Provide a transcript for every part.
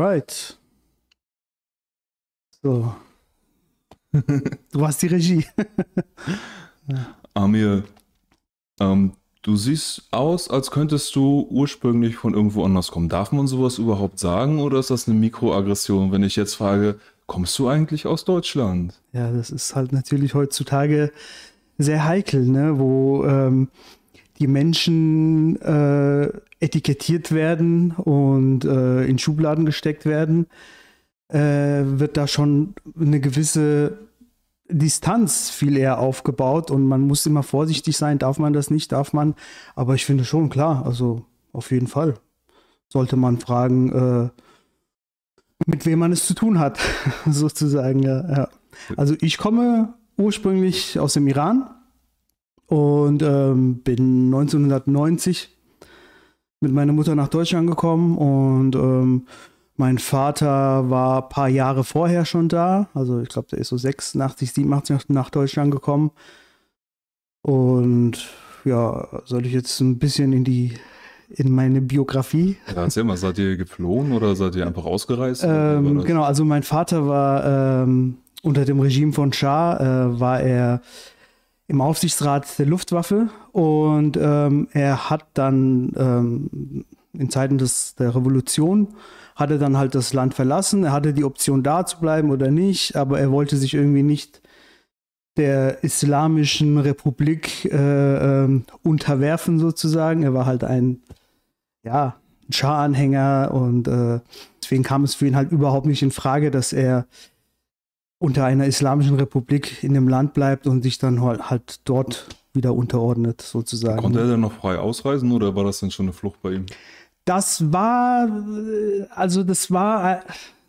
Alright. So. du hast die Regie. Amir, ähm, du siehst aus, als könntest du ursprünglich von irgendwo anders kommen. Darf man sowas überhaupt sagen oder ist das eine Mikroaggression, wenn ich jetzt frage, kommst du eigentlich aus Deutschland? Ja, das ist halt natürlich heutzutage sehr heikel, ne? wo ähm, die Menschen äh, etikettiert werden und äh, in Schubladen gesteckt werden, äh, wird da schon eine gewisse Distanz viel eher aufgebaut und man muss immer vorsichtig sein, darf man das nicht, darf man. Aber ich finde schon klar, also auf jeden Fall sollte man fragen, äh, mit wem man es zu tun hat, sozusagen. Ja, ja. Also ich komme ursprünglich aus dem Iran und ähm, bin 1990 mit meiner Mutter nach Deutschland gekommen und ähm, mein Vater war ein paar Jahre vorher schon da. Also ich glaube, der ist so 86, 87 nach Deutschland gekommen. Und ja, soll ich jetzt ein bisschen in die in meine Biografie. Ja, erzähl mal, seid ihr geflohen oder seid ihr einfach ausgereist? Ähm, genau, also mein Vater war ähm, unter dem Regime von Schah, äh, war er im Aufsichtsrat der Luftwaffe und ähm, er hat dann ähm, in Zeiten des, der Revolution hat er dann halt das Land verlassen. Er hatte die Option da zu bleiben oder nicht, aber er wollte sich irgendwie nicht der Islamischen Republik äh, äh, unterwerfen sozusagen. Er war halt ein ja, Schah-Anhänger und äh, deswegen kam es für ihn halt überhaupt nicht in Frage, dass er unter einer islamischen Republik in dem Land bleibt und sich dann halt dort wieder unterordnet, sozusagen. Konnte er dann noch frei ausreisen oder war das dann schon eine Flucht bei ihm? Das war, also das war äh,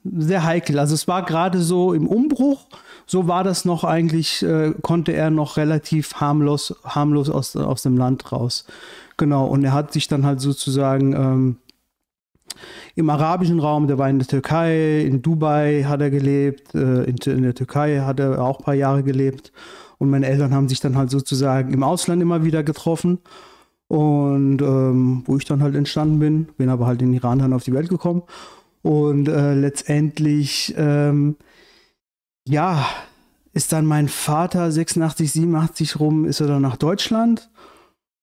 sehr heikel. Also es war gerade so im Umbruch. So war das noch eigentlich, äh, konnte er noch relativ harmlos, harmlos aus, aus dem Land raus. Genau. Und er hat sich dann halt sozusagen ähm, im arabischen Raum, der war in der Türkei, in Dubai hat er gelebt, äh, in, der Türkei hat er auch ein paar Jahre gelebt. Und meine Eltern haben sich dann halt sozusagen im Ausland immer wieder getroffen. Und ähm, wo ich dann halt entstanden bin, bin aber halt in Iran dann auf die Welt gekommen. Und äh, letztendlich, ähm, ja, ist dann mein Vater 86, 87 rum, ist er dann nach Deutschland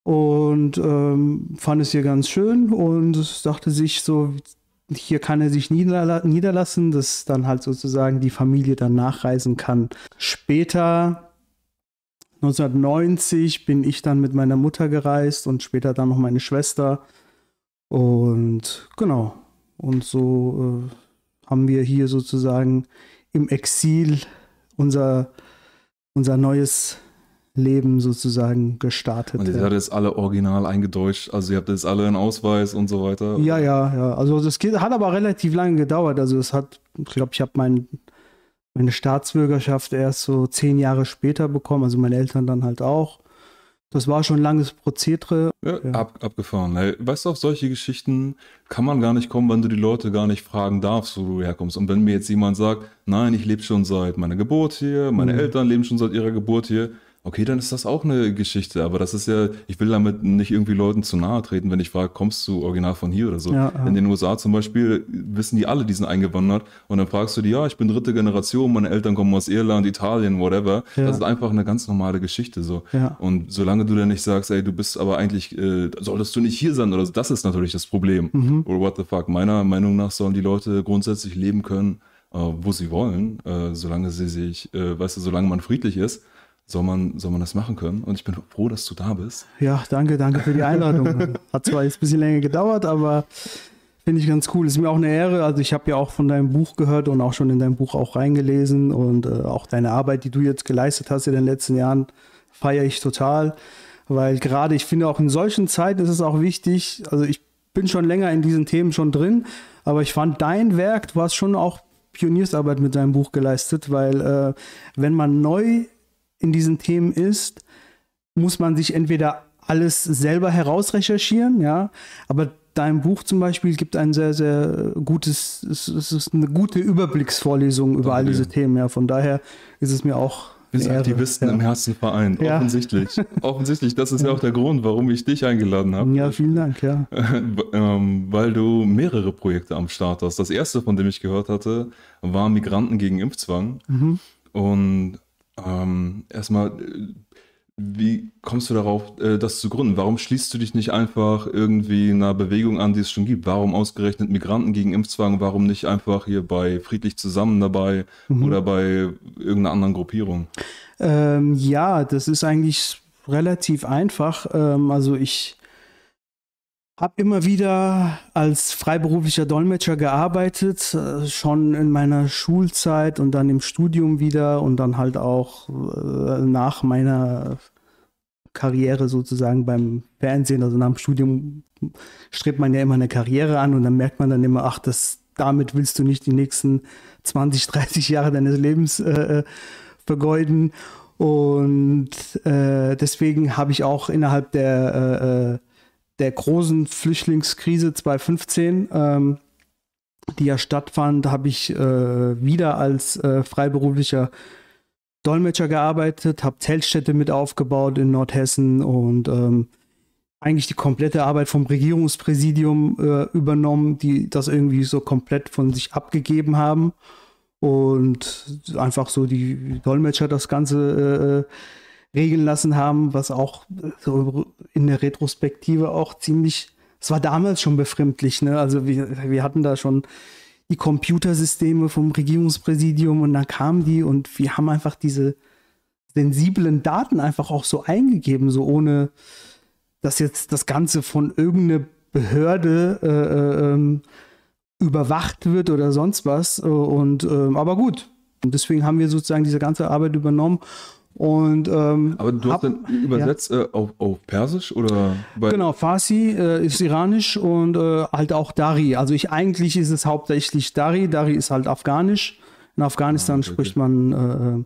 und ähm, fand es hier ganz schön und dachte sich so, hier kann er sich niederla niederlassen, dass dann halt sozusagen die Familie dann nachreisen kann. Später, 1990, bin ich dann mit meiner Mutter gereist und später dann noch meine Schwester. Und genau, und so äh, haben wir hier sozusagen im Exil unser, unser neues Leben sozusagen gestartet. Und ihr seid jetzt alle original eingedeutscht, also ihr habt jetzt alle einen Ausweis und so weiter? Ja, ja, ja. Also das hat aber relativ lange gedauert. Also es hat, ich glaube, ich habe mein, meine Staatsbürgerschaft erst so zehn Jahre später bekommen, also meine Eltern dann halt auch. Das war schon ein langes Prozedere. Ja, ja. Ab, abgefahren. Hey, weißt du, auf solche Geschichten kann man gar nicht kommen, wenn du die Leute gar nicht fragen darfst, wo du herkommst. Und wenn mir jetzt jemand sagt, nein, ich lebe schon seit meiner Geburt hier, meine mhm. Eltern leben schon seit ihrer Geburt hier, Okay, dann ist das auch eine Geschichte, aber das ist ja, ich will damit nicht irgendwie Leuten zu nahe treten, wenn ich frage, kommst du original von hier oder so. Ja, ja. In den USA zum Beispiel wissen die alle, die sind eingewandert und dann fragst du die, ja, ich bin dritte Generation, meine Eltern kommen aus Irland, Italien, whatever. Ja. Das ist einfach eine ganz normale Geschichte so. Und solange du dann nicht sagst, ey, du bist aber eigentlich, äh, solltest du nicht hier sein oder so, das ist natürlich das Problem. Mhm. Oder what the fuck. Meiner Meinung nach sollen die Leute grundsätzlich leben können, äh, wo sie wollen, äh, solange sie sich, äh, weißt du, solange man friedlich ist soll man, soll man das machen können. Und ich bin froh, dass du da bist. Ja, danke, danke für die Einladung. Hat zwar jetzt ein bisschen länger gedauert, aber finde ich ganz cool. Ist mir auch eine Ehre. Also ich habe ja auch von deinem Buch gehört und auch schon in dein Buch auch reingelesen und äh, auch deine Arbeit, die du jetzt geleistet hast in den letzten Jahren, feiere ich total. Weil gerade ich finde auch in solchen Zeiten ist es auch wichtig, also ich bin schon länger in diesen Themen schon drin, aber ich fand dein Werk, du hast schon auch Pioniersarbeit mit deinem Buch geleistet, weil äh, wenn man neu in diesen Themen ist, muss man sich entweder alles selber herausrecherchieren, ja, aber dein Buch zum Beispiel gibt ein sehr, sehr gutes, es ist eine gute Überblicksvorlesung über all diese Themen, ja, von daher ist es mir auch Wir sind Aktivisten ja. im Herzen vereint, Ja. offensichtlich. offensichtlich, das ist ja auch der Grund, warum ich dich eingeladen habe. Ja, vielen Dank, ja. ähm, weil du mehrere Projekte am Start hast. Das erste, von dem ich gehört hatte, war Migranten gegen Impfzwang. Mhm. Und ähm, erstmal, äh, wie kommst du darauf, äh, das zu gründen? Warum schließt du dich nicht einfach irgendwie einer Bewegung an, die es schon gibt? Warum ausgerechnet Migranten gegen Impfzwang? Warum nicht einfach hier bei Friedlich Zusammen dabei Mhm. oder bei irgendeiner anderen Gruppierung? Ähm, ja, das ist eigentlich relativ einfach. Ähm, also ich habe immer wieder als freiberuflicher Dolmetscher gearbeitet, äh, schon in meiner Schulzeit und dann im Studium wieder und dann halt auch äh, nach meiner Karriere sozusagen beim Fernsehen, also nach dem Studium strebt man ja immer eine Karriere an und dann merkt man dann immer, ach, das, damit willst du nicht die nächsten 20, 30 Jahre deines Lebens äh, äh, vergeuden. Und äh, deswegen habe ich auch innerhalb der, äh, der großen Flüchtlingskrise 2015, ähm, die ja stattfand, habe ich äh, wieder als äh, freiberuflicher Dolmetscher gearbeitet, habe Zeltstädte mit aufgebaut in Nordhessen und ähm, eigentlich die komplette Arbeit vom Regierungspräsidium äh, übernommen, die das irgendwie so komplett von sich abgegeben haben und einfach so die Dolmetscher das Ganze äh, regeln lassen haben, was auch so in der Retrospektive auch ziemlich, es war damals schon befremdlich, ne? Also wir, wir hatten da schon die Computersysteme vom Regierungspräsidium und dann kamen die und wir haben einfach diese sensiblen Daten einfach auch so eingegeben, so ohne dass jetzt das Ganze von irgendeiner Behörde äh, äh, ähm, überwacht wird oder sonst was. Äh, Und ähm, aber gut. Und deswegen haben wir sozusagen diese ganze Arbeit übernommen. Und ähm, Aber du hab- hast dann übersetzt äh, auf, auf Persisch oder? Genau, Farsi äh, ist iranisch und äh, halt auch Dari. Also ich eigentlich ist es hauptsächlich Dari. Dari ist halt afghanisch. In Afghanistan Ah, okay, spricht man äh, äh,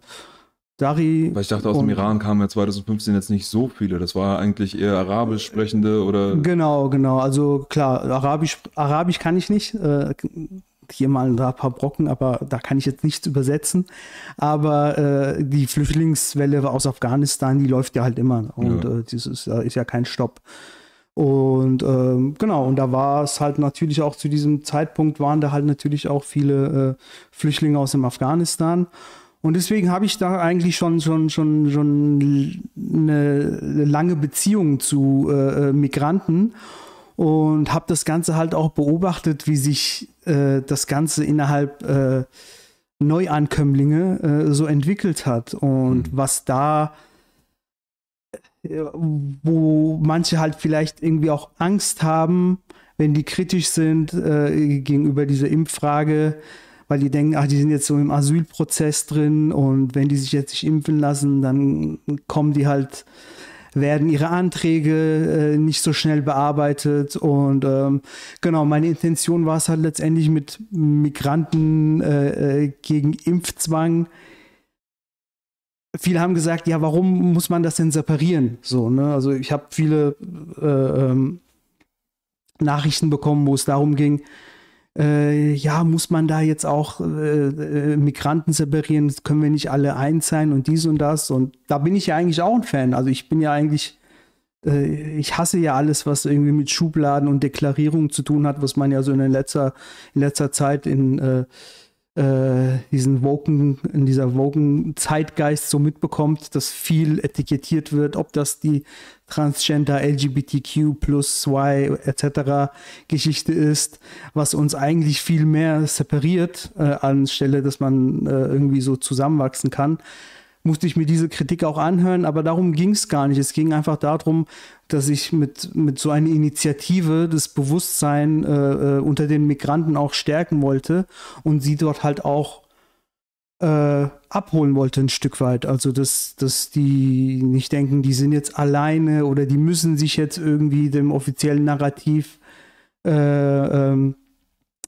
Dari. Weil ich dachte, aus Und- dem Iran kamen ja 2015 jetzt nicht so viele. Das war eigentlich eher arabisch sprechende oder. Genau, genau. Also klar, Arabisch, Arabisch kann ich nicht. Äh, hier mal ein paar Brocken, aber da kann ich jetzt nichts übersetzen. Aber äh, die Flüchtlingswelle aus Afghanistan, die läuft ja halt immer. Und Ja. äh, das ist, da ist ja kein Stopp. Und ähm, genau, und da war es halt natürlich auch zu diesem Zeitpunkt waren da halt natürlich auch viele äh, Flüchtlinge aus dem Afghanistan. Und deswegen habe ich da eigentlich schon, schon, schon, schon eine lange Beziehung zu äh, äh, Migranten und habe das Ganze halt auch beobachtet, wie sich äh, das Ganze innerhalb äh, Neuankömmlinge äh, so entwickelt hat und Mhm. was da, äh, wo manche halt vielleicht irgendwie auch Angst haben, wenn die kritisch sind äh, gegenüber dieser Impffrage, weil die denken, ach, die sind jetzt so im Asylprozess drin und wenn die sich jetzt nicht impfen lassen, dann kommen die halt, werden ihre Anträge äh, nicht so schnell bearbeitet und ähm, genau, meine Intention war es halt letztendlich mit Migranten äh, äh, gegen Impfzwang. Viele haben gesagt, ja, warum muss man das denn separieren? So, ne? Also ich habe viele äh, ähm, Nachrichten bekommen, wo es darum ging, äh, ja, muss man da jetzt auch äh, äh, Migranten separieren? Können wir nicht alle eins sein und dies und das. Und da bin ich ja eigentlich auch ein Fan. Also ich bin ja eigentlich, äh, ich hasse ja alles, was irgendwie mit Schubladen und Deklarierungen zu tun hat, was man ja so in letzter, in letzter Zeit in äh, äh, diesen Woken, in dieser Woken Zeitgeist so mitbekommt, dass viel etikettiert wird, ob das die Transgender, LGBTQ plus Y etc. Geschichte ist, was uns eigentlich viel mehr separiert, äh, anstelle, dass man äh, irgendwie so zusammenwachsen kann musste ich mir diese Kritik auch anhören, aber darum ging es gar nicht. Es ging einfach darum, dass ich mit, mit so einer Initiative das Bewusstsein äh, äh, unter den Migranten auch stärken wollte und sie dort halt auch äh, abholen wollte ein Stück weit. Also dass, dass die nicht denken, die sind jetzt alleine oder die müssen sich jetzt irgendwie dem offiziellen Narrativ äh, ähm,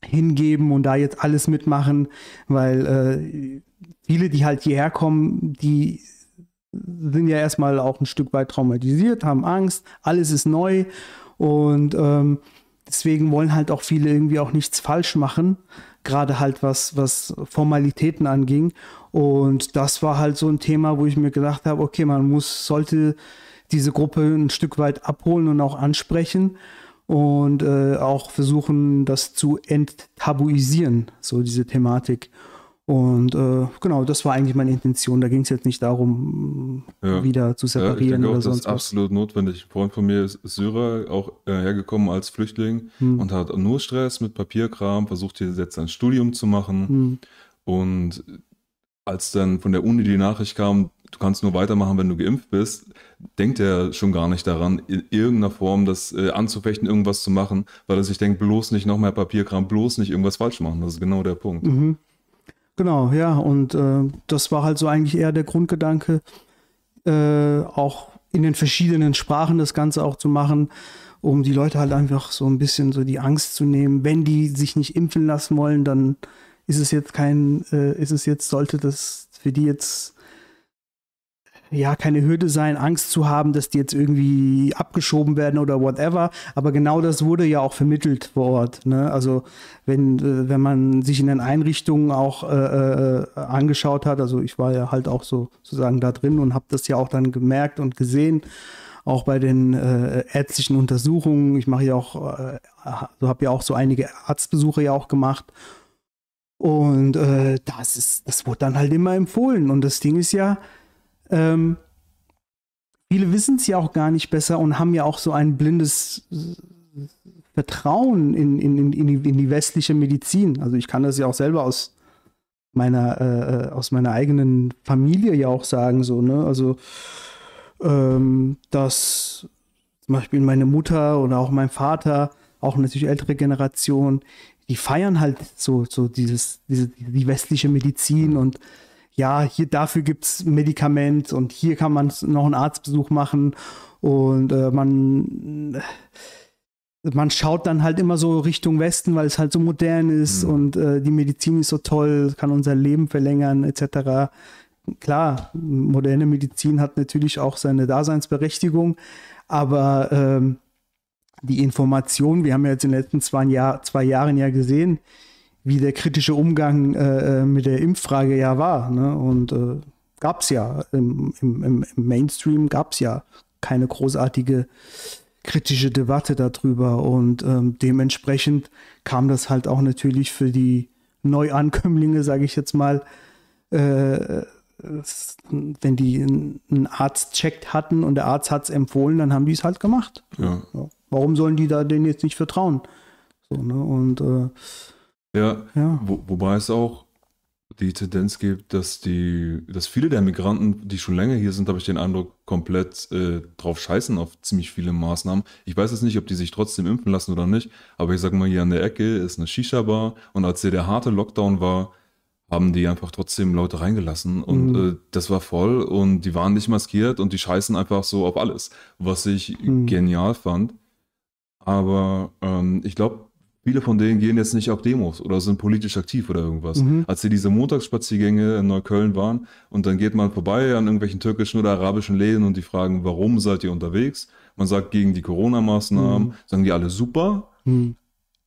hingeben und da jetzt alles mitmachen, weil äh, viele, die halt hierher kommen, die sind ja erstmal auch ein Stück weit traumatisiert, haben Angst, alles ist neu und ähm, deswegen wollen halt auch viele irgendwie auch nichts falsch machen, gerade halt was, was Formalitäten anging. Und das war halt so ein Thema, wo ich mir gedacht habe, okay, man muss, sollte diese Gruppe ein Stück weit abholen und auch ansprechen und äh, auch versuchen, das zu enttabuisieren, so diese Thematik. Und äh, genau, das war eigentlich meine Intention. Da ging es jetzt nicht darum, ja. wieder zu separieren ja, ich oder auch, sonst das ist absolut notwendig. Ein Freund von mir ist Syrer, auch äh, hergekommen als Flüchtling hm. und hat nur Stress mit Papierkram, versucht hier jetzt ein Studium zu machen. Hm. Und als dann von der Uni die Nachricht kam, du kannst nur weitermachen, wenn du geimpft bist, denkt er schon gar nicht daran, in irgendeiner Form das äh, anzufechten, irgendwas zu machen, weil er sich denkt, bloß nicht noch mehr Papierkram, bloß nicht irgendwas falsch machen. Das ist genau der Punkt. Mhm. Genau, ja, und äh, das war halt so eigentlich eher der Grundgedanke, äh, auch in den verschiedenen Sprachen das Ganze auch zu machen, um die Leute halt einfach so ein bisschen so die Angst zu nehmen. Wenn die sich nicht impfen lassen wollen, dann ist es jetzt kein, äh, ist es jetzt, sollte das für die jetzt ja, keine Hürde sein, Angst zu haben, dass die jetzt irgendwie abgeschoben werden oder whatever. Aber genau das wurde ja auch vermittelt vor Ort. Ne? Also wenn, äh, wenn man sich in den Einrichtungen auch äh, äh, angeschaut hat, also ich war ja halt auch so sozusagen da drin und habe das ja auch dann gemerkt und gesehen, auch bei den äh, ärztlichen Untersuchungen. Ich mache ja auch, äh, habe ja auch so einige Arztbesuche ja auch gemacht. Und äh, das ist, das wurde dann halt immer empfohlen. Und das Ding ist ja, ähm, viele wissen es ja auch gar nicht besser und haben ja auch so ein blindes Vertrauen in, in, in, die, in die westliche Medizin. Also ich kann das ja auch selber aus meiner, äh, aus meiner eigenen Familie ja auch sagen, so, ne? Also ähm, dass zum Beispiel meine Mutter oder auch mein Vater, auch natürlich ältere Generation, die feiern halt so, so dieses, diese, die westliche Medizin und ja, hier dafür gibt es Medikament und hier kann man noch einen Arztbesuch machen und äh, man, man schaut dann halt immer so Richtung Westen, weil es halt so modern ist mhm. und äh, die Medizin ist so toll, kann unser Leben verlängern etc. Klar, moderne Medizin hat natürlich auch seine Daseinsberechtigung, aber ähm, die Information, wir haben ja jetzt in den letzten zwei, Jahr, zwei Jahren ja gesehen, wie der kritische Umgang äh, äh, mit der Impffrage ja war. Ne? Und äh, gab es ja im, im, im Mainstream gab es ja keine großartige kritische Debatte darüber und ähm, dementsprechend kam das halt auch natürlich für die Neuankömmlinge, sage ich jetzt mal, äh, wenn die einen Arzt checkt hatten und der Arzt hat es empfohlen, dann haben die es halt gemacht. Ja. Warum sollen die da denen jetzt nicht vertrauen? So, ne? Und äh, ja, ja. Wo, wobei es auch die Tendenz gibt, dass die, dass viele der Migranten, die schon länger hier sind, habe ich den Eindruck, komplett äh, drauf scheißen auf ziemlich viele Maßnahmen. Ich weiß jetzt nicht, ob die sich trotzdem impfen lassen oder nicht, aber ich sage mal, hier an der Ecke ist eine Shisha-Bar und als hier der harte Lockdown war, haben die einfach trotzdem Leute reingelassen und mhm. äh, das war voll und die waren nicht maskiert und die scheißen einfach so auf alles, was ich mhm. genial fand. Aber ähm, ich glaube, Viele von denen gehen jetzt nicht auf Demos oder sind politisch aktiv oder irgendwas. Mhm. Als sie diese Montagsspaziergänge in Neukölln waren und dann geht man vorbei an irgendwelchen türkischen oder arabischen Läden und die fragen, warum seid ihr unterwegs? Man sagt gegen die Corona-Maßnahmen, mhm. sagen die alle super. Mhm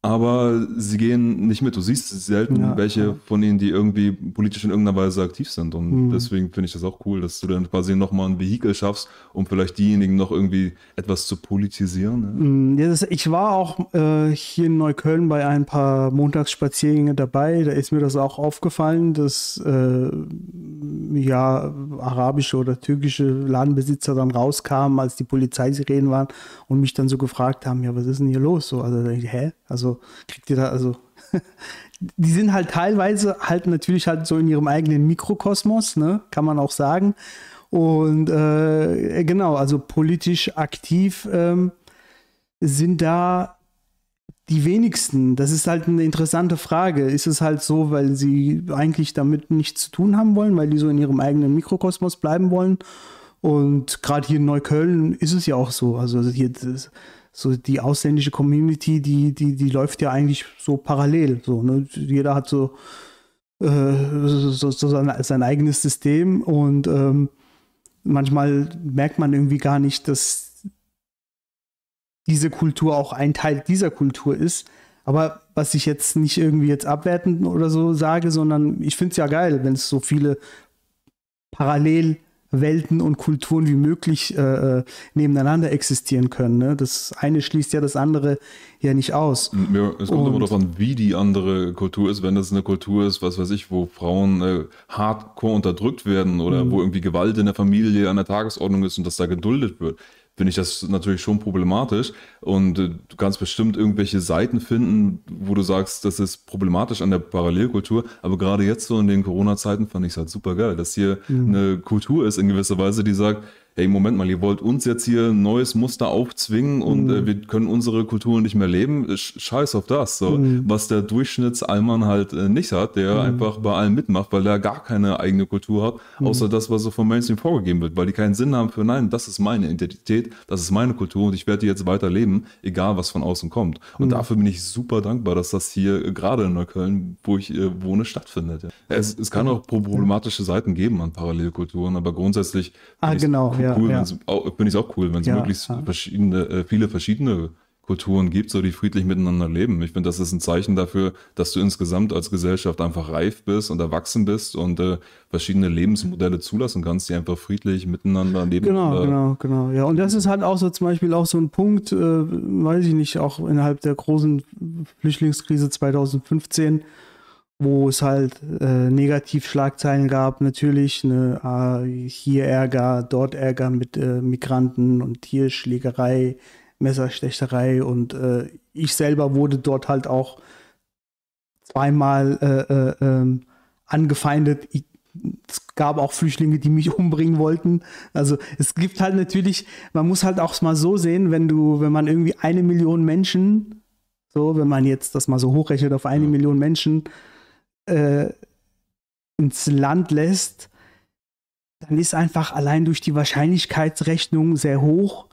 aber sie gehen nicht mit. Du siehst selten ja, welche ja. von ihnen, die irgendwie politisch in irgendeiner Weise aktiv sind. Und mhm. deswegen finde ich das auch cool, dass du dann quasi nochmal ein Vehikel schaffst, um vielleicht diejenigen noch irgendwie etwas zu politisieren. Mhm, ja, das, ich war auch äh, hier in Neukölln bei ein paar Montagsspaziergänge dabei. Da ist mir das auch aufgefallen, dass äh, ja arabische oder türkische Ladenbesitzer dann rauskamen, als die Polizeisirenen waren und mich dann so gefragt haben, ja, was ist denn hier los? So, also, hä? Also kriegt ihr da, also die sind halt teilweise halt natürlich halt so in ihrem eigenen Mikrokosmos, ne, kann man auch sagen. Und äh, genau, also politisch aktiv ähm, sind da die wenigsten. Das ist halt eine interessante Frage. Ist es halt so, weil sie eigentlich damit nichts zu tun haben wollen, weil die so in ihrem eigenen Mikrokosmos bleiben wollen? Und gerade hier in Neukölln ist es ja auch so. Also hier, so die ausländische Community, die, die, die läuft ja eigentlich so parallel. So, ne? Jeder hat so, äh, so, so sein, sein, eigenes System und ähm, manchmal merkt man irgendwie gar nicht, dass diese Kultur auch ein Teil dieser Kultur ist. Aber was ich jetzt nicht irgendwie jetzt abwertend oder so sage, sondern ich finde es ja geil, wenn es so viele Parallelwelten und Kulturen wie möglich äh, äh, nebeneinander existieren können. Ne? Das eine schließt ja das andere ja nicht aus. Ja, es kommt immer darauf an, wie die andere Kultur ist. Wenn das eine Kultur ist, was weiß ich, wo Frauen äh, hardcore unterdrückt werden oder mhm. wo irgendwie Gewalt in der Familie an der Tagesordnung ist und das da geduldet wird, finde ich das natürlich schon problematisch. Und äh, du kannst bestimmt irgendwelche Seiten finden, wo du sagst, das ist problematisch an der Parallelkultur. Aber gerade jetzt so in den Corona-Zeiten fand ich es halt super geil, dass hier mhm. eine Kultur ist in gewisser Weise, die sagt, hey, Moment mal, ihr wollt uns jetzt hier ein neues Muster aufzwingen und mhm. äh, wir können unsere Kultur nicht mehr leben. Scheiß auf das. So, mhm. Was der Durchschnittsallmann halt äh, nicht hat, der mhm. einfach bei allem mitmacht, weil er gar keine eigene Kultur hat, mhm. außer das, was so vom Mainstream vorgegeben wird, weil die keinen Sinn haben für, nein, das ist meine Identität, das ist meine Kultur und ich werde die jetzt weiter leben, egal was von außen kommt. Und mhm. dafür bin ich super dankbar, dass das hier äh, gerade in Neukölln, wo ich äh, wohne, stattfindet. Ja. Es, es kann auch problematische Seiten geben an Parallelkulturen, aber grundsätzlich. Ah, genau, ja cool, auch, finde ich es auch cool, wenn es möglichst verschiedene, äh, viele verschiedene Kulturen gibt, so die friedlich miteinander leben. Ich finde, das ist ein Zeichen dafür, dass du insgesamt als Gesellschaft einfach reif bist und erwachsen bist und äh, verschiedene Lebensmodelle zulassen kannst, die einfach friedlich miteinander leben. Genau, genau, genau. Ja, und das ist halt auch so zum Beispiel auch so ein Punkt, äh, weiß ich nicht, auch innerhalb der großen Flüchtlingskrise 2015 wo es halt äh, Negativschlagzeilen gab, natürlich, ne, äh, hier Ärger, dort Ärger mit äh, Migranten und hier Schlägerei, Messerstecherei und äh, ich selber wurde dort halt auch zweimal äh, äh, ähm, angefeindet. Ich, es gab auch Flüchtlinge, die mich umbringen wollten. Also es gibt halt natürlich, man muss halt auch mal so sehen, wenn du, wenn man irgendwie eine Million Menschen, so, wenn man jetzt das mal so hochrechnet auf eine Million Menschen, äh, ins Land lässt, dann ist einfach allein durch die Wahrscheinlichkeitsrechnung sehr hoch,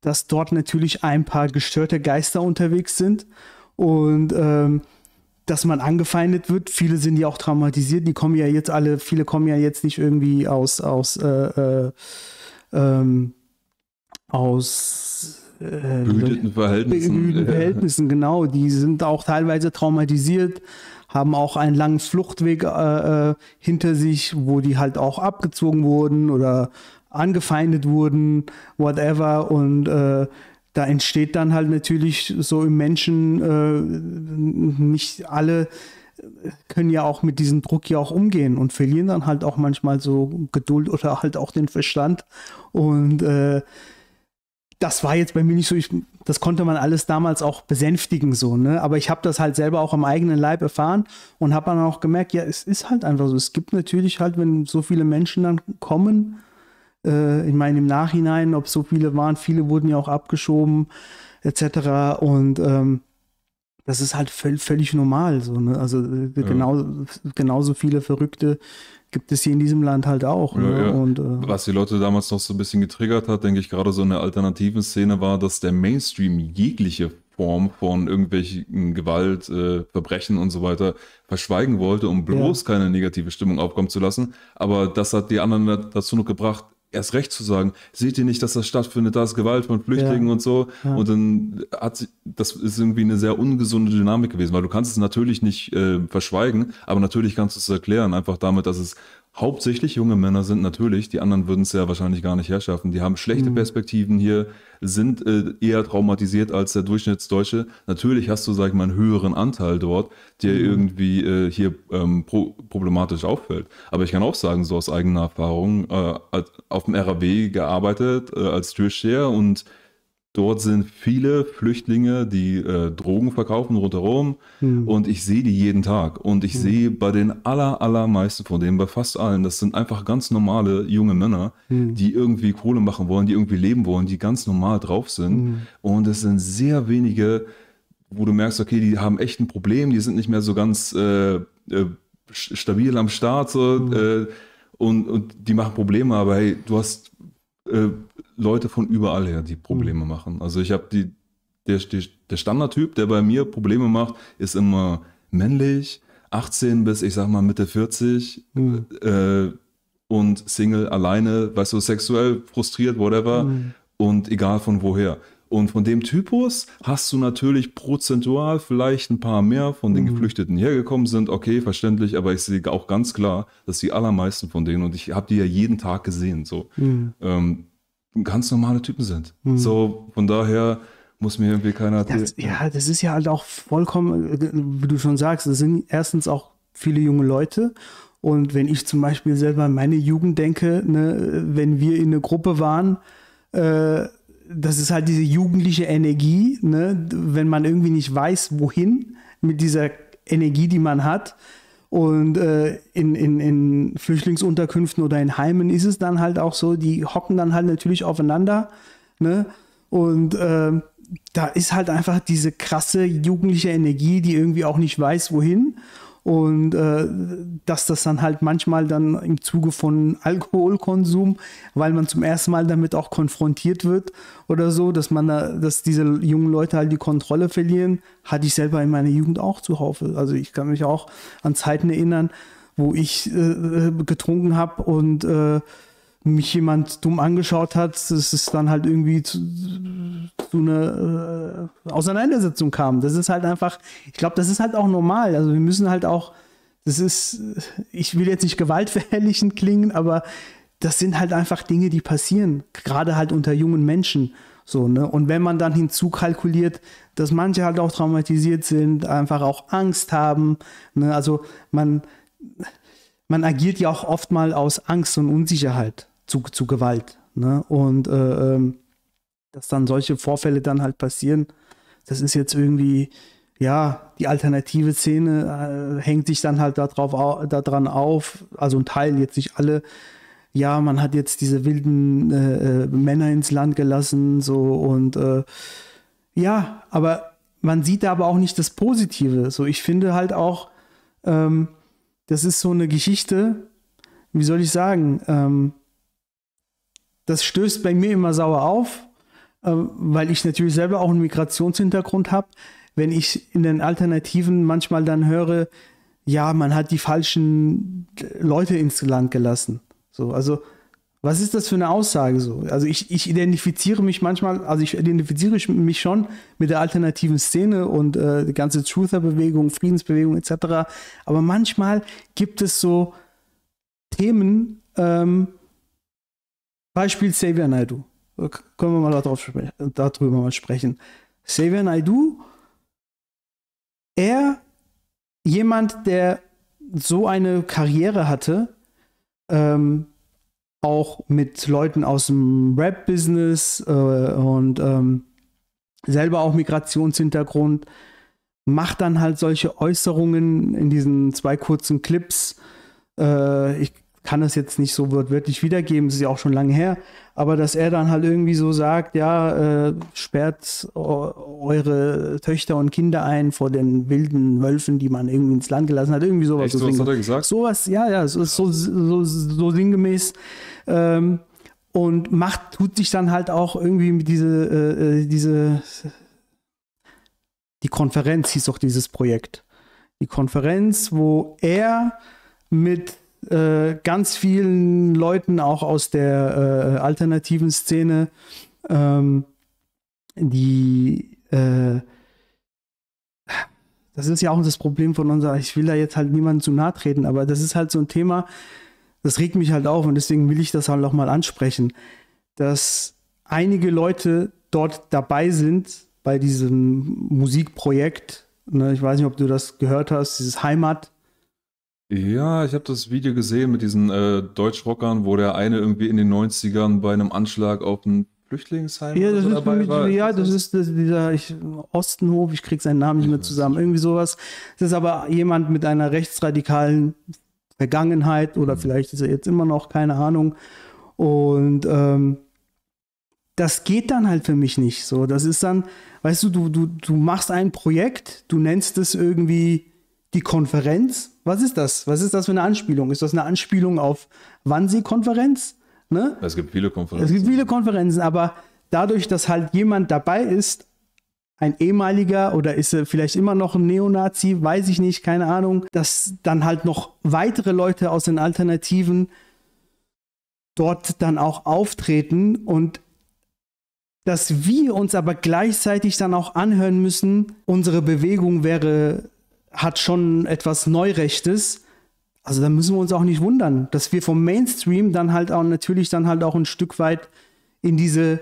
dass dort natürlich ein paar gestörte Geister unterwegs sind und ähm, dass man angefeindet wird. Viele sind ja auch traumatisiert. Die kommen ja jetzt alle, viele kommen ja jetzt nicht irgendwie aus aus äh, äh, ähm, aus äh, behüteten Verhältnissen. Behüteten Verhältnissen, genau. Die sind auch teilweise traumatisiert, haben auch einen langen Fluchtweg äh, äh, hinter sich, wo die halt auch abgezogen wurden oder angefeindet wurden, whatever. Und äh, da entsteht dann halt natürlich so im Menschen, äh, nicht alle können ja auch mit diesem Druck ja auch umgehen und verlieren dann halt auch manchmal so Geduld oder halt auch den Verstand. Und äh, das war jetzt bei mir nicht so, ich, das konnte man alles damals auch besänftigen so, ne? Aber ich habe das halt selber auch am eigenen Leib erfahren und habe dann auch gemerkt, ja, es ist halt einfach so. Es gibt natürlich halt, wenn so viele Menschen dann kommen, äh, ich meine im Nachhinein, ob so viele waren, viele wurden ja auch abgeschoben etc. Und ähm, das ist halt völlig normal so, ne? Also äh, genau, genauso viele Verrückte gibt es hier in diesem Land halt auch. Ne? Ja, ja. Und, äh, Was die Leute damals noch so ein bisschen getriggert hat, denke ich, gerade so in der alternativen Szene war, dass der Mainstream jegliche Form von irgendwelchen Gewalt, äh, Verbrechen und so weiter verschweigen wollte, um bloß ja. keine negative Stimmung aufkommen zu lassen. Aber das hat die anderen dazu noch gebracht, erst recht zu sagen, seht ihr nicht, dass das stattfindet, da ist Gewalt von Flüchtlingen ja. und so. Ja. Und dann hat sie, das ist irgendwie eine sehr ungesunde Dynamik gewesen, weil du kannst es natürlich nicht äh, verschweigen, aber natürlich kannst du es erklären, einfach damit, dass es hauptsächlich junge Männer sind natürlich, die anderen würden es ja wahrscheinlich gar nicht herschaffen. Die haben schlechte mhm. Perspektiven hier, sind äh, eher traumatisiert als der Durchschnittsdeutsche. Natürlich hast du, sag ich mal, einen höheren Anteil dort, der mhm. irgendwie äh, hier ähm, pro problematisch auffällt. Aber ich kann auch sagen, so aus eigener Erfahrung, äh, auf dem RAW gearbeitet äh, als Türsteher und Dort sind viele Flüchtlinge, die äh, Drogen verkaufen rundherum mhm. und ich sehe die jeden Tag. Und ich mhm. sehe bei den aller, allermeisten von denen, bei fast allen, das sind einfach ganz normale junge Männer, mhm. die irgendwie Kohle machen wollen, die irgendwie leben wollen, die ganz normal drauf sind. Hm. Und es sind sehr wenige, wo du merkst, okay, die haben echt ein Problem, die sind nicht mehr so ganz äh, äh, stabil am Start so, hm. äh, und, und die machen Probleme, aber hey, du hast äh, Leute von überall her, die Probleme mhm. machen. Also ich habe die, der, der Standardtyp, der bei mir Probleme macht, ist immer männlich, 18 bis ich sag mal Mitte 40 mhm. äh, und Single, alleine, weißt du, sexuell frustriert, whatever mhm. und egal von woher. Und von dem Typus hast du natürlich prozentual vielleicht ein paar mehr von den Mhm. Geflüchteten hergekommen sind. Okay, verständlich, aber ich sehe auch ganz klar, dass die allermeisten von denen, und ich habe die ja jeden Tag gesehen, so, Mhm. ähm, ganz normale Typen sind. So, von daher muss mir irgendwie keiner. Das, ja, das ist ja halt auch vollkommen, wie du schon sagst, es sind erstens auch viele junge Leute. Und wenn ich zum Beispiel selber an meine Jugend denke, ne, wenn wir in einer Gruppe waren, äh, das ist halt diese jugendliche Energie, ne, wenn man irgendwie nicht weiß, wohin mit dieser Energie, die man hat. Und äh, in, in, in Flüchtlingsunterkünften oder in Heimen ist es dann halt auch so, die hocken dann halt natürlich aufeinander. Ne? Und äh, da ist halt einfach diese krasse jugendliche Energie, die irgendwie auch nicht weiß, wohin. Und äh, dass das dann halt manchmal dann im Zuge von Alkoholkonsum, weil man zum ersten Mal damit auch konfrontiert wird oder so, dass man da, dass diese jungen Leute halt die Kontrolle verlieren, hatte ich selber in meiner Jugend auch zuhaufe. Also ich kann mich auch an Zeiten erinnern, wo ich äh, getrunken habe und äh, mich jemand dumm angeschaut hat, dass es dann halt irgendwie zu, zu einer äh, Auseinandersetzung kam. Das ist halt einfach, ich glaube, das ist halt auch normal. Also wir müssen halt auch, das ist, ich will jetzt nicht gewaltverherrlichend klingen, aber das sind halt einfach Dinge, die passieren, gerade halt unter jungen Menschen. So, ne? Und wenn man dann hinzukalkuliert, dass manche halt auch traumatisiert sind, einfach auch Angst haben, ne? also man, man agiert ja auch oft mal aus Angst und Unsicherheit zu, zu Gewalt. Ne? Und äh, ähm, dass dann solche Vorfälle dann halt passieren, das ist jetzt irgendwie, ja, die alternative Szene äh, hängt sich dann halt darauf, au daran auf, also ein Teil, jetzt nicht alle, ja, man hat jetzt diese wilden äh, äh, Männer ins Land gelassen, so und äh, ja, aber man sieht da aber auch nicht das Positive. So, ich finde halt auch, ähm, das ist so eine Geschichte, wie soll ich sagen, ähm, das stößt bei mir immer sauer auf, äh, weil ich natürlich selber auch einen Migrationshintergrund habe. Wenn ich in den Alternativen manchmal dann höre, ja, man hat die falschen Leute ins Land gelassen. So, also was ist das für eine Aussage so? Also ich, ich identifiziere mich manchmal, also ich identifiziere mich schon mit der alternativen Szene und äh, die ganze Truther-Bewegung, Friedensbewegung etc. Aber manchmal gibt es so Themen, ähm, Beispiel Xavier Naidoo. Können wir mal darauf, darüber mal sprechen. Xavier Naidoo, er, jemand, der so eine Karriere hatte, ähm, auch mit Leuten aus dem Rap-Business äh, und ähm, selber auch Migrationshintergrund, macht dann halt solche Äußerungen in diesen zwei kurzen Clips. Äh, ich kann das jetzt nicht so wörtlich wiedergeben, es ist ja auch schon lange her, aber dass er dann halt irgendwie so sagt, ja, äh, sperrt eure Töchter und Kinder ein vor den wilden Wölfen, die man irgendwie ins Land gelassen hat, irgendwie sowas. Echt, so was hat er gesagt? Sowas, ja, ja, so, so, so, so sinngemäß. Ähm, und macht, tut sich dann halt auch irgendwie mit diese, äh, diese, die Konferenz hieß doch dieses Projekt. Die Konferenz, wo er mit äh, ganz vielen Leuten auch aus der äh, alternativen Szene, ähm, die äh, das ist ja auch das Problem von unserer, ich will da jetzt halt niemandem zu nahe treten, aber das ist halt so ein Thema, das regt mich halt auf und deswegen will ich das halt auch mal ansprechen, dass einige Leute dort dabei sind bei diesem Musikprojekt. Ne, ich weiß nicht, ob du das gehört hast, dieses Heimat. Ja, ich habe das Video gesehen mit diesen äh, Deutschrockern, wo der eine irgendwie in den 90ern bei einem Anschlag auf ein Flüchtlingsheim Ja, das so ist, mit, war. ja, das ist das, dieser ich, Ostenhof, ich krieg seinen Namen nicht mehr zusammen, irgendwie sowas. Das ist aber jemand mit einer rechtsradikalen Vergangenheit oder vielleicht ist er jetzt immer noch, keine Ahnung. Und ähm, das geht dann halt für mich nicht so. Das ist dann, weißt du, du, du, du machst ein Projekt, du nennst es irgendwie die Konferenz. Was ist das? Was ist das für eine Anspielung? Ist das eine Anspielung auf Wannsee-Konferenz? Ne? Es gibt viele Es Konferenzen. gibt viele Konferenzen, aber dadurch, dass halt jemand dabei ist, ein ehemaliger oder ist er vielleicht immer noch ein Neonazi, weiß ich nicht, keine Ahnung, dass dann halt noch weitere Leute aus den Alternativen dort dann auch auftreten und dass wir uns aber gleichzeitig dann auch anhören müssen, unsere Bewegung wäre, hat schon etwas Neurechtes. Also da müssen wir uns auch nicht wundern, dass wir vom Mainstream dann halt auch natürlich dann halt auch ein Stück weit in diese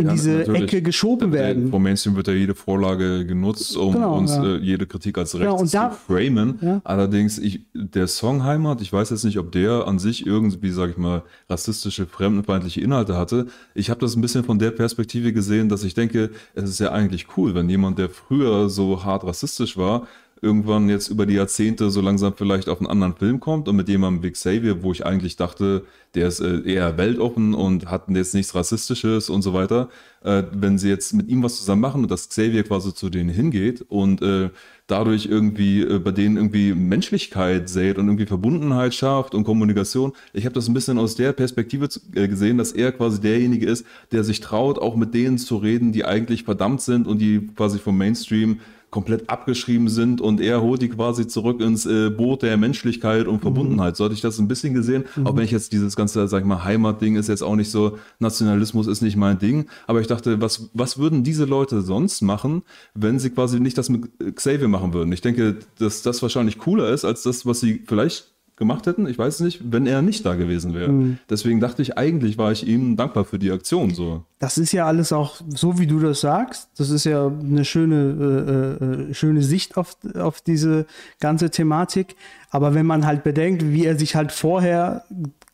in ja, diese natürlich. Ecke geschoben werden. Vom Mainstream wird ja jede Vorlage genutzt, um genau, uns ja. äh, jede Kritik als rechts genau, zu framen. Ja. Allerdings, ich, der Song Heimat, ich weiß jetzt nicht, ob der an sich irgendwie, sag ich mal, rassistische, fremdenfeindliche Inhalte hatte. Ich habe das ein bisschen von der Perspektive gesehen, dass ich denke, es ist ja eigentlich cool, wenn jemand, der früher so hart rassistisch war, irgendwann jetzt über die Jahrzehnte so langsam vielleicht auf einen anderen Film kommt und mit jemandem wie Xavier, wo ich eigentlich dachte, der ist äh, eher weltoffen und hat jetzt nichts Rassistisches und so weiter, äh, wenn sie jetzt mit ihm was zusammen machen und dass Xavier quasi zu denen hingeht und äh, dadurch irgendwie äh, bei denen irgendwie Menschlichkeit sät und irgendwie Verbundenheit schafft und Kommunikation. Ich habe das ein bisschen aus der Perspektive äh, gesehen, dass er quasi derjenige ist, der sich traut, auch mit denen zu reden, die eigentlich verdammt sind und die quasi vom Mainstream komplett abgeschrieben sind und er holt die quasi zurück ins äh, Boot der Menschlichkeit und Verbundenheit. Mhm. So hatte ich das ein bisschen gesehen, mhm. auch wenn ich jetzt dieses ganze, sag ich mal, Heimatding ist jetzt auch nicht so, Nationalismus ist nicht mein Ding, aber ich dachte, was, was würden diese Leute sonst machen, wenn sie quasi nicht das mit Xavier machen würden? Ich denke, dass das wahrscheinlich cooler ist, als das, was sie vielleicht gemacht hätten. Ich weiß nicht, wenn er nicht da gewesen wäre. Mhm. Deswegen dachte ich, eigentlich war ich ihm dankbar für die Aktion. So. Das ist ja alles auch so, wie du das sagst. Das ist ja eine schöne, äh, äh, schöne Sicht auf, auf diese ganze Thematik. Aber wenn man halt bedenkt, wie er sich halt vorher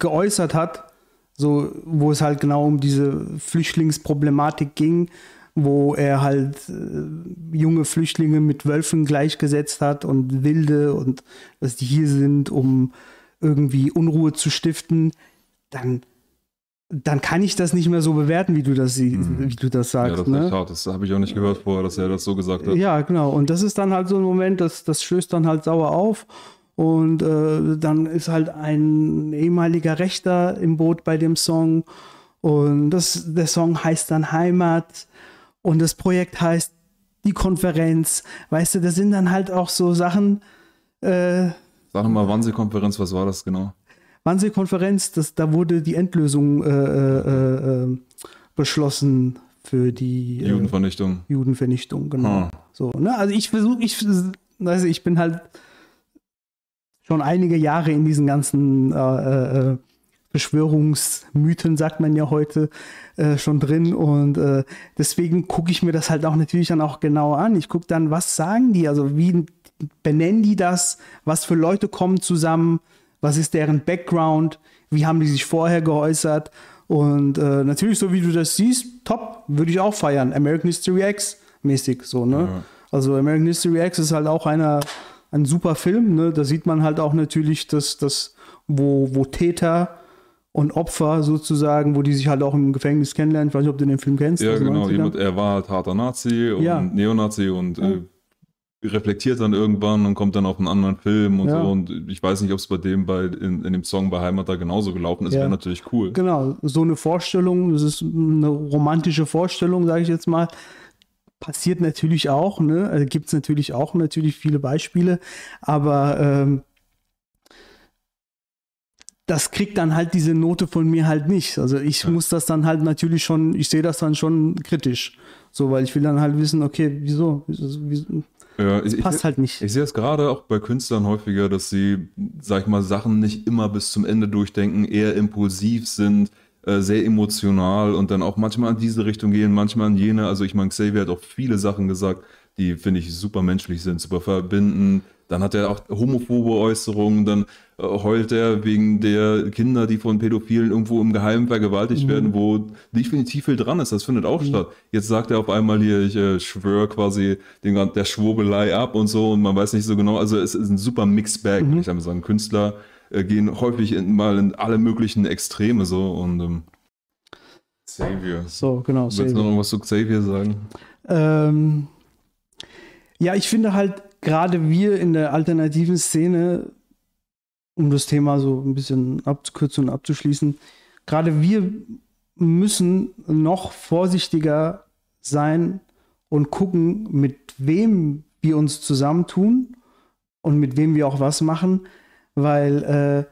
geäußert hat, so, wo es halt genau um diese Flüchtlingsproblematik ging, wo er halt äh, junge Flüchtlinge mit Wölfen gleichgesetzt hat und Wilde und dass die hier sind, um irgendwie Unruhe zu stiften, dann, dann kann ich das nicht mehr so bewerten, wie du das, mhm. wie du das sagst. Ja, das, ne? hart. das habe ich auch nicht gehört vorher, dass er das so gesagt hat. Ja, genau. Und das ist dann halt so ein Moment, das, das stößt dann halt sauer auf. Und äh, dann ist halt ein ehemaliger Rechter im Boot bei dem Song. Und das, der Song heißt dann Heimat. Und das Projekt heißt die Konferenz. Weißt du, das sind dann halt auch so Sachen. Äh, Sag mal, Wannsee-Konferenz, was war das genau? Wannsee-Konferenz, da wurde die Endlösung äh, äh, äh beschlossen für die äh, Judenvernichtung. Judenvernichtung, genau. Hm. So, ne? Also ich versuche, ich, also ich bin halt schon einige Jahre in diesen ganzen äh, Verschwörungsmythen, sagt man ja heute, äh, schon drin. Und äh, deswegen gucke ich mir das halt auch natürlich dann auch genauer an. Ich gucke dann, was sagen die? Also wie benennen die das? Was für Leute kommen zusammen? Was ist deren Background? Wie haben die sich vorher geäußert? Und äh, natürlich, so wie du das siehst, top, würde ich auch feiern. American History X mäßig so, ne? Ja. Also American History X ist halt auch einer, ein super Film, ne? Da sieht man halt auch natürlich, dass das, wo, wo Täter und Opfer sozusagen, wo die sich halt auch im Gefängnis kennenlernen. Ich weiß nicht, ob du den Film kennst. Ja, also genau. Jemand, er war halt harter Nazi und ja. Neonazi und ja. äh, reflektiert dann irgendwann und kommt dann auf einen anderen Film und ja. so. Und ich weiß nicht, ob es bei dem bei in, in, dem Song bei Heimat da genauso gelaufen ist. Wäre natürlich cool. Genau, so eine Vorstellung, das ist eine romantische Vorstellung, sage ich jetzt mal. Passiert natürlich auch, ne? Also Gibt es natürlich auch natürlich viele Beispiele, aber ähm, das kriegt dann halt diese Note von mir halt nicht. Also ich ja. muss das dann halt natürlich schon, ich sehe das dann schon kritisch. So, weil ich will dann halt wissen, okay, wieso? wieso ja, ich, passt halt nicht. Ich sehe es gerade auch bei Künstlern häufiger, dass sie, sag ich mal, Sachen nicht immer bis zum Ende durchdenken, eher impulsiv sind, äh, sehr emotional und dann auch manchmal in diese Richtung gehen, manchmal in jene. Also ich meine, Xavier hat auch viele Sachen gesagt, die finde ich super menschlich sind, super verbindend. Dann hat er auch homophobe Äußerungen, dann äh, heult er wegen der Kinder, die von Pädophilen irgendwo im Geheimen vergewaltigt mhm. werden, wo definitiv viel dran ist. Das findet auch mhm. statt. Jetzt sagt er auf einmal hier, ich äh, schwöre quasi den, der Schwurbelei ab und so und man weiß nicht so genau. Also es ist ein super Mixed Bag, mhm. ich würde sagen. Künstler äh, gehen häufig in, mal in alle möglichen Extreme so und ähm, Xavier. So, genau. Willst du noch irgendwas zu Xavier sagen? Ähm, ja, ich finde halt, gerade wir in der alternativen Szene, um das Thema so ein bisschen abzukürzen und abzuschließen, gerade wir müssen noch vorsichtiger sein und gucken, mit wem wir uns zusammentun und mit wem wir auch was machen, weil äh,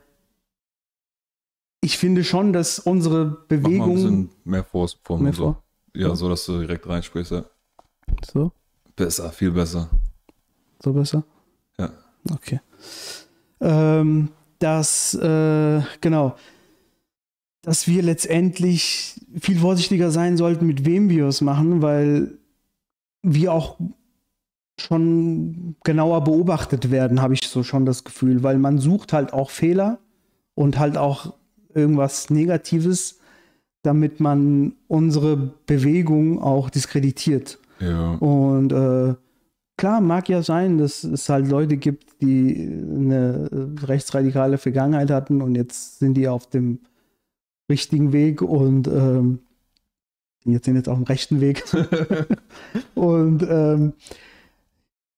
ich finde schon, dass unsere Bewegung. mehr vor, vor mehr vor. Ja, so, dass du direkt reinsprichst, ja. So? Besser, viel besser. So besser? Ja. Okay. Ähm, dass, äh, genau, dass wir letztendlich viel vorsichtiger sein sollten, mit wem wir es machen, weil wir auch schon genauer beobachtet werden, habe ich so schon das Gefühl, weil man sucht halt auch Fehler und halt auch irgendwas Negatives, damit man unsere Bewegung auch diskreditiert. Ja. Und äh, klar, mag ja sein, dass es halt Leute gibt, die eine rechtsradikale Vergangenheit hatten und jetzt sind die auf dem richtigen Weg und ähm, jetzt sind jetzt auf dem rechten Weg. und ähm,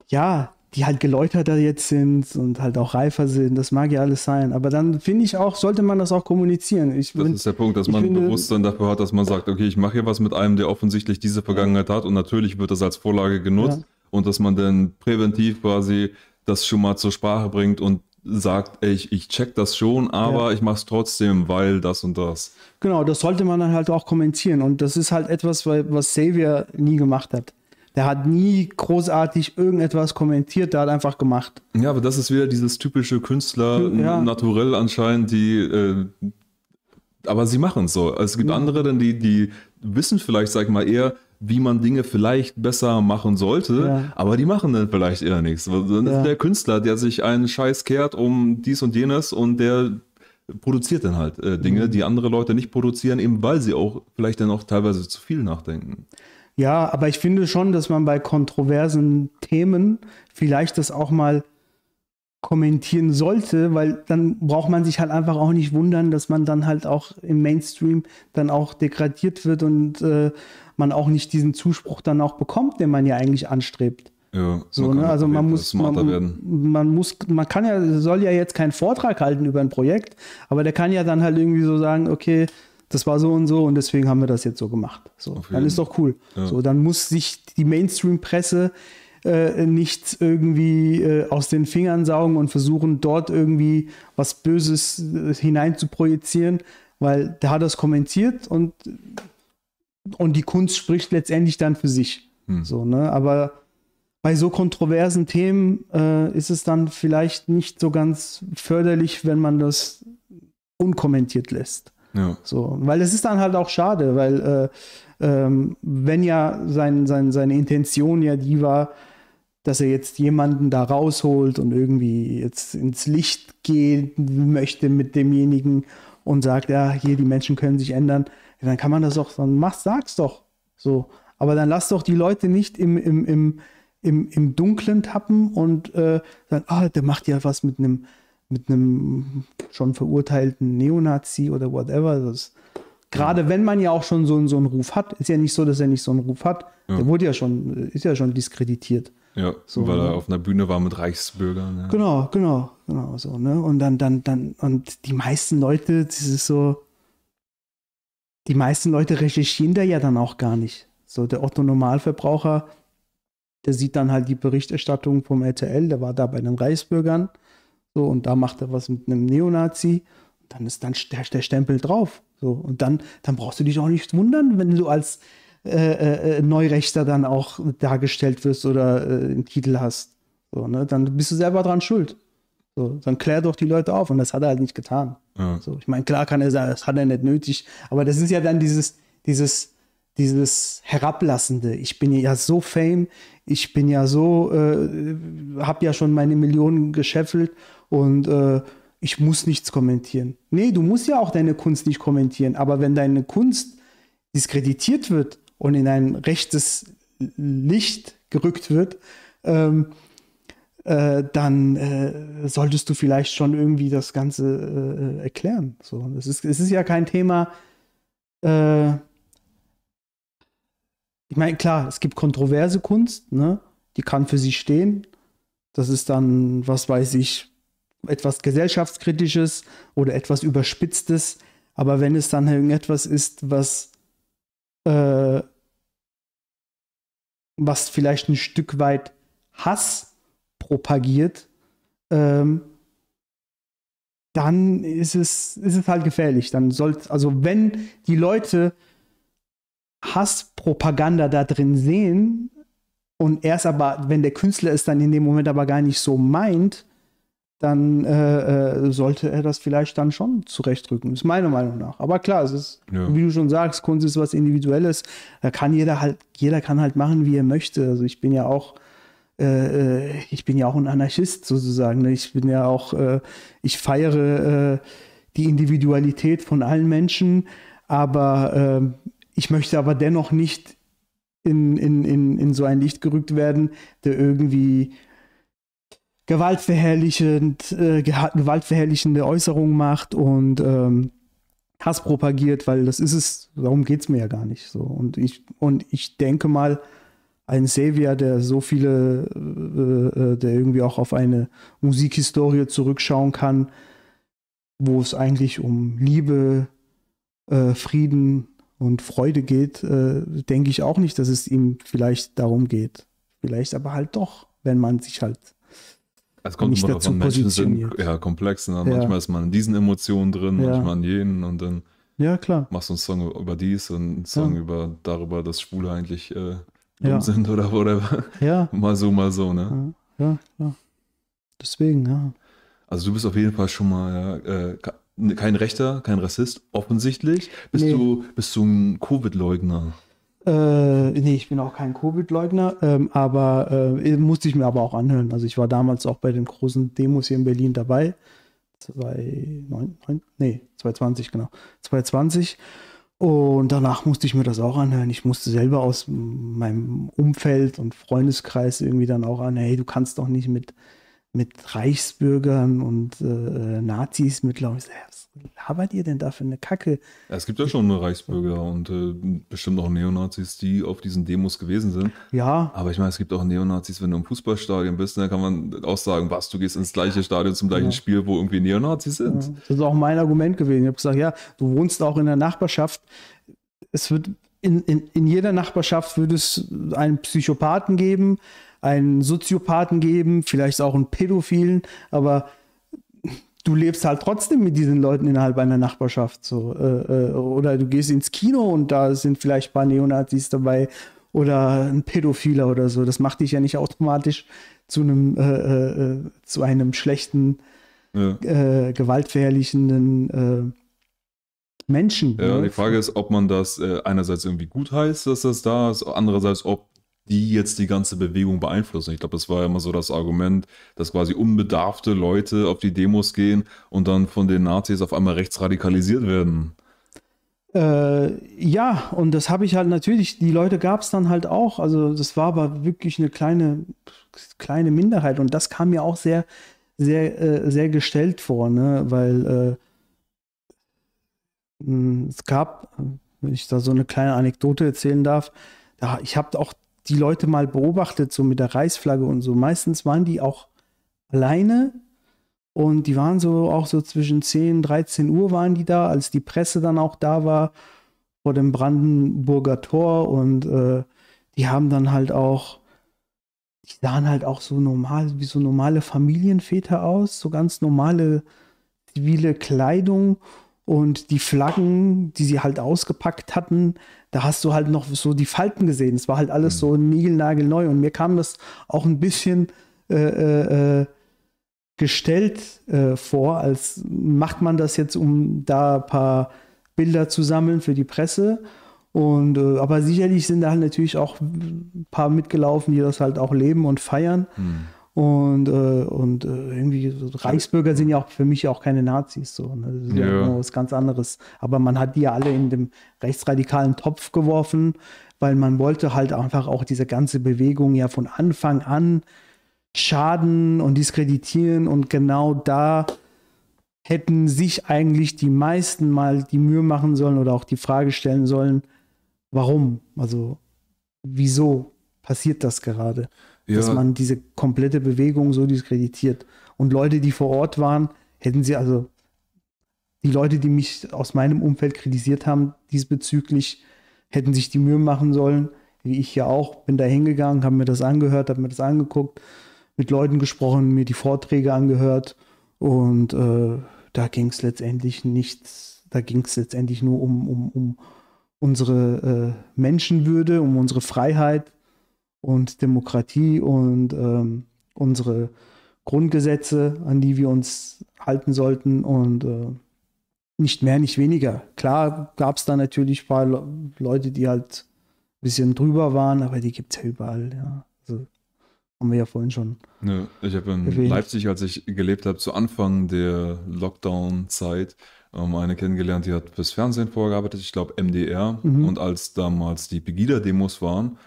ja, die halt geläuterter jetzt sind und halt auch reifer sind, das mag ja alles sein. Aber dann finde ich auch, sollte man das auch kommunizieren. Ich Das find- ist der Punkt, dass man finde- Bewusstsein dafür hat, dass man sagt, okay, ich mache hier was mit einem, der offensichtlich diese Vergangenheit hat und natürlich wird das als Vorlage genutzt Ja. Und dass man dann präventiv quasi das schon mal zur Sprache bringt und sagt, ey, ich, ich check das schon, aber Ja. ich mache es trotzdem, weil das und das. Genau, das sollte man dann halt auch kommentieren. Und das ist halt etwas, was Xavier nie gemacht hat. Der hat nie großartig irgendetwas kommentiert, der hat einfach gemacht. Ja, aber das ist wieder dieses typische Künstler Ja. naturell anscheinend, die äh, aber sie machen es so. Es gibt andere, dann die, die wissen vielleicht, sag ich mal, eher, wie man Dinge vielleicht besser machen sollte, Ja. aber die machen dann vielleicht eher nichts. Dann Ja. ist der Künstler, der sich einen Scheiß kehrt um dies und jenes und der produziert dann halt äh, Dinge, Mhm. die andere Leute nicht produzieren, eben weil sie auch vielleicht dann auch teilweise zu viel nachdenken. Ja, aber ich finde schon, dass man bei kontroversen Themen vielleicht das auch mal kommentieren sollte, weil dann braucht man sich halt einfach auch nicht wundern, dass man dann halt auch im Mainstream dann auch degradiert wird und äh, man auch nicht diesen Zuspruch dann auch bekommt, den man ja eigentlich anstrebt. Ja, So, kann ne? Also man muss, man, man muss, man kann ja, soll ja jetzt keinen Vortrag halten über ein Projekt, aber der kann ja dann halt irgendwie so sagen, okay, das war so und so und deswegen haben wir das jetzt so gemacht. So, dann ist doch cool. Ja. So, dann muss sich die Mainstream-Presse äh, nicht irgendwie äh, aus den Fingern saugen und versuchen, dort irgendwie was Böses äh, hinein zu projizieren, weil der hat das kommentiert und, und die Kunst spricht letztendlich dann für sich. Hm. So, ne? Aber bei so kontroversen Themen äh, ist es dann vielleicht nicht so ganz förderlich, wenn man das unkommentiert lässt. Ja. So, weil es ist dann halt auch schade, weil äh, ähm, wenn ja sein, sein, seine Intention ja die war, dass er jetzt jemanden da rausholt und irgendwie jetzt ins Licht gehen möchte mit demjenigen und sagt, ja, hier die Menschen können sich ändern, dann kann man das auch, dann mach, sag's doch. So. Aber dann lass doch die Leute nicht im, im, im, im, im Dunklen tappen und äh, sagen, ah, der macht ja was mit einem mit einem schon verurteilten Neonazi oder whatever. Das, gerade wenn man ja auch schon so, einen- so einen Ruf hat, ist ja nicht so, dass er nicht so einen Ruf hat. Ja. Der wurde ja schon, ist ja schon diskreditiert. Ja, So, weil ne? er auf einer Bühne war mit Reichsbürgern. Ja. Genau, genau, genau so, ne? Und dann, dann, dann, und die meisten Leute, das ist so, die meisten Leute recherchieren da ja dann auch gar nicht. So, der Otto Normalverbraucher, der sieht dann halt die Berichterstattung vom RTL, der war da bei den Reichsbürgern, so, und da macht er was mit einem Neonazi, und dann ist dann der, der Stempel drauf. So, und dann, dann brauchst du dich auch nicht wundern, wenn du als äh, äh, Neurechter dann auch dargestellt wirst oder äh, einen Titel hast. So, ne? Dann bist du selber dran schuld. So, dann klär doch die Leute auf und das hat er halt nicht getan. Ja. So, ich meine, klar kann er sagen, das hat er nicht nötig, aber das ist ja dann dieses, dieses, dieses Herablassende. Ich bin ja so fame, ich bin ja so, äh, habe ja schon meine Millionen gescheffelt und äh, ich muss nichts kommentieren. Nee, du musst ja auch deine Kunst nicht kommentieren, aber wenn deine Kunst diskreditiert wird und in ein rechtes Licht gerückt wird, ähm, äh, dann äh, solltest du vielleicht schon irgendwie das Ganze äh, erklären. So, es ist, es ist ja kein Thema. Äh, ich meine, klar, es gibt kontroverse Kunst, ne? Die kann für sich stehen. Das ist dann, was weiß ich, etwas gesellschaftskritisches oder etwas überspitztes. Aber wenn es dann irgendetwas ist, was äh, was vielleicht ein Stück weit Hass propagiert, ähm, dann ist es, ist es halt gefährlich. Dann sollte, also wenn die Leute Hasspropaganda da drin sehen und erst aber, wenn der Künstler es dann in dem Moment aber gar nicht so meint, dann äh, äh, sollte er das vielleicht dann schon zurechtrücken. Ist meine Meinung nach. Aber klar, es ist, ja. wie du schon sagst, Kunst ist was Individuelles. Da kann jeder halt, jeder kann halt machen, wie er möchte. Also ich bin ja auch, äh, äh ich bin ja auch ein Anarchist sozusagen. Ne? Ich bin ja auch, äh, ich feiere äh, die Individualität von allen Menschen, aber ähm, ich möchte aber dennoch nicht in, in, in, in so ein Licht gerückt werden, der irgendwie gewaltverherrlichend, äh, gewaltverherrlichende Äußerungen macht und ähm, Hass propagiert, weil das ist es, darum geht es mir ja gar nicht so. Und ich, und ich denke mal, ein Xavier, der so viele, äh, äh, der irgendwie auch auf eine Musikhistorie zurückschauen kann, wo es eigentlich um Liebe, äh, Frieden und Freude geht, äh, denke ich auch nicht, dass es ihm vielleicht darum geht. Vielleicht aber halt doch, wenn man sich halt es kommt immer davon, Menschen sind ja komplex. Ne? Ja. Manchmal ist man in diesen Emotionen drin, ja. manchmal in jenen und dann ja, klar. machst du einen Song über dies und einen Song ja. über darüber, dass Schwule eigentlich äh, dumm sind oder whatever. Ja. mal so, mal so, ne? Ja, klar. Deswegen, ja. Also du bist auf jeden Fall schon mal äh, kein Rechter, kein Rassist, offensichtlich. Bist nee. du bist du ein Covid-Leugner? Äh, nee, ich bin auch kein Covid-Leugner, ähm, aber äh, musste ich mir aber auch anhören. Also ich war damals auch bei den großen Demos hier in Berlin dabei. 2009, nee, 2020, genau. 2020. Und danach musste ich mir das auch anhören. Ich musste selber aus meinem Umfeld und Freundeskreis irgendwie dann auch an, hey, du kannst doch nicht mit mit Reichsbürgern und äh, Nazis mittlerweile. Labert ihr denn da für eine Kacke? Es gibt ja schon Reichsbürger und äh, bestimmt auch Neonazis, die auf diesen Demos gewesen sind. Ja. Aber ich meine, es gibt auch Neonazis, wenn du im Fußballstadion bist, dann kann man auch sagen, was, du gehst ins gleiche Stadion zum gleichen ja. Spiel, wo irgendwie Neonazis sind. Ja, das ist auch mein Argument gewesen. Ich habe gesagt, ja, du wohnst auch in der Nachbarschaft. Es wird in, in, in jeder Nachbarschaft würde es einen Psychopathen geben, einen Soziopathen geben, vielleicht auch einen Pädophilen, aber du lebst halt trotzdem mit diesen Leuten innerhalb einer Nachbarschaft. So. Äh, äh, oder du gehst ins Kino und da sind vielleicht ein paar Neonazis dabei oder ein Pädophiler oder so. Das macht dich ja nicht automatisch zu einem, äh, äh zu einem schlechten, ja. Äh, gewaltverherrlichenden äh, Menschen. Ja, ne? die Frage ist, ob man das einerseits irgendwie gut heißt, dass das da ist, andererseits, ob die jetzt die ganze Bewegung beeinflussen. Ich glaube, das war ja immer so das Argument, dass quasi unbedarfte Leute auf die Demos gehen und dann von den Nazis auf einmal rechtsradikalisiert werden. Äh, ja, und das habe ich halt natürlich, die Leute gab es dann halt auch. Also das war aber wirklich eine kleine, kleine Minderheit und das kam mir auch sehr, sehr, äh, sehr gestellt vor, ne? weil äh, es gab, wenn ich da so eine kleine Anekdote erzählen darf, da, ich habe auch die Leute mal beobachtet, so mit der Reichsflagge und so. Meistens waren die auch alleine und die waren so auch so zwischen 10, 13 Uhr waren die da, als die Presse dann auch da war vor dem Brandenburger Tor und äh, die haben dann halt auch, die sahen halt auch so normal, wie so normale Familienväter aus, so ganz normale zivile Kleidung und die Flaggen, die sie halt ausgepackt hatten, da hast du halt noch so die Falten gesehen. Es war halt alles mhm. so niegelnagelneu. Und mir kam das auch ein bisschen äh, äh, äh, gestellt äh, vor, als macht man das jetzt, um da ein paar Bilder zu sammeln für die Presse. Und äh, aber sicherlich sind da halt natürlich auch ein paar mitgelaufen, die das halt auch leben und feiern. Mhm. Und, äh, und äh, irgendwie Reichsbürger sind ja auch für mich auch keine Nazis. So, ne? Das ist ja, ja was ganz anderes. Aber man hat die ja alle in dem rechtsradikalen Topf geworfen, weil man wollte halt einfach auch diese ganze Bewegung ja von Anfang an schaden und diskreditieren. Und genau da hätten sich eigentlich die meisten mal die Mühe machen sollen oder auch die Frage stellen sollen, warum? Also, wieso passiert das gerade? Ja. dass man diese komplette Bewegung so diskreditiert. Und Leute, die vor Ort waren, hätten sie also, die Leute, die mich aus meinem Umfeld kritisiert haben, diesbezüglich, hätten sich die Mühe machen sollen, wie ich ja auch, bin da hingegangen, habe mir das angehört, habe mir das angeguckt, mit Leuten gesprochen, mir die Vorträge angehört und äh, da ging es letztendlich nichts, da ging es letztendlich nur um, um, um, unsere äh, Menschenwürde, um unsere Freiheit und Demokratie und ähm, unsere Grundgesetze, an die wir uns halten sollten und äh, nicht mehr, nicht weniger. Klar gab es da natürlich ein paar Le Leute, die halt ein bisschen drüber waren, aber die gibt es ja überall, ja. Also, haben wir ja vorhin schon. Ja, ich habe in erwähnt. Leipzig, als ich gelebt habe, zu Anfang der Lockdown-Zeit, ähm, eine kennengelernt, die hat fürs Fernsehen vorgearbeitet, ich glaube MDR. Mhm. Und als damals die Pegida-Demos waren,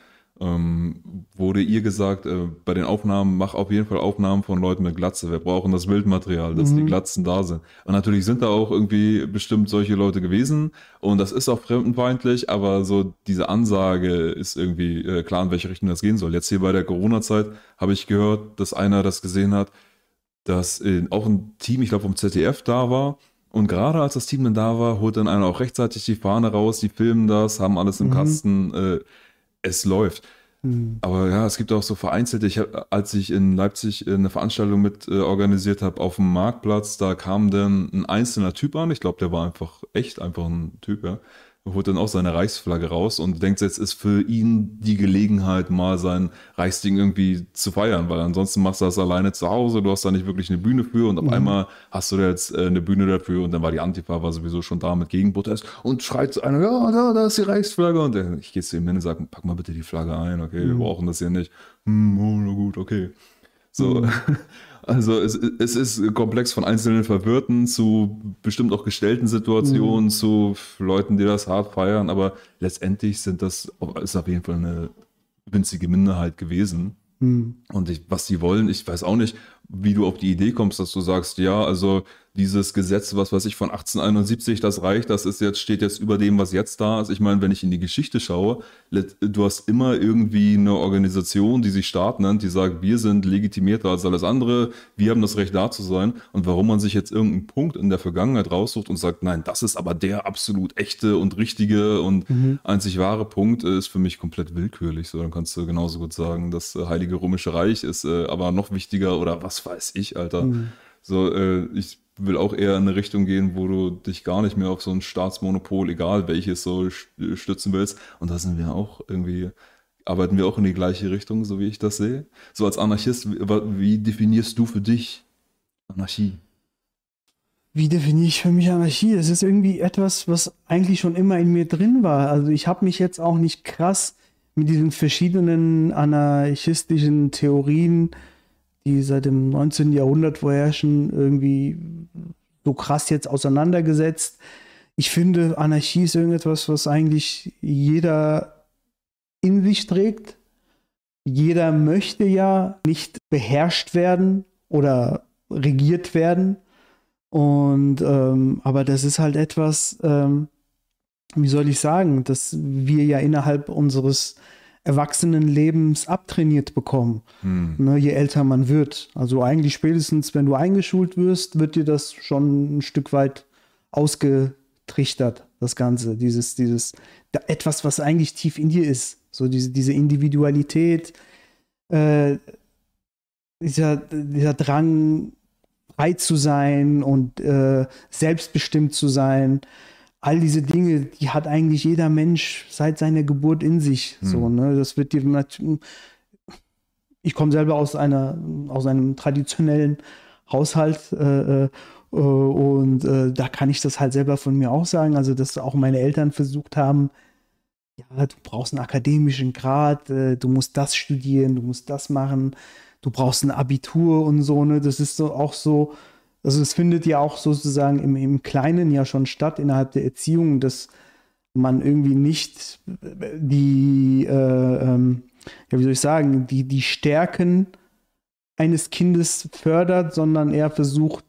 ähm, wurde ihr gesagt, äh, bei den Aufnahmen, mach auf jeden Fall Aufnahmen von Leuten mit Glatze. Wir brauchen das Bildmaterial, dass mhm. die Glatzen da sind. Und natürlich sind da auch irgendwie bestimmt solche Leute gewesen. Und das ist auch fremdenfeindlich, aber so diese Ansage ist irgendwie äh, klar, in welche Richtung das gehen soll. Jetzt hier bei der Corona-Zeit habe ich gehört, dass einer das gesehen hat, dass äh, auch ein Team, ich glaube vom ZDF da war, und gerade als das Team dann da war, holt dann einer auch rechtzeitig die Fahne raus, die filmen das, haben alles im mhm. Kasten. Äh, es läuft. Mhm. Aber ja, es gibt auch so vereinzelte, ich hab, als ich in Leipzig eine Veranstaltung mit äh, organisiert habe auf dem Marktplatz, da kam dann ein einzelner Typ an, ich glaube, der war einfach echt einfach ein Typ, ja holt dann auch seine Reichsflagge raus und denkt, jetzt ist für ihn die Gelegenheit, mal sein Reichsding irgendwie zu feiern, weil ansonsten machst du das alleine zu Hause, du hast da nicht wirklich eine Bühne für und auf mhm. einmal hast du da jetzt äh, eine Bühne dafür und dann war die Antifa war sowieso schon da mit Gegenprotest und schreit einer, ja, da, da ist die Reichsflagge und ich gehe zu ihm hin und sage, pack mal bitte die Flagge ein, okay, mhm. wir brauchen das hier nicht. Hm, oh, na gut, okay. So, mhm. Also es, es ist komplex von einzelnen Verwirrten zu bestimmt auch gestellten Situationen, mhm. zu Leuten, die das hart feiern, aber letztendlich sind das ist auf jeden Fall eine winzige Minderheit gewesen. Mhm. Und ich, was sie wollen, ich weiß auch nicht, wie du auf die Idee kommst, dass du sagst, ja, also dieses Gesetz, was weiß ich, von 1871, das reicht, das ist jetzt, steht jetzt über dem, was jetzt da ist. Ich meine, wenn ich in die Geschichte schaue, du hast immer irgendwie eine Organisation, die sich Staat nennt, die sagt, wir sind legitimierter als alles andere, wir haben das Recht da zu sein. Und warum man sich jetzt irgendeinen Punkt in der Vergangenheit raussucht und sagt, nein, das ist aber der absolut echte und richtige und mhm. einzig wahre Punkt, ist für mich komplett willkürlich. So, dann kannst du genauso gut sagen, das Heilige Römische Reich ist äh, aber noch wichtiger oder was weiß ich, Alter. Mhm. So, äh, ich will auch eher in eine Richtung gehen, wo du dich gar nicht mehr auf so ein Staatsmonopol, egal welches, so stützen willst. Und da sind wir auch irgendwie, arbeiten wir auch in die gleiche Richtung, so wie ich das sehe. So als Anarchist, wie definierst du für dich Anarchie? Wie definiere ich für mich Anarchie? Das ist irgendwie etwas, was eigentlich schon immer in mir drin war. Also ich habe mich jetzt auch nicht krass mit diesen verschiedenen anarchistischen Theorien die seit dem 19. Jahrhundert vorherrschen, irgendwie so krass jetzt auseinandergesetzt. Ich finde, Anarchie ist irgendetwas, was eigentlich jeder in sich trägt. Jeder möchte ja nicht beherrscht werden oder regiert werden. Und ähm, aber das ist halt etwas, ähm, wie soll ich sagen, dass wir ja innerhalb unseres Erwachsenenlebens abtrainiert bekommen, hm. ne, je älter man wird. Also eigentlich spätestens, wenn du eingeschult wirst, wird dir das schon ein Stück weit ausgetrichtert, das Ganze. Dieses, dieses, da, etwas, was eigentlich tief in dir ist. So diese, diese Individualität, äh, dieser, dieser Drang, frei zu sein und äh, selbstbestimmt zu sein all diese Dinge, die hat eigentlich jeder Mensch seit seiner Geburt in sich. Hm. So, ne? Das wird dir natürlich. Ich komme selber aus einer, aus einem traditionellen Haushalt äh, äh, und äh, da kann ich das halt selber von mir auch sagen. Also, dass auch meine Eltern versucht haben, ja, du brauchst einen akademischen Grad, äh, du musst das studieren, du musst das machen, du brauchst ein Abitur und so, ne? Das ist so auch so, also es findet ja auch sozusagen im, im Kleinen ja schon statt innerhalb der Erziehung, dass man irgendwie nicht die, äh, ähm, ja, wie soll ich sagen, die, die Stärken eines Kindes fördert, sondern er versucht,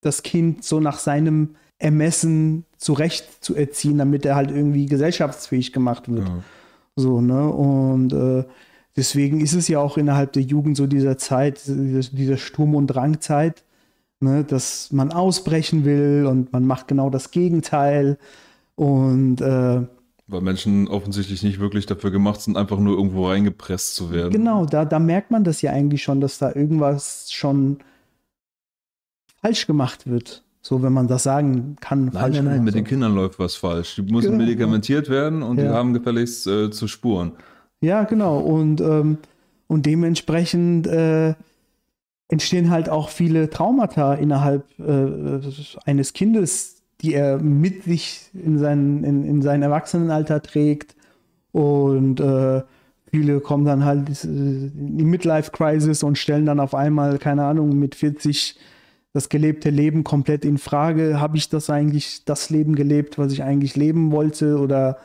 das Kind so nach seinem Ermessen zurecht zu erziehen, damit er halt irgendwie gesellschaftsfähig gemacht wird. Ja. So, ne? Und äh, Deswegen ist es ja auch innerhalb der Jugend so dieser Zeit, dieser Sturm- und Drangzeit, ne, dass man ausbrechen will und man macht genau das Gegenteil. Und äh, weil Menschen offensichtlich nicht wirklich dafür gemacht sind, einfach nur irgendwo reingepresst zu werden. Genau, da, da merkt man das ja eigentlich schon, dass da irgendwas schon falsch gemacht wird. So, wenn man das sagen kann. Nein, nein, nein, mit so. den Kindern läuft was falsch. Die müssen genau. medikamentiert werden und ja. die haben gefälligst äh, zu spuren. Ja, genau. Und, ähm, und dementsprechend äh, entstehen halt auch viele Traumata innerhalb äh, eines Kindes, die er mit sich in, seinen, in, in sein Erwachsenenalter trägt. Und äh, viele kommen dann halt in die Midlife-Crisis und stellen dann auf einmal, keine Ahnung, mit 40 das gelebte Leben komplett in Frage. Habe ich das eigentlich, das Leben gelebt, was ich eigentlich leben wollte? Oder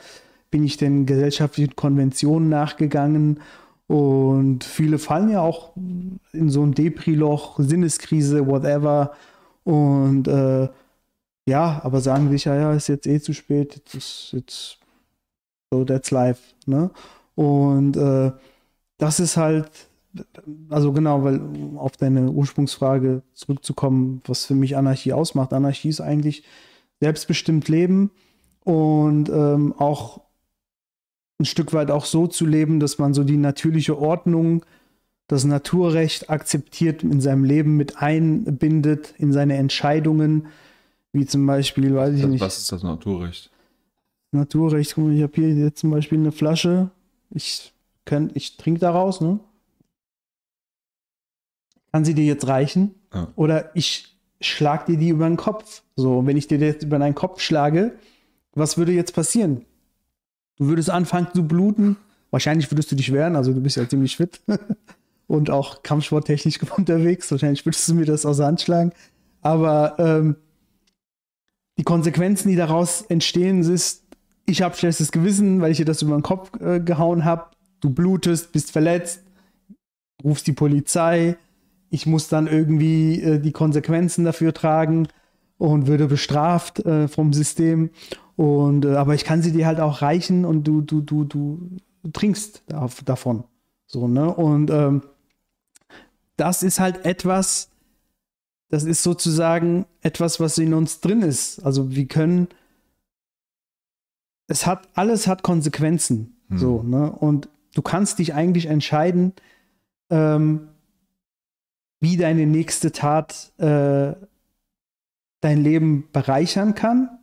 bin ich den gesellschaftlichen Konventionen nachgegangen? Und viele fallen ja auch in so ein Depri-Loch, Sinneskrise, whatever. Und äh, ja, aber sagen sich, ja, ja, ist jetzt eh zu spät, jetzt ist jetzt so, that's life. Ne? Und äh, das ist halt, also genau, weil auf deine Ursprungsfrage zurückzukommen, was für mich Anarchie ausmacht. Anarchie ist eigentlich selbstbestimmt Leben und ähm, auch ein Stück weit auch so zu leben, dass man so die natürliche Ordnung, das Naturrecht akzeptiert, in seinem Leben mit einbindet, in seine Entscheidungen, wie zum Beispiel, weiß ich nicht. Was ist das Naturrecht? Naturrecht, guck mal, ich habe hier jetzt zum Beispiel eine Flasche. Ich, kann, ich trinke daraus, ne? Kann sie dir jetzt reichen? Ja. Oder ich schlag dir die über den Kopf. So, wenn ich dir jetzt über deinen Kopf schlage, was würde jetzt passieren? Du würdest anfangen zu bluten. Wahrscheinlich würdest du dich wehren, also du bist ja ziemlich fit und auch kampfsporttechnisch unterwegs. Wahrscheinlich würdest du mir das aus der Hand schlagen. Aber ähm, die Konsequenzen, die daraus entstehen, ist, ich habe schlechtes Gewissen, weil ich dir das über den Kopf äh, gehauen habe. Du blutest, bist verletzt, rufst die Polizei. Ich muss dann irgendwie äh, die Konsequenzen dafür tragen und würde bestraft äh, vom System. Und, äh, aber ich kann sie dir halt auch reichen und du, du, du, du trinkst davon. So, ne? Und ähm, das ist halt etwas, das ist sozusagen etwas, was in uns drin ist. Also wir können, es hat, alles hat Konsequenzen. Hm. So, ne? Und du kannst dich eigentlich entscheiden, ähm, wie deine nächste Tat äh, dein Leben bereichern kann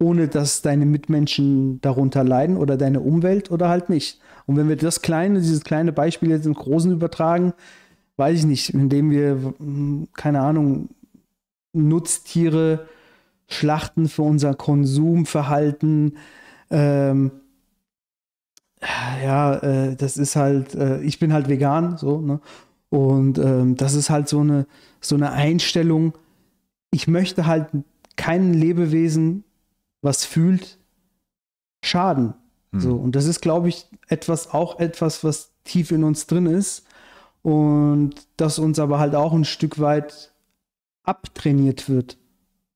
ohne dass deine Mitmenschen darunter leiden oder deine Umwelt oder halt nicht. Und wenn wir das kleine, dieses kleine Beispiel jetzt im Großen übertragen, weiß ich nicht, indem wir, hm, keine Ahnung, Nutztiere schlachten für unser Konsumverhalten, ähm, ja, äh, das ist halt, äh, ich bin halt vegan, so, ne? Und ähm, das ist halt so eine, so eine Einstellung. Ich möchte halt kein Lebewesen was fühlt, schaden. Hm. So, und das ist, glaube ich, etwas, auch etwas, was tief in uns drin ist und das uns aber halt auch ein Stück weit abtrainiert wird.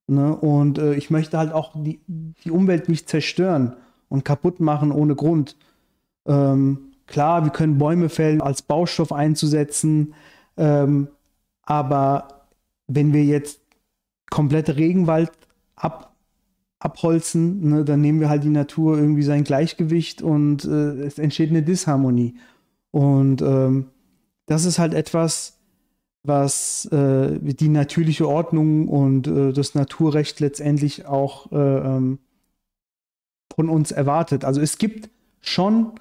Ne? Und äh, ich möchte halt auch die, die Umwelt nicht zerstören und kaputt machen ohne Grund. Ähm, klar, wir können Bäume fällen, als Baustoff einzusetzen, ähm, aber wenn wir jetzt komplette Regenwald ab abholzen, ne, dann nehmen wir halt die Natur irgendwie sein Gleichgewicht und äh, es entsteht eine Disharmonie. Und ähm, das ist halt etwas, was äh, die natürliche Ordnung und äh, das Naturrecht letztendlich auch äh, ähm, von uns erwartet. Also es gibt schon,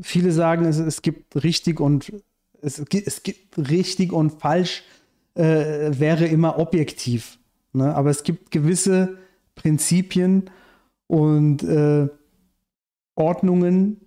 viele sagen, es, es gibt richtig und es, es gibt richtig und falsch äh, wäre immer objektiv. Ne? Aber es gibt gewisse Prinzipien und äh, Ordnungen,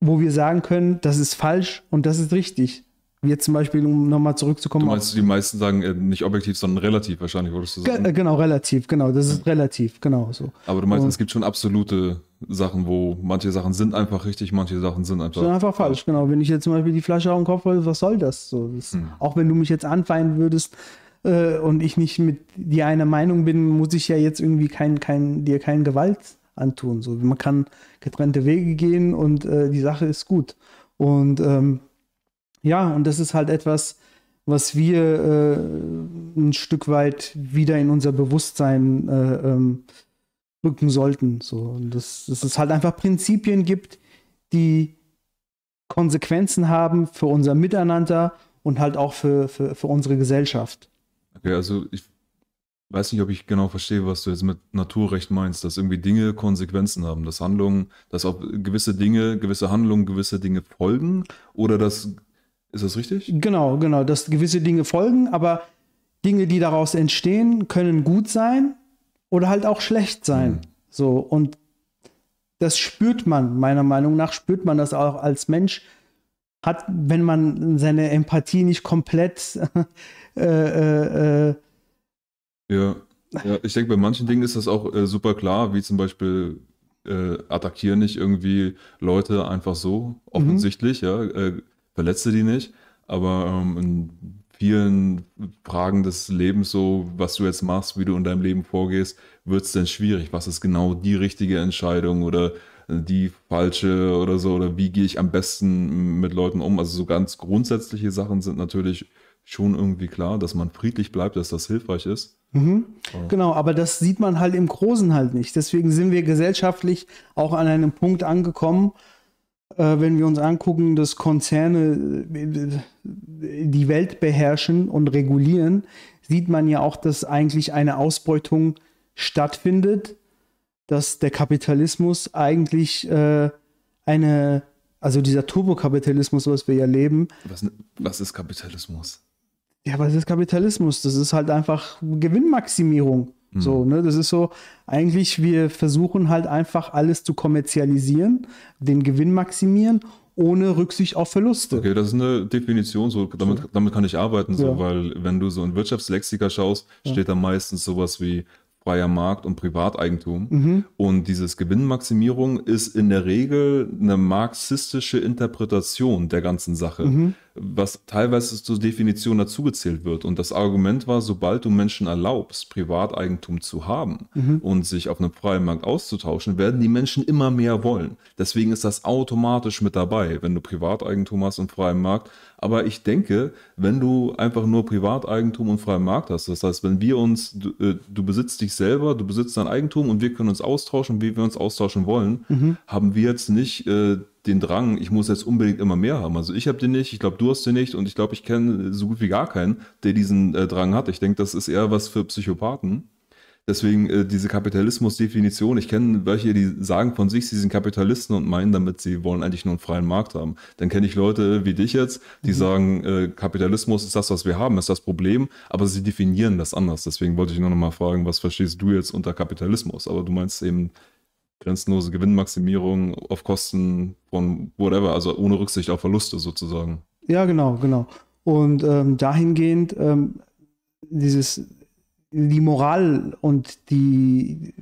wo wir sagen können, das ist falsch und das ist richtig. Wie jetzt zum Beispiel, um nochmal zurückzukommen. Du meinst, die meisten sagen äh, nicht objektiv, sondern relativ wahrscheinlich, würdest du sagen? Ge genau, relativ, genau. Das ist ja. relativ, genau so. Aber du meinst, und es gibt schon absolute Sachen, wo manche Sachen sind einfach richtig, manche Sachen sind einfach, sind einfach falsch. Genau, wenn ich jetzt zum Beispiel die Flasche auf den Kopf hole, was soll das? So, das hm. Auch wenn du mich jetzt anfeinden würdest, äh, und ich nicht mit dir einer Meinung bin, muss ich ja jetzt irgendwie kein, kein, dir keine Gewalt antun. So, man kann getrennte Wege gehen und äh, die Sache ist gut. Und ähm, ja, und das ist halt etwas, was wir äh, ein Stück weit wieder in unser Bewusstsein äh, ähm, rücken sollten. So, und das, dass es halt einfach Prinzipien gibt, die Konsequenzen haben für unser Miteinander und halt auch für, für, für unsere Gesellschaft. Okay, also ich weiß nicht, ob ich genau verstehe, was du jetzt mit Naturrecht meinst, dass irgendwie Dinge Konsequenzen haben, dass Handlungen, dass auf gewisse Dinge, gewisse Handlungen, gewisse Dinge folgen oder das, ist das richtig? Genau, genau, dass gewisse Dinge folgen, aber Dinge, die daraus entstehen, können gut sein oder halt auch schlecht sein. Mhm. So, und das spürt man, meiner Meinung nach, spürt man das auch als Mensch, hat, wenn man seine Empathie nicht komplett äh, äh, äh, ja. ja, ich denke, bei manchen Dingen ist das auch äh, super klar, wie zum Beispiel äh, attackieren nicht irgendwie Leute einfach so, offensichtlich, mhm. ja, äh, verletze die nicht, aber ähm, in vielen Fragen des Lebens, so was du jetzt machst, wie du in deinem Leben vorgehst, wird es dann schwierig. Was ist genau die richtige Entscheidung oder äh, die falsche oder so, oder wie gehe ich am besten mit Leuten um? Also so ganz grundsätzliche Sachen sind natürlich schon irgendwie klar, dass man friedlich bleibt, dass das hilfreich ist. Mhm. Genau, aber das sieht man halt im Großen halt nicht. Deswegen sind wir gesellschaftlich auch an einem Punkt angekommen, äh, wenn wir uns angucken, dass Konzerne äh, die Welt beherrschen und regulieren, sieht man ja auch, dass eigentlich eine Ausbeutung stattfindet, dass der Kapitalismus eigentlich äh, eine, also dieser Turbokapitalismus, was wir ja leben. Was, was ist Kapitalismus? Ja, was ist Kapitalismus? Das ist halt einfach Gewinnmaximierung. Mhm. So, ne? Das ist so, eigentlich, wir versuchen halt einfach alles zu kommerzialisieren, den Gewinn maximieren, ohne Rücksicht auf Verluste. Okay, das ist eine Definition, so, damit, damit kann ich arbeiten, so, ja. weil wenn du so in Wirtschaftslexika schaust, steht ja. da meistens sowas wie freier Markt und Privateigentum. Mhm. Und dieses Gewinnmaximierung ist in der Regel eine marxistische Interpretation der ganzen Sache. Mhm was teilweise zur Definition dazugezählt wird. Und das Argument war, sobald du Menschen erlaubst, Privateigentum zu haben mhm. und sich auf einem freien Markt auszutauschen, werden die Menschen immer mehr wollen. Deswegen ist das automatisch mit dabei, wenn du Privateigentum hast und freien Markt. Aber ich denke, wenn du einfach nur Privateigentum und freien Markt hast, das heißt, wenn wir uns, du, äh, du besitzt dich selber, du besitzt dein Eigentum und wir können uns austauschen, wie wir uns austauschen wollen, mhm. haben wir jetzt nicht äh, den Drang, ich muss jetzt unbedingt immer mehr haben. Also ich habe den nicht, ich glaube, du hast den nicht und ich glaube, ich kenne so gut wie gar keinen, der diesen äh, Drang hat. Ich denke, das ist eher was für Psychopathen. Deswegen äh, diese Kapitalismus-Definition, ich kenne welche, die sagen von sich, sie sind Kapitalisten und meinen damit, sie wollen eigentlich nur einen freien Markt haben. Dann kenne ich Leute wie dich jetzt, die mhm. sagen, äh, Kapitalismus ist das, was wir haben, ist das Problem, aber sie definieren das anders. Deswegen wollte ich nur noch mal fragen, was verstehst du jetzt unter Kapitalismus? Aber du meinst eben grenzenlose Gewinnmaximierung auf Kosten von whatever, also ohne Rücksicht auf Verluste sozusagen. Ja, genau, genau. Und ähm, dahingehend ähm, dieses, die Moral und die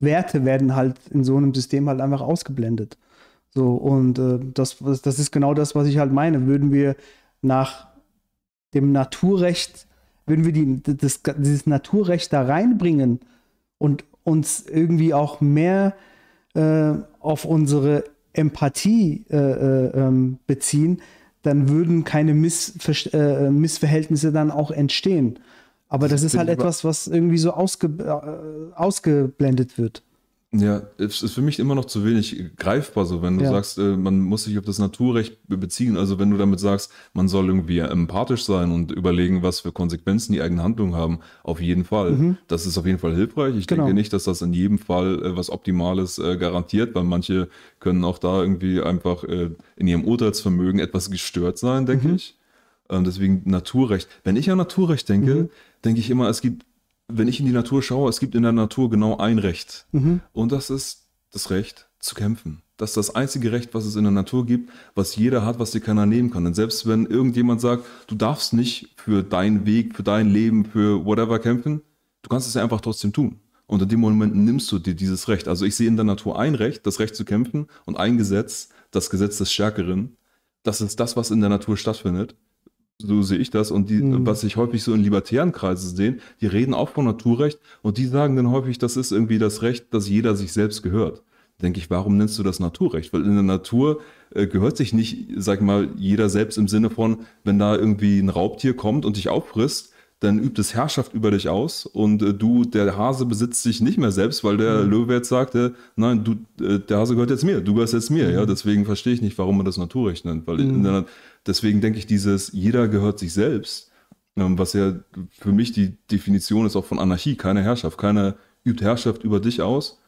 Werte werden halt in so einem System halt einfach ausgeblendet. So, und äh, das, das ist genau das, was ich halt meine. Würden wir nach dem Naturrecht, würden wir die, das, dieses Naturrecht da reinbringen und uns irgendwie auch mehr äh, auf unsere Empathie äh, äh, ähm, beziehen, dann würden keine Missver äh, Missverhältnisse dann auch entstehen. Aber das, das ist halt etwas, was irgendwie so ausge ausgeblendet wird. Ja, es ist für mich immer noch zu wenig greifbar, so wenn du ja. sagst, äh, man muss sich auf das Naturrecht beziehen. Also wenn du damit sagst, man soll irgendwie empathisch sein und überlegen, was für Konsequenzen die eigenen Handlungen haben, auf jeden Fall. Mhm. Das ist auf jeden Fall hilfreich. Ich genau. denke nicht, dass das in jedem Fall äh, was Optimales äh, garantiert, weil manche können auch da irgendwie einfach in ihrem Urteilsvermögen etwas gestört sein, denke mhm. ich. Ähm, deswegen Naturrecht. Wenn ich an Naturrecht denke, mhm. denke ich immer, es gibt wenn ich in die Natur schaue, es gibt in der Natur genau ein Recht. Mhm. Und das ist das Recht zu kämpfen. Das ist das einzige Recht, was es in der Natur gibt, was jeder hat, was dir keiner nehmen kann. Und selbst wenn irgendjemand sagt, du darfst nicht für deinen Weg, für dein Leben, für whatever kämpfen, du kannst es ja einfach trotzdem tun. Und in dem Moment nimmst du dir dieses Recht. Also ich sehe in der Natur ein Recht, das Recht zu kämpfen und ein Gesetz, das Gesetz des Stärkeren. Das ist das, was in der Natur stattfindet so sehe ich das. Und die, mhm. was ich häufig so in libertären Kreisen sehe, die reden auch von Naturrecht und die sagen dann häufig, das ist irgendwie das Recht, dass jeder sich selbst gehört. Denke ich, warum nennst du das Naturrecht? Weil in der Natur äh, gehört sich nicht, sag mal, jeder selbst im Sinne von, wenn da irgendwie ein Raubtier kommt und dich auffrisst, dann übt es Herrschaft über dich aus und äh, du, der Hase besitzt sich nicht mehr selbst, weil der mhm. Löwe jetzt sagte, nein, du, äh, der Hase gehört jetzt mir, du gehörst jetzt mir, mhm. ja, deswegen verstehe ich nicht, warum man das Naturrecht nennt, weil mhm. der, deswegen denke ich, dieses, jeder gehört sich selbst, ähm, was ja für mich die Definition ist auch von Anarchie, keine Herrschaft. Keiner übt Herrschaft über dich aus.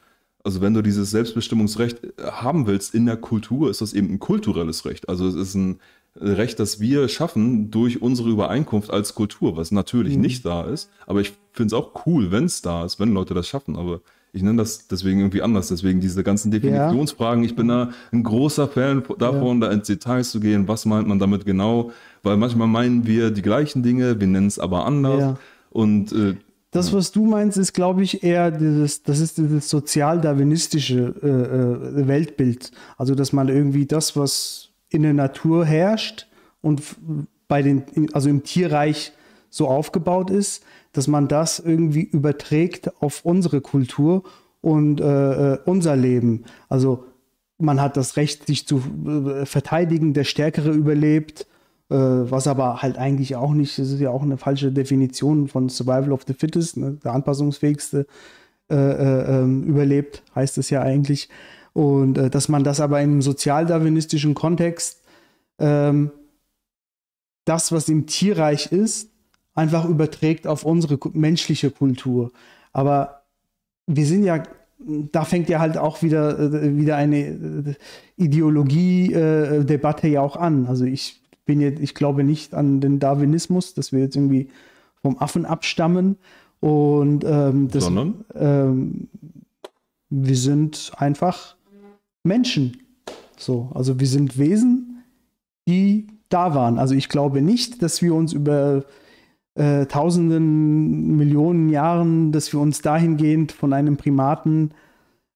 Also wenn du dieses Selbstbestimmungsrecht äh, haben willst in der Kultur, ist das eben ein kulturelles Recht. Also es ist ein Recht, das wir schaffen durch unsere Übereinkunft als Kultur, was natürlich mhm. nicht da ist. Aber ich finde es auch cool, wenn es da ist, wenn Leute das schaffen. Aber ich nenne das deswegen irgendwie anders. Deswegen diese ganzen Definitionsfragen. Ich bin da ein großer Fan davon, ja. da ins Details zu gehen. Was meint man damit genau? Weil manchmal meinen wir die gleichen Dinge, wir nennen es aber anders. Ja. Und äh, das, was du meinst, ist, glaube ich, eher dieses, das ist dieses sozial-darwinistische äh, äh, Weltbild. Also, dass man irgendwie das, was in der Natur herrscht und bei den, also im Tierreich so aufgebaut ist, dass man das irgendwie überträgt auf unsere Kultur und äh, äh, unser Leben. Also man hat das Recht, sich zu äh, verteidigen, der Stärkere überlebt, äh, was aber halt eigentlich auch nicht, das ist ja auch eine falsche Definition von Survival of the Fittest, ne? der anpassungsfähigste äh, äh, ähm, überlebt, heißt es ja eigentlich. Und dass man das aber im sozialdarwinistischen Kontext ähm, das, was im Tierreich ist, einfach überträgt auf unsere menschliche Kultur. Aber wir sind ja, da fängt ja halt auch wieder, äh, wieder eine äh, Ideologie-Debatte ja auch an. Also ich bin jetzt, ich glaube nicht an den Darwinismus, dass wir jetzt irgendwie vom Affen abstammen. Und ähm, das, Sondern? Ähm, wir sind einfach Menschen. So, also wir sind Wesen, die da waren. Also ich glaube nicht, dass wir uns über äh, tausenden, Millionen Jahren, dass wir uns dahingehend von einem Primaten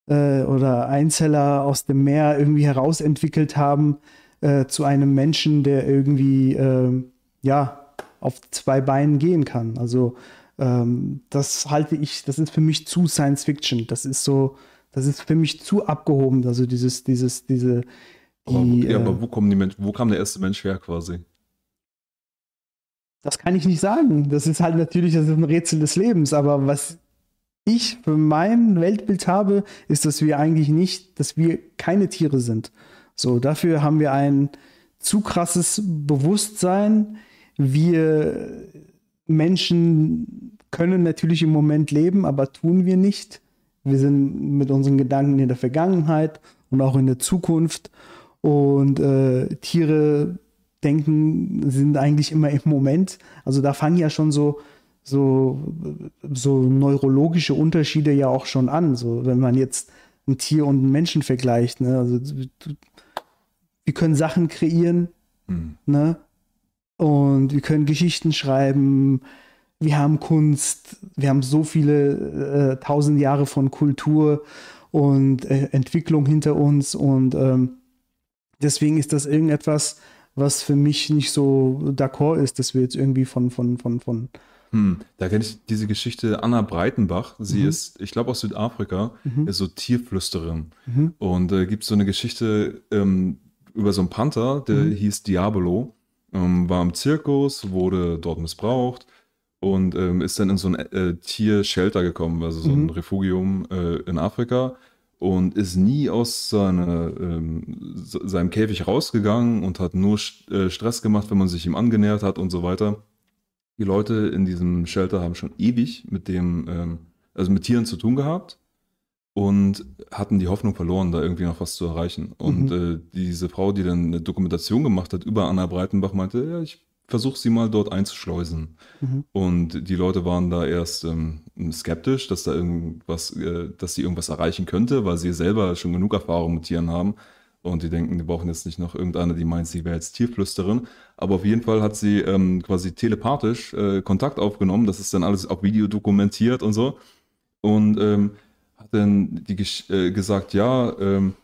äh, oder Einzeller aus dem Meer irgendwie herausentwickelt haben äh, zu einem Menschen, der irgendwie ähm, ja auf zwei Beinen gehen kann. Also ähm, das halte ich, das ist für mich zu Science Fiction. Das ist so, das ist für mich zu abgehoben. Also dieses, dieses, diese. Die, aber, ja, aber äh, wo kommen die Menschen, wo kam der erste Mensch her quasi? Das kann ich nicht sagen. Das ist halt natürlich das ist ein Rätsel des Lebens. Aber was ich für mein Weltbild habe, ist, dass wir eigentlich nicht, dass wir keine Tiere sind. So, dafür haben wir ein zu krasses Bewusstsein. Wir Menschen können natürlich im Moment leben, aber tun wir nicht. Wir sind mit unseren Gedanken in der Vergangenheit und auch in der Zukunft. Und äh, Tiere denken, sind eigentlich immer im Moment. Also da fangen ja schon so, so, so neurologische Unterschiede ja auch schon an. So, wenn man jetzt ein Tier und einen Menschen vergleicht. Ne? Also wir können Sachen kreieren, mhm. ne? Und wir können Geschichten schreiben. Wir haben Kunst. Wir haben so viele äh, tausend Jahre von Kultur und äh, Entwicklung hinter uns. Und ähm, deswegen ist das irgendetwas, was für mich nicht so d'accord ist, dass wir jetzt irgendwie von, von, von, von. Hm, da kenne ich diese Geschichte Anna Breitenbach. Sie mhm. ist, ich glaube, aus Südafrika, mhm. ist so Tierflüsterin. Mhm. Und äh, gibt so eine Geschichte ähm, über so einen Panther, der mhm. hieß Diabolo, ähm, war im Zirkus, wurde dort missbraucht und ähm, ist dann in so ein äh, Tiershelter gekommen, also so ein mhm. Refugium äh, in Afrika und ist nie aus seine, ähm, seinem Käfig rausgegangen und hat nur äh, Stress gemacht, wenn man sich ihm angenähert hat und so weiter. Die Leute in diesem Shelter haben schon ewig mit dem, ähm, also mit Tieren zu tun gehabt und hatten die Hoffnung verloren, da irgendwie noch was zu erreichen. Und mhm. äh, diese Frau, die dann eine Dokumentation gemacht hat über Anna Breitenbach, meinte, ja, ich versuche sie mal dort einzuschleusen. Mhm. Und die Leute waren da erst ähm, skeptisch, dass da irgendwas, äh, dass sie irgendwas erreichen könnte, weil sie selber schon genug Erfahrung mit Tieren haben. Und die denken, die brauchen jetzt nicht noch irgendeine, die meint, sie wäre jetzt Tierflüsterin. Aber auf jeden Fall hat sie ähm, quasi telepathisch äh, Kontakt aufgenommen. Das ist dann alles auf Video dokumentiert und so. Und ähm, hat dann die, äh, gesagt, ja, ähm,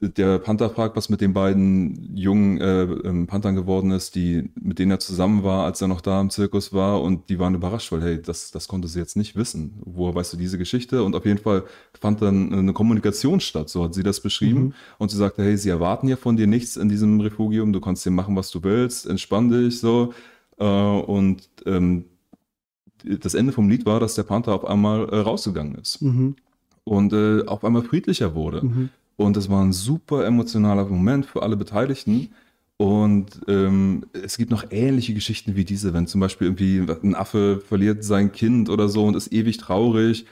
der Panther fragt, was mit den beiden jungen äh, ähm, Panthern geworden ist, die, mit denen er zusammen war, als er noch da im Zirkus war. Und die waren überrascht, weil, hey, das, das konnte sie jetzt nicht wissen. Woher weißt du diese Geschichte? Und auf jeden Fall fand dann eine Kommunikation statt, so hat sie das beschrieben. Mhm. Und sie sagte, hey, sie erwarten ja von dir nichts in diesem Refugium. Du kannst dir machen, was du willst, entspann dich, so. Äh, und ähm, das Ende vom Lied war, dass der Panther auf einmal äh, rausgegangen ist. Mhm. Und äh, auf einmal friedlicher wurde. Mhm. Und es war ein super emotionaler Moment für alle Beteiligten. Und ähm, es gibt noch ähnliche Geschichten wie diese, wenn zum Beispiel irgendwie ein Affe verliert sein Kind oder so und ist ewig traurig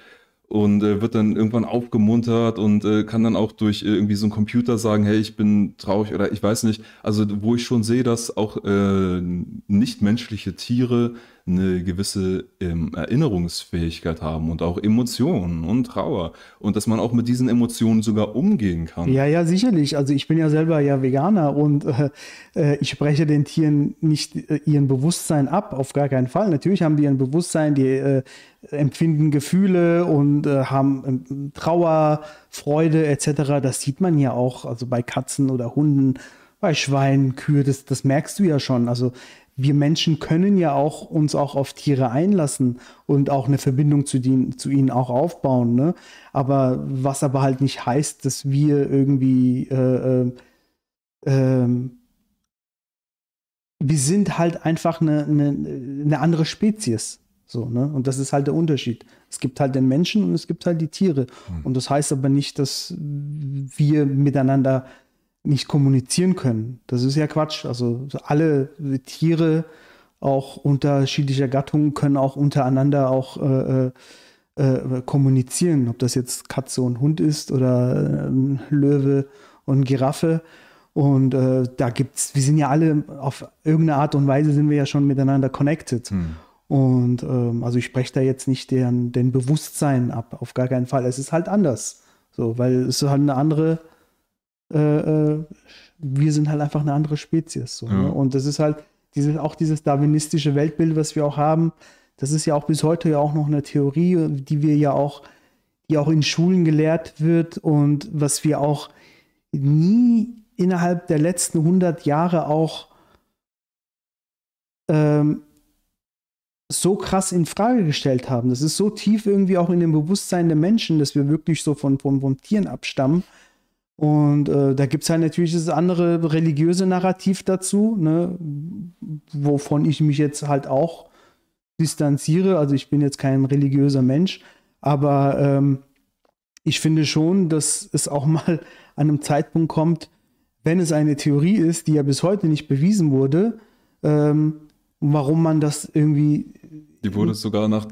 und äh, wird dann irgendwann aufgemuntert und äh, kann dann auch durch äh, irgendwie so einen Computer sagen, hey, ich bin traurig oder ich weiß nicht. Also wo ich schon sehe, dass auch äh, nichtmenschliche Tiere eine gewisse ähm, Erinnerungsfähigkeit haben und auch Emotionen und Trauer und dass man auch mit diesen Emotionen sogar umgehen kann. Ja, ja, sicherlich. Also ich bin ja selber ja Veganer und äh, äh ich spreche den Tieren nicht äh, ihren Bewusstsein ab, auf gar keinen Fall. Natürlich haben die ein Bewusstsein, die äh, empfinden Gefühle und äh, haben ähm, Trauer, Freude etc. Das sieht man ja auch, also bei Katzen oder Hunden, bei Schweinen, Kühe, das, das merkst du ja schon. Also wir Menschen können ja auch uns auch auf Tiere einlassen und auch eine Verbindung zu, die, zu ihnen auch aufbauen. Ne? Aber was aber halt nicht heißt, dass wir irgendwie äh, äh, äh, wir sind halt einfach eine, eine, eine andere Spezies. So, ne? Und das ist halt der Unterschied. Es gibt halt den Menschen und es gibt halt die Tiere. Mhm. Und das heißt aber nicht, dass wir miteinander nicht kommunizieren können. Das ist ja Quatsch. Also alle Tiere, auch unterschiedlicher Gattungen, können auch untereinander auch äh, äh, äh kommunizieren. Ob das jetzt Katze und Hund ist oder äh, Löwe und Giraffe. Und äh, da gibt's, wir sind ja alle auf irgendeine Art und Weise sind wir ja schon miteinander connected. Hm. Und ähm, also ich spreche da jetzt nicht den, den Bewusstsein ab, auf gar keinen Fall. Es ist halt anders. So, weil es ist halt eine andere äh, äh, wir sind halt einfach eine andere Spezies. So, ne? ja. ne? Und das ist halt dieses, auch dieses darwinistische Weltbild, was wir auch haben. Das ist ja auch bis heute ja auch noch eine Theorie, die wir ja auch, die auch in Schulen gelehrt wird und was wir auch nie innerhalb der letzten 100 Jahre auch ähm, so krass in Frage gestellt haben. Das ist so tief irgendwie auch in dem Bewusstsein der Menschen, dass wir wirklich so von, von, von Tieren abstammen und äh, da gibt es halt natürlich das andere religiöse Narrativ dazu, ne, wovon ich mich jetzt halt auch distanziere. Also ich bin jetzt kein religiöser Mensch, aber ähm, ich finde schon, dass es auch mal an einem Zeitpunkt kommt, wenn es eine Theorie ist, die ja bis heute nicht bewiesen wurde, ähm, warum man das irgendwie. Die wurde sogar nach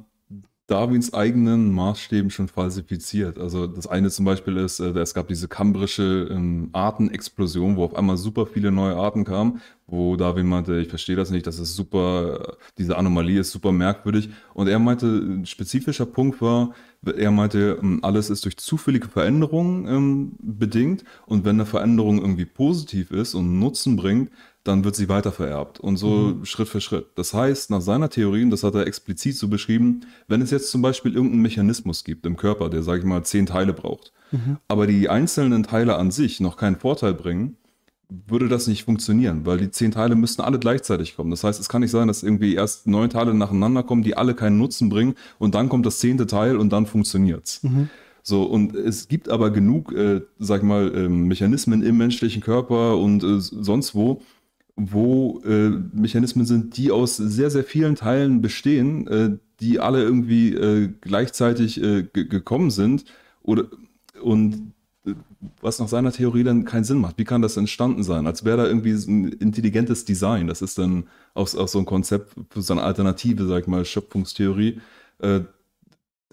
Darwins eigenen Maßstäben schon falsifiziert. Also das eine zum Beispiel ist, äh, es gab diese kambrische ähm, Artenexplosion, wo auf einmal super viele neue Arten kamen, wo Darwin meinte, ich verstehe das nicht, das ist super, diese Anomalie ist super merkwürdig. Und er meinte, ein spezifischer Punkt war, er meinte, ähm, alles ist durch zufällige Veränderungen ähm, bedingt und wenn eine Veränderung irgendwie positiv ist und Nutzen bringt, dann wird sie weitervererbt und so mhm. Schritt für Schritt. Das heißt, nach seiner Theorie, und das hat er explizit so beschrieben, wenn es jetzt zum Beispiel irgendeinen Mechanismus gibt im Körper, der, sage ich mal, zehn Teile braucht, mhm. aber die einzelnen Teile an sich noch keinen Vorteil bringen, würde das nicht funktionieren, weil die zehn Teile müssten alle gleichzeitig kommen. Das heißt, es kann nicht sein, dass irgendwie erst neun Teile nacheinander kommen, die alle keinen Nutzen bringen und dann kommt das zehnte Teil und dann funktioniert's. Mhm. So, und es gibt aber genug, äh, sag ich mal, äh, Mechanismen im menschlichen Körper und äh, sonst wo, wo äh, Mechanismen sind, die aus sehr, sehr vielen Teilen bestehen, äh, die alle irgendwie äh, gleichzeitig äh, gekommen sind oder und äh, was nach seiner Theorie dann keinen Sinn macht. Wie kann das entstanden sein? Als wäre da irgendwie ein intelligentes Design. Das ist dann auch, auch so ein Konzept so eine alternative, sag ich mal, Schöpfungstheorie, äh,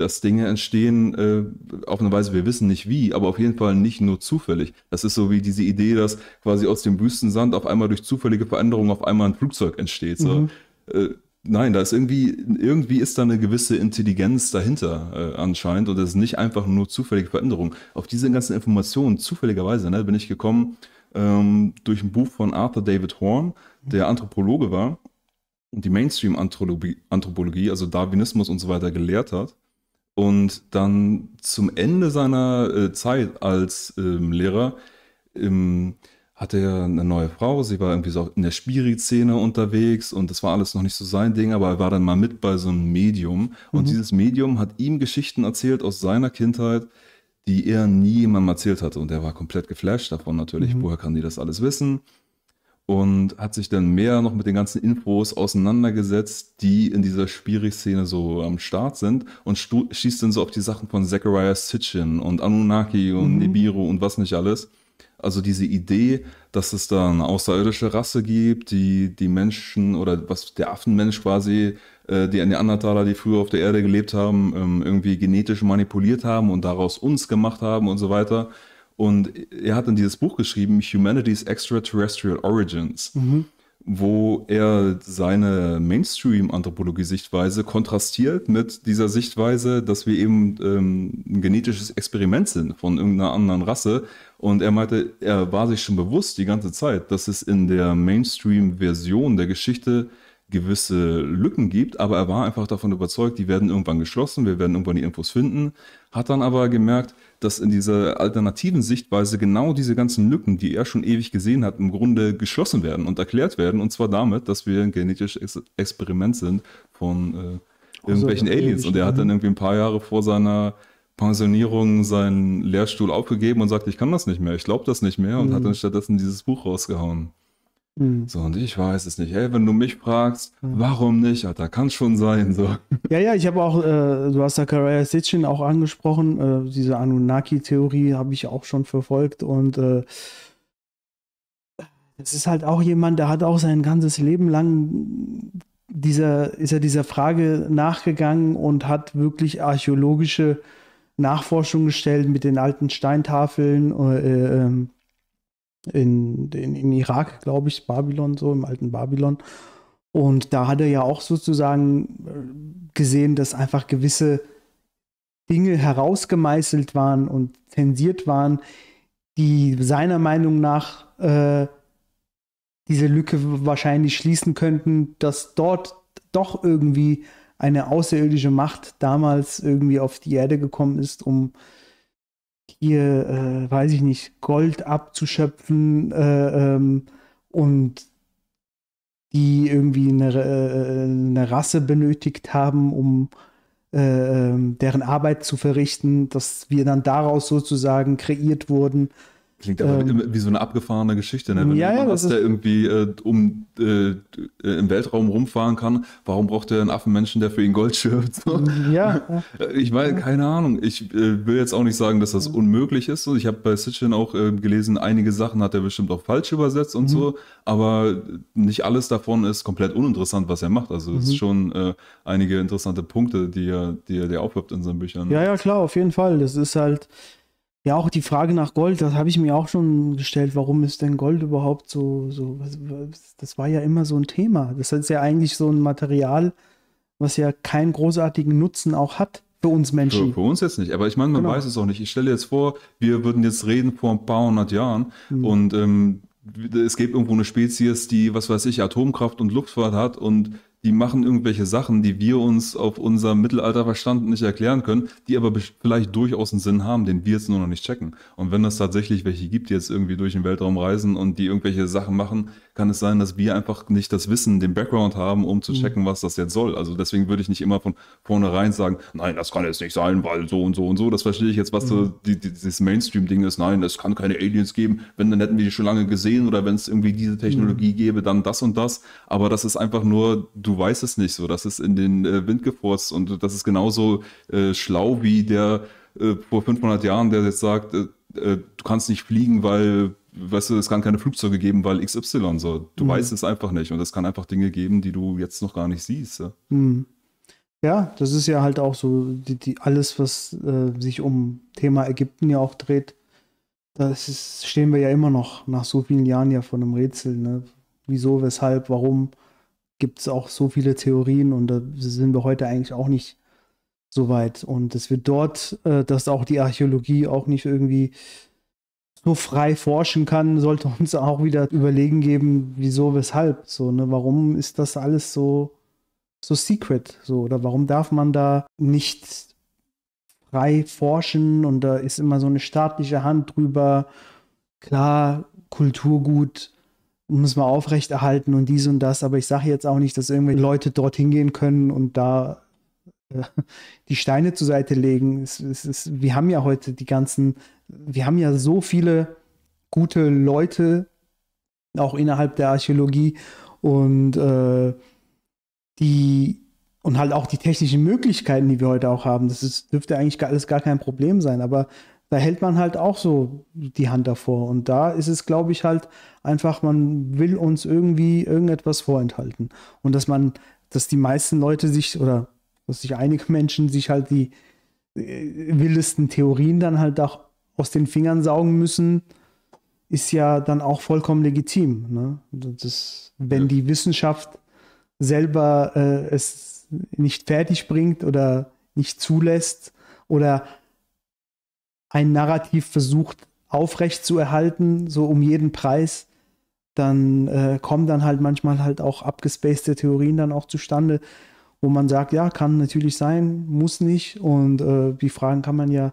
dass Dinge entstehen äh, auf eine Weise, wir wissen nicht wie, aber auf jeden Fall nicht nur zufällig. Das ist so wie diese Idee, dass quasi aus dem Wüstensand auf einmal durch zufällige Veränderungen auf einmal ein Flugzeug entsteht. So. Mhm. Äh, nein, da ist irgendwie, irgendwie ist da eine gewisse Intelligenz dahinter äh, anscheinend und das ist nicht einfach nur zufällige Veränderungen. Auf diese ganzen Informationen, zufälligerweise, ne, bin ich gekommen ähm, durch ein Buch von Arthur David Horn, der Anthropologe war und die Mainstream-Anthropologie, also Darwinismus und so weiter gelehrt hat und dann zum Ende seiner äh, Zeit als ähm, Lehrer ähm, hatte er eine neue Frau. Sie war irgendwie so in der Spiri-Szene unterwegs und das war alles noch nicht so sein Ding, aber er war dann mal mit bei so einem Medium. Und mhm. dieses Medium hat ihm Geschichten erzählt aus seiner Kindheit, die er nie jemandem erzählt hatte. Und er war komplett geflasht davon natürlich. Mhm. Woher kann die das alles wissen? Und hat sich dann mehr noch mit den ganzen Infos auseinandergesetzt, die in dieser Spiri-Szene so am Start sind und schießt dann so auf die Sachen von Zachariah Sitchin und Anunnaki und mhm. Nibiru und was nicht alles. Also diese Idee, dass es da eine außerirdische Rasse gibt, die die Menschen oder was der Affenmensch quasi, äh, die Neandertaler, die früher auf der Erde gelebt haben, ähm, irgendwie genetisch manipuliert haben und daraus uns gemacht haben und so weiter. Und er hat dann dieses Buch geschrieben, Humanity's Extraterrestrial Origins. Mhm wo er seine Mainstream-Anthropologie-Sichtweise kontrastiert mit dieser Sichtweise, dass wir eben ähm, ein genetisches Experiment sind von irgendeiner anderen Rasse. Und er meinte, er war sich schon bewusst die ganze Zeit, dass es in der Mainstream-Version der Geschichte gewisse Lücken gibt, aber er war einfach davon überzeugt, die werden irgendwann geschlossen, wir werden irgendwann die Infos finden, hat dann aber gemerkt, dass in dieser alternativen Sichtweise genau diese ganzen Lücken, die er schon ewig gesehen hat, im Grunde geschlossen werden und erklärt werden. Und zwar damit, dass wir ein genetisches Experiment sind von äh, irgendwelchen also, Aliens. Und er hat dann irgendwie ein paar Jahre vor seiner Pensionierung seinen Lehrstuhl aufgegeben und sagte, ich kann das nicht mehr, ich glaube das nicht mehr und mhm. hat dann stattdessen dieses Buch rausgehauen. Mhm. So, und ich weiß es nicht. Hey, wenn du mich fragst, mhm. warum nicht? Da kann schon sein. So. Ja, ja, ich habe auch, äh, du hast da Karaya Sitchin auch angesprochen, äh, diese Anunnaki-Theorie habe ich auch schon verfolgt und äh, es ist halt auch jemand, der hat auch sein ganzes Leben lang dieser, ist er dieser Frage nachgegangen und hat wirklich archäologische Nachforschung gestellt mit den alten Steintafeln, äh, ähm, in, in, in Irak, glaube ich, Babylon, so im alten Babylon. Und da hat er ja auch sozusagen äh, gesehen, dass einfach gewisse Dinge herausgemeißelt waren und zensiert waren, die seiner Meinung nach äh, diese Lücke wahrscheinlich schließen könnten, dass dort doch irgendwie eine außerirdische Macht damals irgendwie auf die Erde gekommen ist, um hier, äh, weiß ich nicht, Gold abzuschöpfen äh, ähm, und die irgendwie eine, äh, eine, Rasse benötigt haben, um äh, ähm, deren Arbeit zu verrichten, dass wir dann daraus sozusagen kreiert wurden Klingt aber ähm, wie so eine abgefahrene Geschichte, ne? Wenn ja, ja, hast, der irgendwie äh, um, äh, im Weltraum rumfahren kann, warum braucht er einen Affenmenschen, der für ihn Gold schürft? So? Ja. Ich meine, keine Ahnung. Ich äh, will jetzt auch nicht sagen, dass das unmöglich ist. Ich habe bei Sitchin auch äh, gelesen, einige Sachen hat er bestimmt auch falsch übersetzt und mhm. so, aber nicht alles davon ist komplett uninteressant, was er macht. Also es mhm. ist schon äh, einige interessante Punkte, die er, die er dir aufwirbt in seinen Büchern. Ja, ja, klar, auf jeden Fall. Das ist halt ja, auch die Frage nach Gold, das habe ich mir auch schon gestellt. Warum ist denn Gold überhaupt so, so, das war ja immer so ein Thema. Das ist ja eigentlich so ein Material, was ja keinen großartigen Nutzen auch hat für uns Menschen. Für, für uns jetzt nicht, aber ich meine, man genau. weiß es auch nicht. Ich stelle jetzt vor, wir würden jetzt reden vor ein paar hundert Jahren mhm. und ähm, es gibt irgendwo eine Spezies, die, was weiß ich, Atomkraft und Luftfahrt hat und die machen irgendwelche Sachen, die wir uns auf unserem Mittelalterverstand nicht erklären können, die aber vielleicht durchaus einen Sinn haben, den wir jetzt nur noch nicht checken. Und wenn es tatsächlich welche gibt, die jetzt irgendwie durch den Weltraum reisen und die irgendwelche Sachen machen, kann es sein, dass wir einfach nicht das Wissen, den Background haben, um zu mhm. checken, was das jetzt soll. Also deswegen würde ich nicht immer von vornherein sagen, nein, das kann jetzt nicht sein, weil so und so und so. Das verstehe ich jetzt, was mhm. so die, die, dieses Mainstream-Ding ist. Nein, es kann keine Aliens geben. Wenn, dann hätten wir die schon lange gesehen oder wenn es irgendwie diese Technologie mhm. gäbe, dann das und das. Aber das ist einfach nur, du weißt es nicht so. Das ist in den äh, Wind gefurzt und das ist genauso äh, schlau wie der äh, vor 500 Jahren, der jetzt sagt, äh, äh, du kannst nicht fliegen, weil weißt du, es kann keine Flugzeuge geben, weil XY so. Du mhm. weißt es einfach nicht. Und es kann einfach Dinge geben, die du jetzt noch gar nicht siehst. Ja, mhm. ja das ist ja halt auch so, die, die alles, was äh, sich um Thema Ägypten ja auch dreht, da stehen wir ja immer noch nach so vielen Jahren ja vor einem Rätsel. Ne? Wieso, weshalb, warum gibt es auch so viele Theorien und da sind wir heute eigentlich auch nicht so weit. Und es wird dort, äh, dass auch die Archäologie auch nicht irgendwie so frei forschen kann, sollte uns auch wieder überlegen geben, wieso, weshalb. So, ne, warum ist das alles so, so secret? So, oder warum darf man da nicht frei forschen und da ist immer so eine staatliche Hand drüber? Klar, Kulturgut muss man aufrechterhalten und dies und das, aber ich sage jetzt auch nicht, dass irgendwelche Leute dorthin gehen können und da äh, die Steine zur Seite legen. Es, es, es, wir haben ja heute die ganzen wir haben ja so viele gute Leute, auch innerhalb der Archäologie und äh, die und halt auch die technischen Möglichkeiten, die wir heute auch haben. Das ist, dürfte eigentlich alles gar kein Problem sein. Aber da hält man halt auch so die Hand davor. Und da ist es, glaube ich, halt einfach, man will uns irgendwie irgendetwas vorenthalten. Und dass man, dass die meisten Leute sich oder dass sich einige Menschen sich halt die äh, wildesten Theorien dann halt auch aus den Fingern saugen müssen, ist ja dann auch vollkommen legitim. Ne? Das, wenn ja. die Wissenschaft selber äh, es nicht fertig bringt oder nicht zulässt oder ein Narrativ versucht aufrecht zu erhalten, so um jeden Preis, dann äh, kommen dann halt manchmal halt auch abgespacede Theorien dann auch zustande, wo man sagt, ja, kann natürlich sein, muss nicht. Und äh, die Fragen kann man ja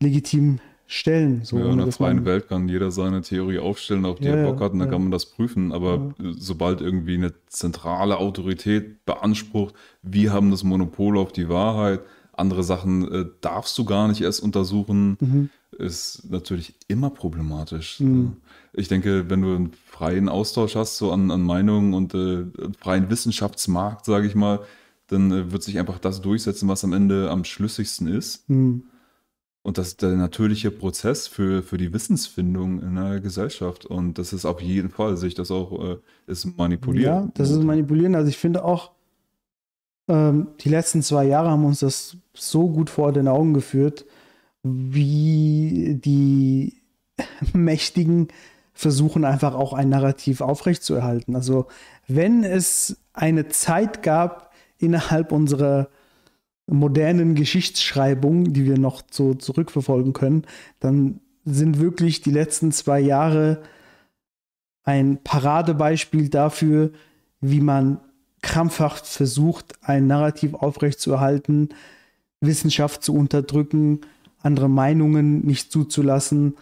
legitim stellen. So, ja, in der freien Welt kann jeder seine Theorie aufstellen, auf die ja, er Bock hat, und dann ja. kann man das prüfen. Aber ja. sobald irgendwie eine zentrale Autorität beansprucht, wir haben das Monopol auf die Wahrheit, andere Sachen äh, darfst du gar nicht erst untersuchen, mhm. ist natürlich immer problematisch. Mhm. Ich denke, wenn du einen freien Austausch hast, so an, an Meinungen und äh, freien Wissenschaftsmarkt, sage ich mal, dann äh, wird sich einfach das durchsetzen, was am Ende am schlüssigsten ist. Mhm. Und das ist der natürliche Prozess für, für die Wissensfindung in der Gesellschaft. Und das ist auf jeden Fall, sehe ich das auch, äh, ist manipulieren. Ja, das ist manipulieren. Also ich finde auch, ähm, die letzten zwei Jahre haben uns das so gut vor den Augen geführt, wie die Mächtigen versuchen einfach auch ein Narrativ aufrechtzuerhalten. Also wenn es eine Zeit gab, innerhalb unserer modernen Geschichtsschreibung, die wir noch so zurückverfolgen können, dann sind wirklich die letzten zwei Jahre ein Paradebeispiel dafür, wie man krampfhaft versucht, ein Narrativ aufrechtzuerhalten, Wissenschaft zu unterdrücken, andere Meinungen nicht zuzulassen.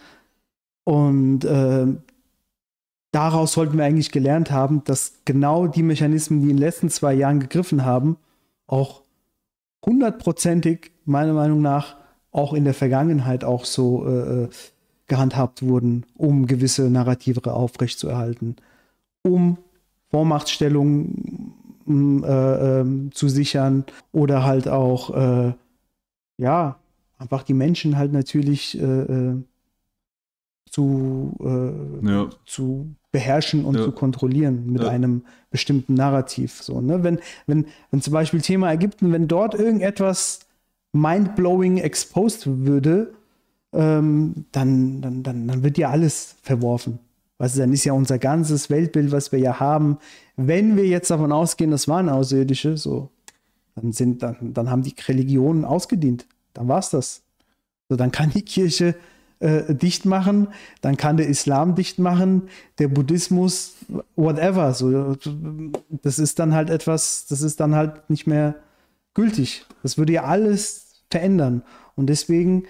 Und äh, daraus sollten wir eigentlich gelernt haben, dass genau die Mechanismen, die in den letzten zwei Jahren gegriffen haben, auch hundertprozentig, meiner Meinung nach, auch in der Vergangenheit auch so äh, äh gehandhabt wurden, um gewisse Narrative aufrechtzuerhalten, um Vormachtstellungen äh, äh, zu sichern oder halt auch, äh, ja, einfach die Menschen halt natürlich äh, äh, zu, ja. zu beherrschen und ja. zu kontrollieren mit ja. einem bestimmten Narrativ. So, ne? wenn, wenn, wenn zum Beispiel Thema Ägypten, wenn dort irgendetwas mindblowing exposed würde, ähm, dann, dann, dann, dann wird ja alles verworfen. Weißt du, dann ist ja unser ganzes Weltbild, was wir ja haben, wenn wir jetzt davon ausgehen, das waren Außerirdische, so, dann sind, dann, dann haben die Religionen ausgedient. Dann war es das. So, dann kann die Kirche äh, dicht machen, dann kann der Islam dicht machen, der Buddhismus, whatever. So, das ist dann halt etwas, das ist dann halt nicht mehr gültig. Das würde ja alles verändern. Und deswegen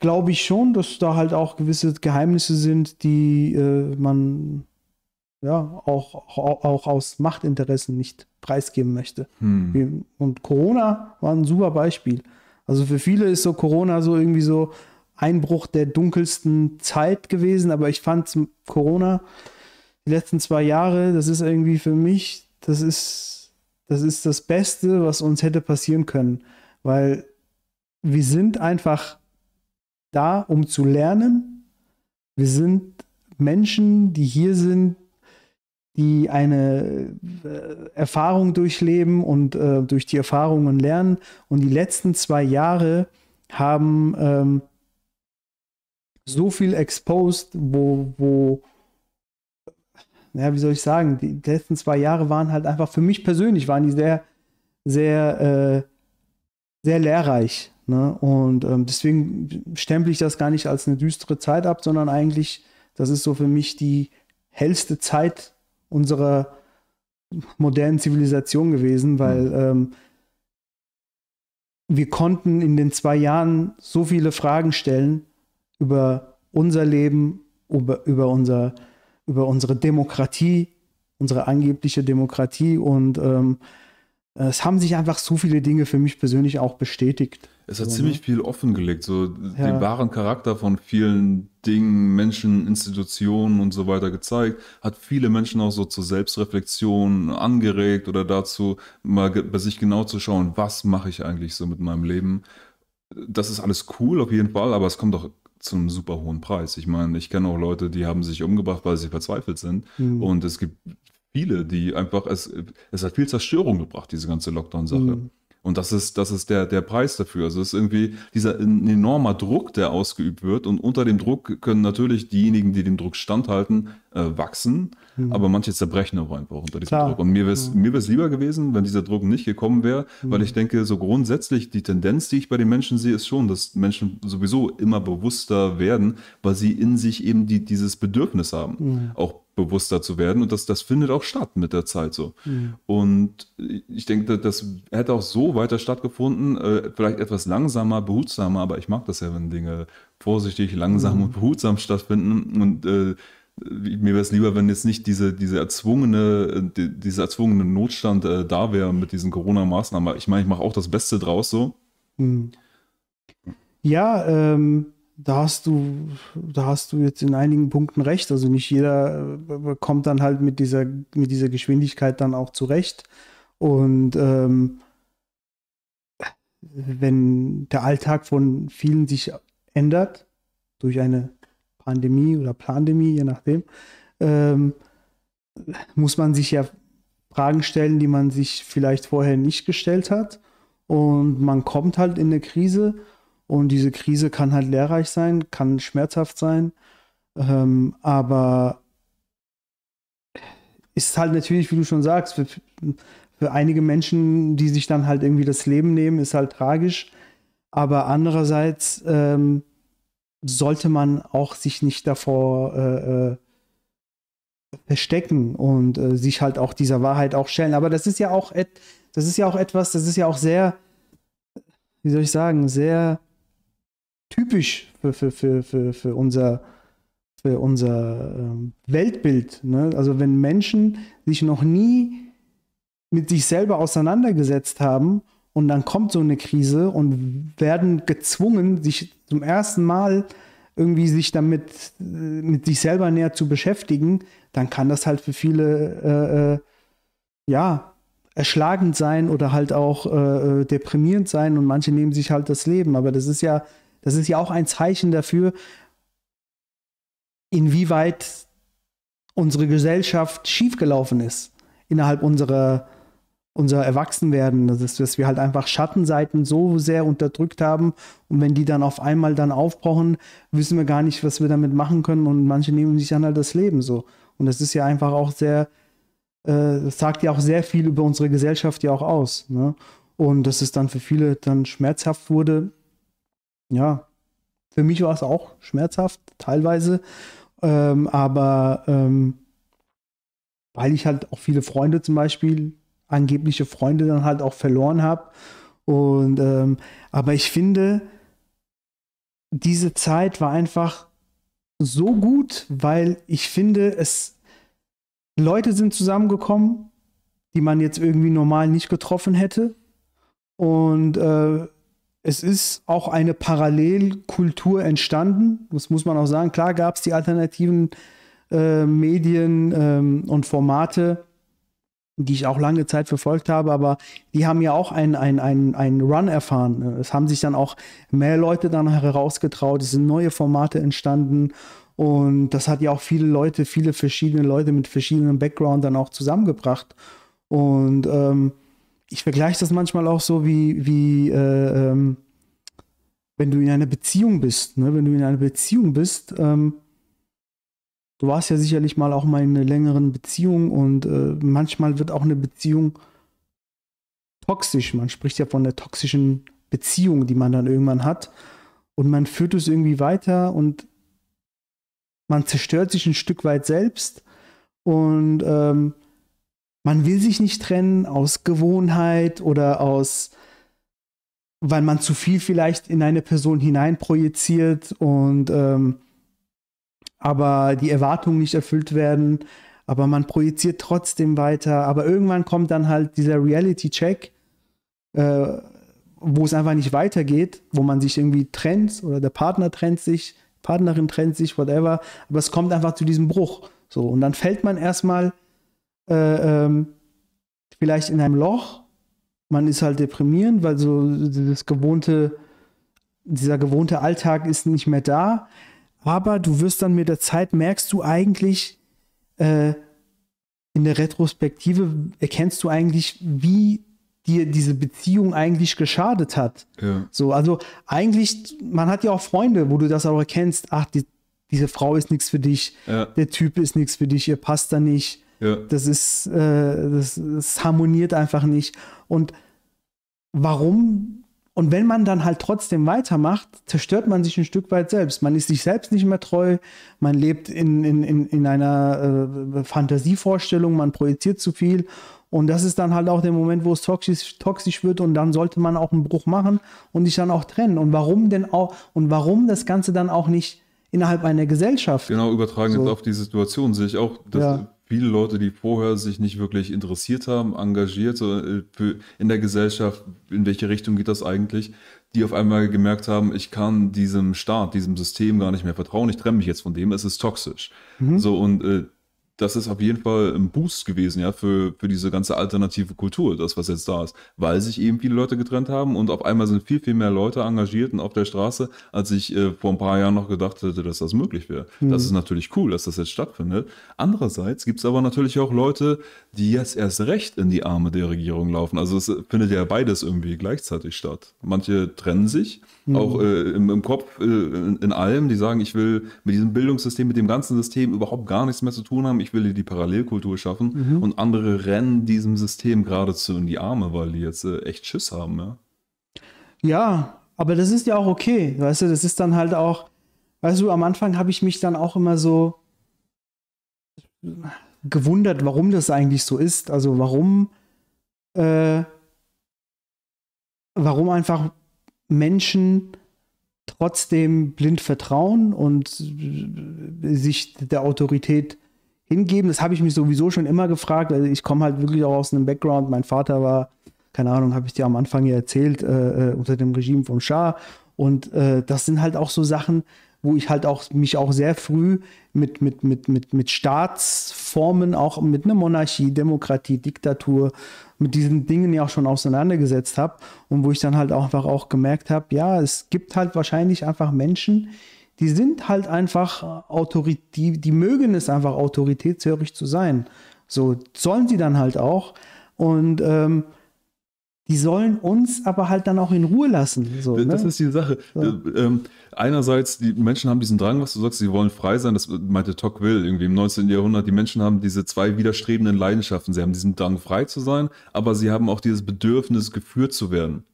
glaube ich schon, dass da halt auch gewisse Geheimnisse sind, die äh, man ja auch, auch, auch, aus Machtinteressen nicht preisgeben möchte. Hm. Und Corona war ein super Beispiel. Also für viele ist so Corona so irgendwie so Einbruch der dunkelsten Zeit gewesen, aber ich fand Corona die letzten zwei Jahre, das ist irgendwie für mich, das ist, das ist das Beste, was uns hätte passieren können, weil wir sind einfach da, um zu lernen. Wir sind Menschen, die hier sind, die eine äh, Erfahrung durchleben und äh, durch die Erfahrungen lernen. Und die letzten zwei Jahre haben ähm, so viel exposed, wo, wo, ja, wie soll ich sagen, die letzten zwei Jahre waren halt einfach für mich persönlich, waren die sehr, sehr, äh, sehr lehrreich. Ne? Und ähm, deswegen stempel ich das gar nicht als eine düstere Zeit ab, sondern eigentlich, das ist so für mich die hellste Zeit unserer modernen Zivilisation gewesen, weil mhm. ähm, wir konnten in den zwei Jahren so viele Fragen stellen über unser Leben, über, über, unser, über unsere Demokratie, unsere angebliche Demokratie und ähm, es haben sich einfach so viele Dinge für mich persönlich auch bestätigt. Es hat so, ziemlich ne? viel offengelegt, so ja. den wahren Charakter von vielen Dingen, Menschen, Institutionen und so weiter gezeigt, hat viele Menschen auch so zur Selbstreflexion angeregt oder dazu, mal bei sich genau zu schauen, was mache ich eigentlich so mit meinem Leben. Das ist alles cool auf jeden Fall, aber es kommt doch zu einem super hohen Preis. Ich meine, ich kenne auch Leute, die haben sich umgebracht, weil sie verzweifelt sind. Mhm. Und es gibt viele, die einfach, es, es hat viel Zerstörung gebracht, diese ganze Lockdown-Sache. Mhm. Und das ist, das ist der, der Preis dafür. Also es ist irgendwie dieser enormer Druck, der ausgeübt wird. Und unter dem Druck können natürlich diejenigen, die dem Druck standhalten, äh, wachsen. Mhm. Aber manche zerbrechen auch einfach unter diesem Klar. Druck. Und mir wäre es mhm. lieber gewesen, wenn dieser Druck nicht gekommen wäre, mhm. weil ich denke, so grundsätzlich die Tendenz, die ich bei den Menschen sehe, ist schon, dass Menschen sowieso immer bewusster werden, weil sie in sich eben die, dieses Bedürfnis haben. Mhm. Auch bewusster zu werden. Und das, das findet auch statt mit der Zeit so. Mhm. Und ich denke, das hätte auch so weiter stattgefunden, äh, vielleicht etwas langsamer, behutsamer, aber ich mag das ja, wenn Dinge vorsichtig, langsam mhm. und behutsam stattfinden. Und äh, mir wäre es lieber, wenn jetzt nicht diese, diese erzwungene, die, dieser erzwungene Notstand äh, da wäre mit diesen Corona-Maßnahmen. Ich meine, ich mache auch das Beste draus so. Mhm. Ja, ähm, da hast du, da hast du jetzt in einigen Punkten recht. Also nicht jeder äh, kommt dann halt mit dieser, mit dieser Geschwindigkeit dann auch zurecht. Und ähm, wenn der Alltag von vielen sich ändert durch eine Pandemie oder Plandemie, je nachdem, ähm, muss man sich ja Fragen stellen, die man sich vielleicht vorher nicht gestellt hat. Und man kommt halt in eine Krise und diese Krise kann halt lehrreich sein, kann schmerzhaft sein. Ähm, aber ist halt natürlich, wie du schon sagst, für, für einige Menschen, die sich dann halt irgendwie das Leben nehmen, ist halt tragisch. Aber andererseits ähm, sollte man auch sich nicht davor äh, äh, verstecken und äh, sich halt auch dieser Wahrheit auch stellen. Aber das ist ja auch, das ist ja auch etwas, das ist ja auch sehr, wie soll ich sagen, sehr typisch für, für, für, für, für unser, für unser ähm, Weltbild. Ne? Also wenn Menschen sich noch nie mit sich selber auseinandergesetzt haben und dann kommt so eine Krise und werden gezwungen, sich zum ersten Mal irgendwie sich damit äh, mit sich selber näher zu beschäftigen, dann kann das halt für viele äh, äh, ja erschlagend sein oder halt auch äh, äh deprimierend sein und manche nehmen sich halt das Leben. Aber das ist ja das ist ja auch ein Zeichen dafür, inwieweit unsere Gesellschaft schiefgelaufen ist innerhalb unserer unser Erwachsenwerden, das ist, dass wir halt einfach Schattenseiten so sehr unterdrückt haben und wenn die dann auf einmal dann aufbrauchen, wissen wir gar nicht, was wir damit machen können und manche nehmen sich dann halt das Leben so. Und das ist ja einfach auch sehr, äh, das sagt ja auch sehr viel über unsere Gesellschaft ja auch aus. Ne? Und dass es dann für viele dann schmerzhaft wurde, ja, für mich war es auch schmerzhaft, teilweise. Ähm, aber ähm, weil ich halt auch viele Freunde zum Beispiel, angebliche Freunde dann halt auch verloren habe. Und ähm, aber ich finde, diese Zeit war einfach so gut, weil ich finde, es Leute sind zusammengekommen, die man jetzt irgendwie normal nicht getroffen hätte. Und äh, es ist auch eine Parallelkultur entstanden. Das muss man auch sagen. Klar gab es die alternativen äh, Medien ähm, und Formate, die ich auch lange Zeit verfolgt habe, aber die haben ja auch einen ein, ein Run erfahren. Es haben sich dann auch mehr Leute dann herausgetraut, es sind neue Formate entstanden und das hat ja auch viele Leute, viele verschiedene Leute mit verschiedenen Background dann auch zusammengebracht. Und ähm, ich vergleiche das manchmal auch so wie, wie äh, ähm, wenn du in einer Beziehung bist. Ne? Wenn du in einer Beziehung bist, ähm, du warst ja sicherlich mal auch mal in einer längeren Beziehung und äh, manchmal wird auch eine Beziehung toxisch. Man spricht ja von der toxischen Beziehung, die man dann irgendwann hat. Und man führt es irgendwie weiter und man zerstört sich ein Stück weit selbst. Und ähm, man will sich nicht trennen aus Gewohnheit oder aus, weil man zu viel vielleicht in eine Person hineinprojiziert und ähm, aber die Erwartungen nicht erfüllt werden, aber man projiziert trotzdem weiter. Aber irgendwann kommt dann halt dieser Reality-Check, äh, wo es einfach nicht weitergeht, wo man sich irgendwie trennt oder der Partner trennt sich, Partnerin trennt sich, whatever. Aber es kommt einfach zu diesem Bruch. So, und dann fällt man erstmal äh, ähm, vielleicht in einem Loch. Man ist halt deprimierend, weil so das gewohnte dieser gewohnte Alltag ist nicht mehr da, aber du wirst dann mit der Zeit, merkst du eigentlich, äh, in der Retrospektive erkennst du eigentlich, wie dir diese Beziehung eigentlich geschadet hat. Ja. So, also eigentlich, man hat ja auch Freunde, wo du das auch erkennst, ach, die, diese Frau ist nichts für dich, Ja. der Typ ist nichts für dich, ihr passt da nicht. Ja. Das ist, äh, das, das harmoniert einfach nicht. Und warum? Und wenn man dann halt trotzdem weitermacht, zerstört man sich ein Stück weit selbst. Man ist sich selbst nicht mehr treu, man lebt in, in, in, in einer äh, Fantasievorstellung, man projiziert zu viel. Und das ist dann halt auch der Moment, wo es toxisch, toxisch wird und dann sollte man auch einen Bruch machen und sich dann auch trennen. Und warum denn auch, und warum das Ganze dann auch nicht innerhalb einer Gesellschaft? Genau, übertragen So. jetzt auf die Situation sehe ich auch, dass Ja. Viele Leute, die vorher sich nicht wirklich interessiert haben, engagiert so, äh, in der Gesellschaft, in welche Richtung geht das eigentlich, die auf einmal gemerkt haben, ich kann diesem Staat, diesem System gar nicht mehr vertrauen, ich trenne mich jetzt von dem, es ist toxisch. Mhm. So und äh, das ist auf jeden Fall ein Boost gewesen, ja, für, für diese ganze alternative Kultur, das, was jetzt da ist. Weil sich eben viele Leute getrennt haben und auf einmal sind viel, viel mehr Leute engagiert und auf der Straße, als ich äh, vor ein paar Jahren noch gedacht hätte, dass das möglich wäre. Das ist natürlich cool, dass das jetzt stattfindet. Andererseits gibt es aber natürlich auch Leute, die jetzt erst recht in die Arme der Regierung laufen. Also es findet ja beides irgendwie gleichzeitig statt. Manche trennen sich, auch äh, im, im Kopf, äh, in, in allem, die sagen, ich will mit diesem Bildungssystem, mit dem ganzen System überhaupt gar nichts mehr zu tun haben. Ich will hier die Parallelkultur schaffen. Und andere rennen diesem System geradezu in die Arme, weil die jetzt äh, echt Schiss haben. Ja? Ja, aber das ist ja auch okay. Weißt du, das ist dann halt auch, weißt du, am Anfang habe ich mich dann auch immer so gewundert, warum das eigentlich so ist. Also warum, äh, warum einfach Menschen trotzdem blind vertrauen und äh, sich der Autorität hingeben. Das habe ich mich sowieso schon immer gefragt. Also ich komme halt wirklich auch aus einem Background. Mein Vater war, keine Ahnung, habe ich dir am Anfang ja erzählt, äh, äh, unter dem Regime von Schah. Und äh, das sind halt auch so Sachen, wo ich halt auch mich auch sehr früh mit, mit, mit, mit, mit Staatsformen, auch mit einer Monarchie, Demokratie, Diktatur, mit diesen Dingen ja auch schon auseinandergesetzt habe. Und wo ich dann halt auch einfach auch gemerkt habe, ja, es gibt halt wahrscheinlich einfach Menschen, die sind halt einfach Autorität, die, die mögen es einfach autoritätshörig zu sein. So sollen sie dann halt auch. Und ähm, die sollen uns aber halt dann auch in Ruhe lassen. So, Das ne? ist die Sache. Äh, Ähm, einerseits, die Menschen haben diesen Drang, was du sagst, sie wollen frei sein. Das meinte Tocqueville irgendwie im 19. Jahrhundert. Die Menschen haben diese zwei widerstrebenden Leidenschaften. Sie haben diesen Drang, frei zu sein, aber sie haben auch dieses Bedürfnis, geführt zu werden.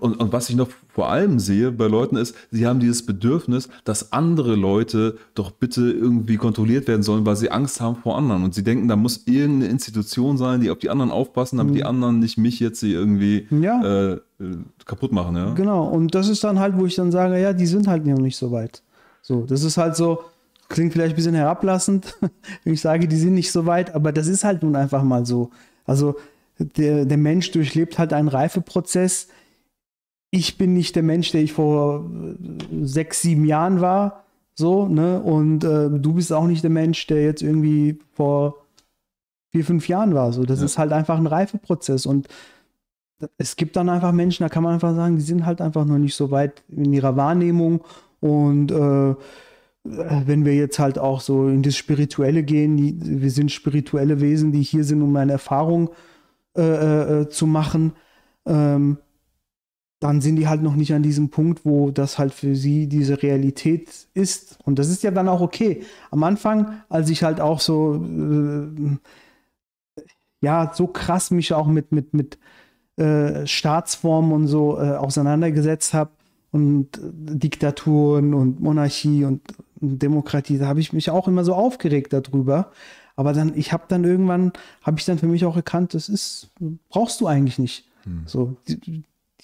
Und, und was ich noch vor allem sehe bei Leuten ist, sie haben dieses Bedürfnis, dass andere Leute doch bitte irgendwie kontrolliert werden sollen, weil sie Angst haben vor anderen. Und sie denken, da muss irgendeine Institution sein, die auf die anderen aufpassen, damit die anderen nicht mich jetzt hier irgendwie Ja. äh, äh, kaputt machen. Ja? Genau, und das ist dann halt, wo ich dann sage, ja, die sind halt noch nicht so weit. So, das ist halt so, klingt vielleicht ein bisschen herablassend, wenn ich sage, die sind nicht so weit, aber das ist halt nun einfach mal so. Also der, der Mensch durchlebt halt einen Reifeprozess. Ich bin nicht der Mensch, der ich vor äh, sechs, sieben Jahren war, so, ne? Und äh, du bist auch nicht der Mensch, der jetzt irgendwie vor vier, fünf Jahren war. So, das Ja. ist halt einfach ein Reifeprozess und es gibt dann einfach Menschen, da kann man einfach sagen, die sind halt einfach noch nicht so weit in ihrer Wahrnehmung. Und äh, wenn wir jetzt halt auch so in das Spirituelle gehen, die, wir sind spirituelle Wesen, die hier sind, um eine Erfahrung äh, äh, zu machen, ähm, dann sind die halt noch nicht an diesem Punkt, wo das halt für sie diese Realität ist. Und das ist ja dann auch okay. Am Anfang, als ich halt auch so, äh, ja, so krass mich auch mit, mit, mit äh, Staatsformen und so äh, auseinandergesetzt habe und äh, Diktaturen und Monarchie und, Demokratie, da habe ich mich auch immer so aufgeregt darüber. Aber dann, ich habe dann irgendwann, habe ich dann für mich auch erkannt, das ist, brauchst du eigentlich nicht. So, die,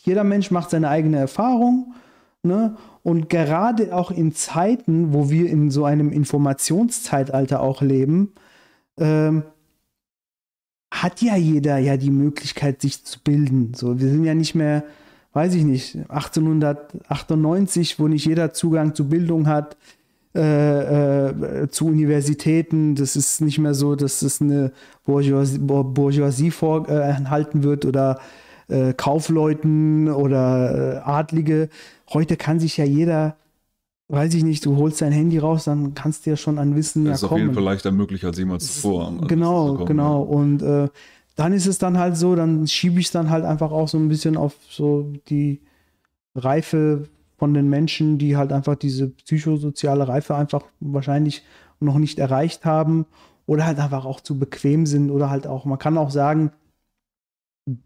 jeder Mensch macht seine eigene Erfahrung. Ne? Und gerade auch in Zeiten, wo wir in so einem Informationszeitalter auch leben, ähm, hat ja jeder ja die Möglichkeit, sich zu bilden. So, wir sind ja nicht mehr, weiß ich nicht, 1898, wo nicht jeder Zugang zu Bildung hat, äh, äh, zu Universitäten. Das ist nicht mehr so, dass es eine Bourgeoisie, Bourgeoisie vorenthalten wird oder äh, Kaufleuten oder äh, Adlige. Heute kann sich ja jeder, weiß ich nicht, du holst dein Handy raus, dann kannst du ja schon an Wissen Das ist ja auf kommen. jeden Fall leichter möglich als jemals zuvor. Genau, kommen, genau. Und äh, dann ist es dann halt so, dann schiebe ich es dann halt einfach auch so ein bisschen auf so die Reife von den Menschen, die halt einfach diese psychosoziale Reife einfach wahrscheinlich noch nicht erreicht haben oder halt einfach auch zu bequem sind oder halt auch, man kann auch sagen,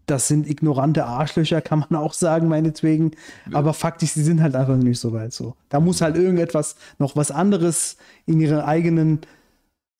das sind ignorante Arschlöcher, kann man auch sagen, meinetwegen. Aber faktisch, sie sind halt einfach nicht so weit so. Da muss halt irgendetwas, noch was anderes in ihren eigenen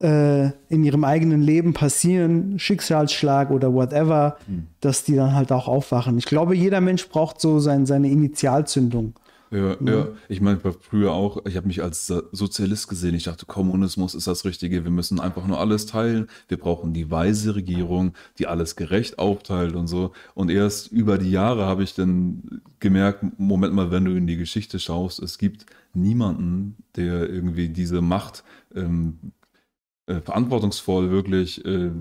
äh, in ihrem eigenen Leben passieren, Schicksalsschlag oder whatever, dass die dann halt auch aufwachen. Ich glaube, jeder Mensch braucht so sein, seine Initialzündung. Ja, ja. Ich meine, früher auch, ich habe mich als So- Sozialist gesehen. Ich dachte, Kommunismus ist das Richtige. Wir müssen einfach nur alles teilen. Wir brauchen die weise Regierung, die alles gerecht aufteilt und so. Und erst über die Jahre habe ich dann gemerkt, Moment mal, wenn du in die Geschichte schaust, es gibt niemanden, der irgendwie diese Macht ähm, äh, verantwortungsvoll wirklich äh,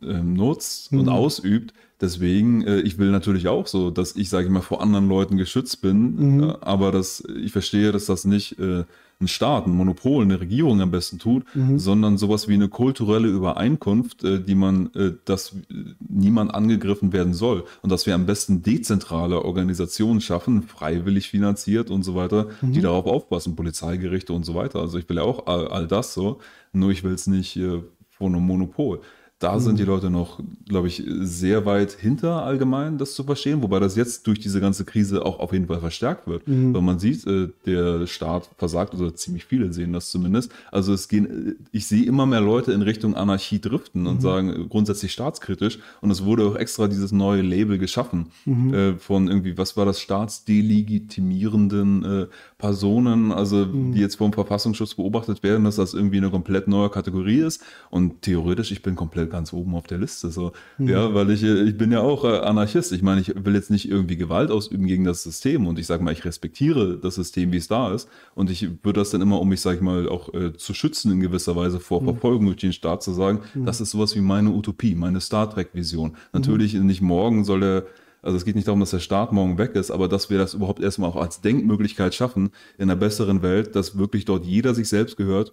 nutzt und Mhm. ausübt. Deswegen, äh, ich will natürlich auch so, dass ich, sage ich mal, vor anderen Leuten geschützt bin, Mhm. äh, aber dass ich verstehe, dass das nicht äh, ein Staat, ein Monopol, eine Regierung am besten tut, Mhm. sondern sowas wie eine kulturelle Übereinkunft, äh, die man, äh, dass äh, niemand angegriffen werden soll und dass wir am besten dezentrale Organisationen schaffen, freiwillig finanziert und so weiter, die Mhm. darauf aufpassen, Polizeigerichte und so weiter. Also ich will ja auch all, all das so, nur ich will es nicht äh, von einem Monopol. Da sind Mhm. die Leute noch, glaube ich, sehr weit hinter allgemein, das zu verstehen, wobei das jetzt durch diese ganze Krise auch auf jeden Fall verstärkt wird. Mhm. Weil man sieht, äh, der Staat versagt, oder ziemlich viele sehen das zumindest. Also es gehen, äh, ich sehe immer mehr Leute in Richtung Anarchie driften Mhm. und sagen äh, grundsätzlich staatskritisch. Und es wurde auch extra dieses neue Label geschaffen Mhm. von irgendwie, was war das, staatsdelegitimierenden Personen, also Mhm. die jetzt vom Verfassungsschutz beobachtet werden, dass das irgendwie eine komplett neue Kategorie ist. Und theoretisch, ich bin komplett ganz oben auf der Liste. So. Mhm. Ja, weil ich, äh, ich bin ja auch äh, Anarchist. Ich meine, ich will jetzt nicht irgendwie Gewalt ausüben gegen das System und ich sage mal, ich respektiere das System, wie es da ist. Und ich würde das dann immer, um mich, sage ich mal, auch äh, zu schützen in gewisser Weise vor Mhm. Verfolgung durch den Staat zu sagen, das ist sowas wie meine Utopie, meine Star Trek-Vision. Mhm. Natürlich nicht morgen soll der also es geht nicht darum, dass der Staat morgen weg ist, aber dass wir das überhaupt erstmal auch als Denkmöglichkeit schaffen in einer besseren Welt, dass wirklich dort jeder sich selbst gehört.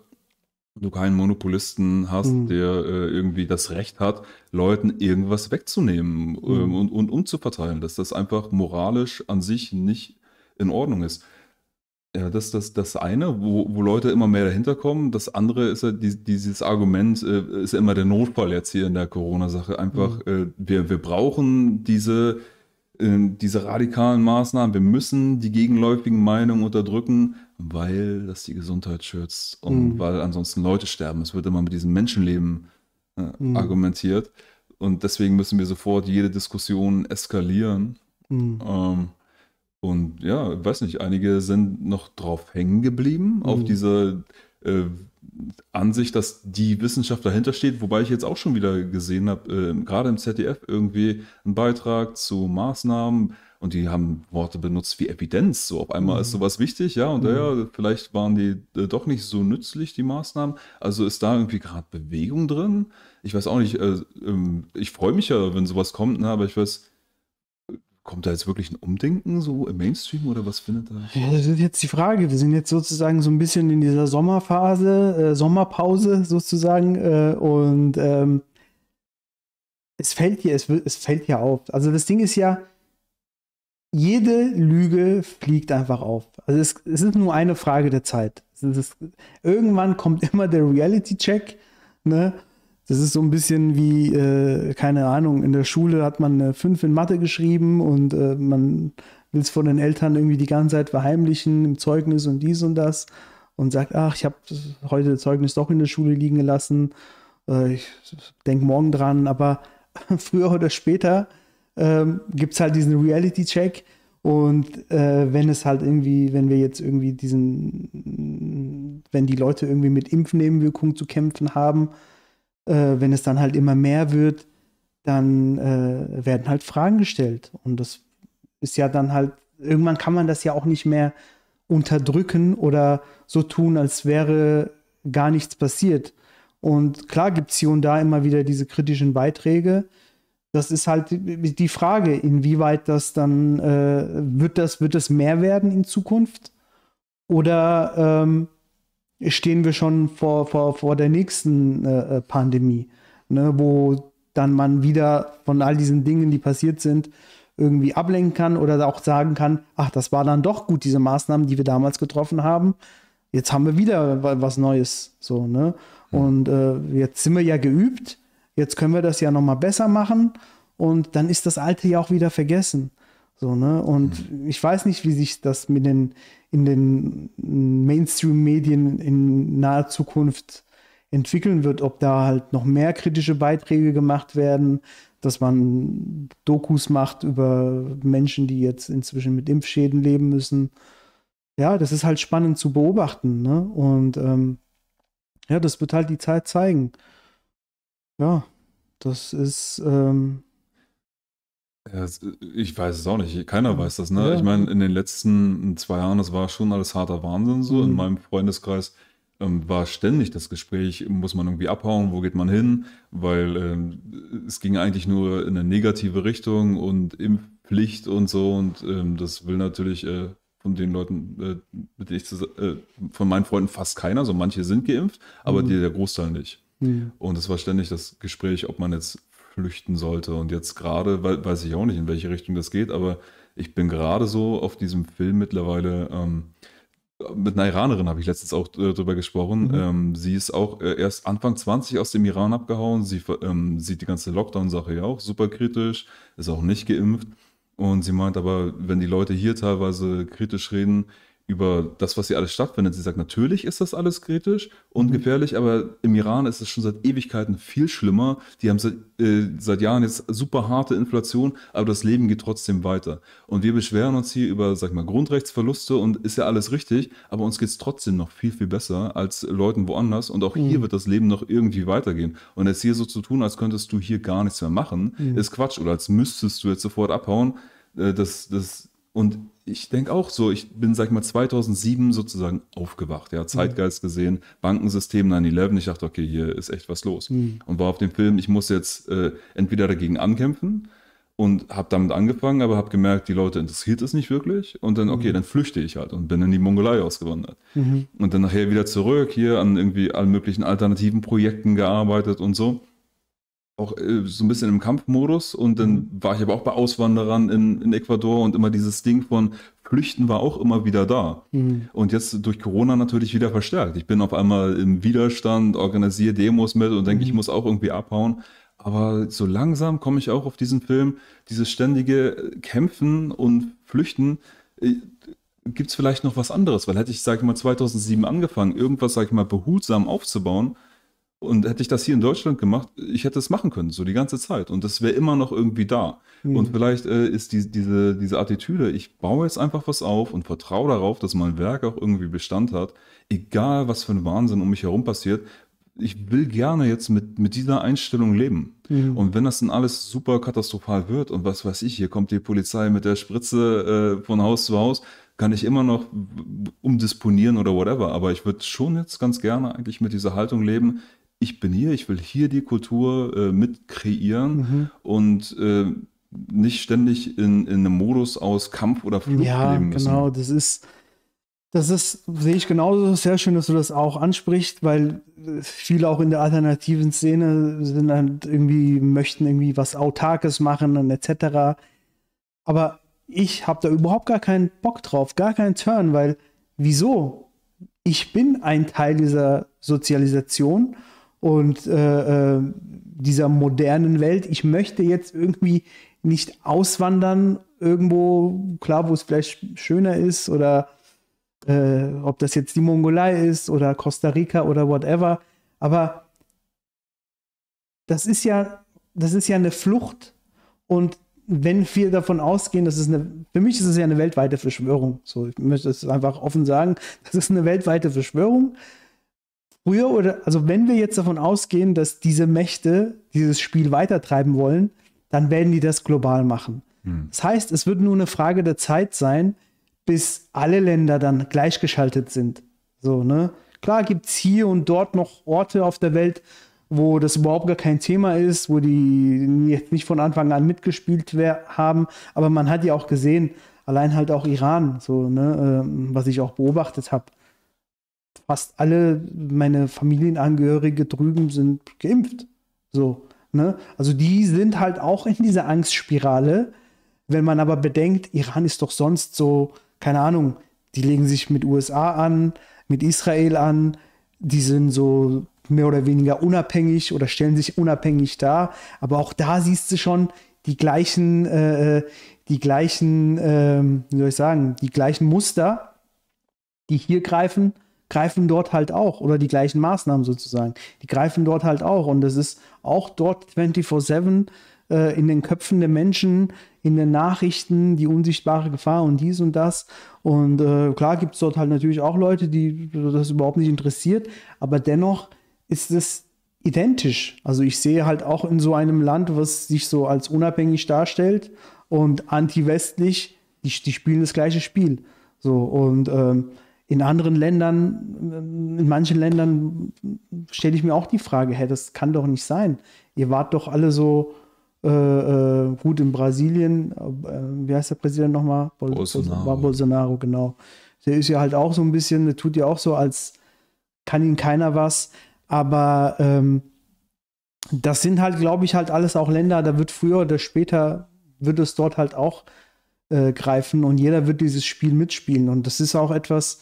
Du keinen Monopolisten hast, Mhm. der äh, irgendwie das Recht hat, Leuten irgendwas wegzunehmen ähm, und, und umzuverteilen, dass das einfach moralisch an sich nicht in Ordnung ist. Ja, das ist das, das eine, wo, wo Leute immer mehr dahinter kommen. Das andere ist ja die, dieses Argument, äh, ist ja immer der Notfall jetzt hier in der Corona-Sache. Einfach, äh, wir, wir brauchen diese, äh, diese radikalen Maßnahmen. Wir müssen die gegenläufigen Meinungen unterdrücken, weil das die Gesundheit schützt und Mhm. weil ansonsten Leute sterben. Es wird immer mit diesem Menschenleben äh, Mhm. argumentiert. Und deswegen müssen wir sofort jede Diskussion eskalieren. Mhm. Ähm, und ja, weiß nicht, einige sind noch drauf hängen geblieben, auf Mhm. dieser äh, Ansicht, dass die Wissenschaft dahinter steht, wobei ich jetzt auch schon wieder gesehen habe, äh, gerade im ZDF irgendwie einen Beitrag zu Maßnahmen und die haben Worte benutzt wie Evidenz. So auf einmal Mhm. ist sowas wichtig, ja, und ja, vielleicht waren die äh, doch nicht so nützlich, die Maßnahmen. Also ist da irgendwie gerade Bewegung drin? Ich weiß auch nicht, äh, ähm, ich freue mich ja, wenn sowas kommt, ne, aber ich weiß, Kommt da jetzt wirklich ein Umdenken so im Mainstream oder was findet da? Ja, das ist jetzt die Frage. Wir sind jetzt sozusagen so ein bisschen in dieser Sommerphase, äh, Sommerpause sozusagen. Äh, und ähm, es fällt hier, es, es fällt hier auf. Also das Ding ist ja, jede Lüge fliegt einfach auf. Also es, es ist nur eine Frage der Zeit. Ist, irgendwann kommt immer der Reality-Check. Ne? Das ist so ein bisschen wie, äh, keine Ahnung, in der Schule hat man eine 5 in Mathe geschrieben und äh, man will es von den Eltern irgendwie die ganze Zeit verheimlichen im Zeugnis und dies und das und sagt, ach, ich habe heute das Zeugnis doch in der Schule liegen gelassen. Äh, ich denke morgen dran, aber früher oder später ähm, gibt es halt diesen Reality-Check und äh, wenn es halt irgendwie, wenn wir jetzt irgendwie diesen, wenn die Leute irgendwie mit Impfnebenwirkungen zu kämpfen haben, äh, wenn es dann halt immer mehr wird, dann äh, werden halt Fragen gestellt. Und das ist ja dann halt, irgendwann kann man das ja auch nicht mehr unterdrücken oder so tun, als wäre gar nichts passiert. Und klar gibt es hier und da immer wieder diese kritischen Beiträge, das ist halt die Frage, inwieweit das dann, äh, wird, das, wird das mehr werden in Zukunft? Oder ähm, stehen wir schon vor, vor, vor der nächsten äh, äh, Pandemie, ne, wo dann man wieder von all diesen Dingen, die passiert sind, irgendwie ablenken kann oder auch sagen kann, ach, das war dann doch gut, diese Maßnahmen, die wir damals getroffen haben. Jetzt haben wir wieder was Neues, so, ne? Hm. Und äh, jetzt sind wir ja geübt Jetzt können wir das ja noch mal besser machen und dann ist das Alte ja auch wieder vergessen. So, ne? Und mhm. ich weiß nicht, wie sich das mit den, in den Mainstream-Medien in naher Zukunft entwickeln wird, ob da halt noch mehr kritische Beiträge gemacht werden, dass man Dokus macht über Menschen, die jetzt inzwischen mit Impfschäden leben müssen. Ja, das ist halt spannend zu beobachten. Ne? Und ähm, ja, das wird halt die Zeit zeigen. Ja, das ist. Ähm ja, ich weiß es auch nicht. Keiner weiß das, ne? Ja. Ich meine, in den letzten zwei Jahren, das war schon alles harter Wahnsinn so. Mhm. In meinem Freundeskreis ähm, war ständig das Gespräch, muss man irgendwie abhauen, wo geht man hin? Weil ähm, es ging eigentlich nur in eine negative Richtung und Impfpflicht und so. Und ähm, das will natürlich äh, von den Leuten, äh, mit denen ich äh, von meinen Freunden fast keiner. So manche sind geimpft, aber mhm. die, der Großteil nicht. Mhm. Und es war ständig das Gespräch, ob man jetzt flüchten sollte. Und jetzt gerade, weiß ich auch nicht, in welche Richtung das geht, aber ich bin gerade so auf diesem Film mittlerweile. Ähm, mit einer Iranerin habe ich letztens auch äh, drüber gesprochen. Mhm. Ähm, sie ist auch äh, erst Anfang 20 aus dem Iran abgehauen. Sie ähm, sieht die ganze Lockdown-Sache ja auch super kritisch, ist auch nicht geimpft. Und sie meint aber, wenn die Leute hier teilweise kritisch reden, über das, was hier alles stattfindet. Sie sagt, natürlich ist das alles kritisch und mhm. gefährlich, aber im Iran ist es schon seit Ewigkeiten viel schlimmer. Die haben seit, äh, seit Jahren jetzt super harte Inflation, aber das Leben geht trotzdem weiter. Und wir beschweren uns hier über, sag mal, Grundrechtsverluste und ist ja alles richtig, aber uns geht es trotzdem noch viel, viel besser als Leuten woanders. Und auch mhm. hier wird das Leben noch irgendwie weitergehen. Und jetzt hier so zu tun, als könntest du hier gar nichts mehr machen, mhm. ist Quatsch. Oder als müsstest du jetzt sofort abhauen. Äh, das, das und ich denke auch so, ich bin, sag ich mal, 2007 sozusagen aufgewacht, ja, Zeitgeist gesehen, Bankensystem 9-11, ich dachte, okay, hier ist echt was los. Mhm. Und war auf dem Film, ich muss jetzt äh, entweder dagegen ankämpfen und habe damit angefangen, aber habe gemerkt, die Leute interessiert es nicht wirklich und dann, okay, mhm. dann flüchte ich halt und bin in die Mongolei ausgewandert. Mhm. Und dann nachher wieder zurück, hier an irgendwie allen möglichen alternativen Projekten gearbeitet und so auch äh, so ein bisschen im Kampfmodus und dann mhm. war ich aber auch bei Auswanderern in, in Ecuador und immer dieses Ding von Flüchten war auch immer wieder da. Mhm. Und jetzt durch Corona natürlich wieder verstärkt. Ich bin auf einmal im Widerstand, organisiere Demos mit und denke, mhm. ich muss auch irgendwie abhauen. Aber so langsam komme ich auch auf diesen Film, dieses ständige Kämpfen und Flüchten. Äh, Gibt es vielleicht noch was anderes? Weil hätte ich, sage ich mal, 2007 angefangen, irgendwas, sage ich mal, behutsam aufzubauen, und hätte ich das hier in Deutschland gemacht, ich hätte es machen können, so die ganze Zeit. Und das wäre immer noch irgendwie da. Mhm. Und vielleicht äh, ist die, diese, diese Attitüde, ich baue jetzt einfach was auf und vertraue darauf, dass mein Werk auch irgendwie Bestand hat, egal was für ein Wahnsinn um mich herum passiert. Ich will gerne jetzt mit, mit dieser Einstellung leben. Mhm. Und wenn das dann alles super katastrophal wird und was weiß ich, hier kommt die Polizei mit der Spritze äh, von Haus zu Haus, kann ich immer noch umdisponieren oder whatever. Aber ich würde schon jetzt ganz gerne eigentlich mit dieser Haltung leben ich bin hier, ich will hier die Kultur äh, mit kreieren mhm. und äh, nicht ständig in, in einem Modus aus Kampf oder Flucht ja, leben müssen. Genau, das ist, das ist, sehe ich genauso sehr schön, dass du das auch ansprichst, weil viele auch in der alternativen Szene sind halt irgendwie, möchten irgendwie was Autarkes machen und etc. Aber ich habe da überhaupt gar keinen Bock drauf, gar keinen Turn, weil wieso? Ich bin ein Teil dieser Sozialisation und äh, äh, dieser modernen Welt. Ich möchte jetzt irgendwie nicht auswandern irgendwo, klar, wo es vielleicht schöner ist oder äh, ob das jetzt die Mongolei ist oder Costa Rica oder whatever. Aber das ist ja, das ist ja eine Flucht und wenn wir davon ausgehen, dass es eine, für mich ist es ja eine weltweite Verschwörung. So, ich möchte es einfach offen sagen, das ist eine weltweite Verschwörung früher oder, also wenn wir jetzt davon ausgehen, dass diese Mächte dieses Spiel weitertreiben wollen, dann werden die das global machen. Hm. Das heißt, es wird nur eine Frage der Zeit sein, bis alle Länder dann gleichgeschaltet sind. So, ne? Klar gibt es hier und dort noch Orte auf der Welt, wo das überhaupt gar kein Thema ist, wo die jetzt nicht von Anfang an mitgespielt haben. Aber man hat ja auch gesehen, allein halt auch Iran, so, ne, äh, was ich auch beobachtet habe. Fast alle meine Familienangehörige drüben sind geimpft. So, ne? Also die sind halt auch in dieser Angstspirale. Wenn man aber bedenkt, Iran ist doch sonst so, keine Ahnung, die legen sich mit USA an, mit Israel an, die sind so mehr oder weniger unabhängig oder stellen sich unabhängig dar. Aber auch da siehst du schon die gleichen, äh, die gleichen, äh, wie soll ich sagen, die gleichen Muster, die hier greifen, greifen dort halt auch. Oder die gleichen Maßnahmen sozusagen. Die greifen dort halt auch. Und das ist auch dort 24-7 äh, in den Köpfen der Menschen, in den Nachrichten, die unsichtbare Gefahr und dies und das. Und äh, klar gibt es dort halt natürlich auch Leute, die das überhaupt nicht interessiert. Aber dennoch ist es identisch. Also ich sehe halt auch in so einem Land, was sich so als unabhängig darstellt und anti-westlich, die, die spielen das gleiche Spiel. So und ähm, in anderen Ländern, in manchen Ländern stelle ich mir auch die Frage, hey, das kann doch nicht sein. Ihr wart doch alle so äh, äh, gut in Brasilien, äh, wie heißt der Präsident nochmal? Bol Bolsonaro. Bolsonaro, genau. Der ist ja halt auch so ein bisschen, der tut ja auch so, als kann ihm keiner was. Aber ähm, das sind halt, glaube ich, halt alles auch Länder, da wird früher oder später, wird es dort halt auch äh, greifen und jeder wird dieses Spiel mitspielen. Und das ist auch etwas,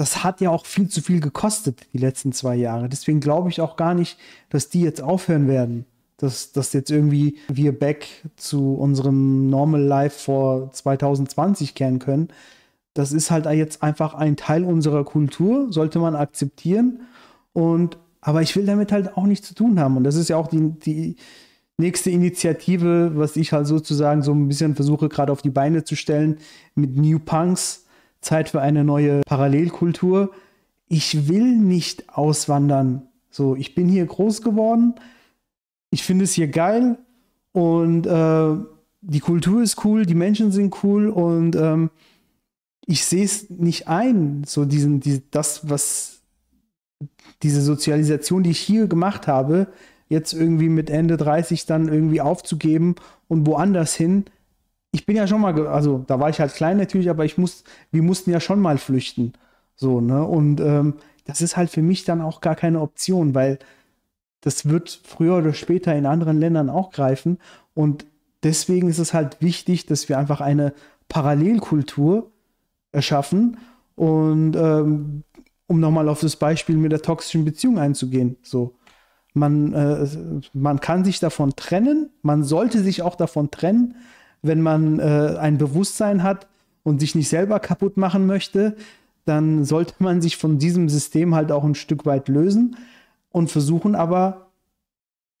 das hat ja auch viel zu viel gekostet, die letzten zwei Jahre. Deswegen glaube ich auch gar nicht, dass die jetzt aufhören werden. Dass, dass jetzt irgendwie wir back zu unserem Normal Life vor 2020 kehren können. Das ist halt jetzt einfach ein Teil unserer Kultur, sollte man akzeptieren. Und, aber ich will damit halt auch nichts zu tun haben. Und das ist ja auch die, die nächste Initiative, was ich halt sozusagen so ein bisschen versuche gerade auf die Beine zu stellen mit New Punks. Zeit für eine neue Parallelkultur. Ich will nicht auswandern. So, ich bin hier groß geworden. Ich finde es hier geil und äh, die Kultur ist cool, die Menschen sind cool und ähm, ich sehe es nicht ein, so diesen, die, das, was diese Sozialisation, die ich hier gemacht habe, jetzt irgendwie mit Ende 30 dann irgendwie aufzugeben und woanders hin. Ich bin ja schon mal, also da war ich halt klein natürlich, aber ich muss, wir mussten ja schon mal flüchten. So, ne? Und ähm, das ist halt für mich dann auch gar keine Option, weil das wird früher oder später in anderen Ländern auch greifen. Und deswegen ist es halt wichtig, dass wir einfach eine Parallelkultur erschaffen. Und ähm, um nochmal auf das Beispiel mit der toxischen Beziehung einzugehen. So, man, äh, man kann sich davon trennen, man sollte sich auch davon trennen, wenn man äh, ein Bewusstsein hat und sich nicht selber kaputt machen möchte, dann sollte man sich von diesem System halt auch ein Stück weit lösen und versuchen aber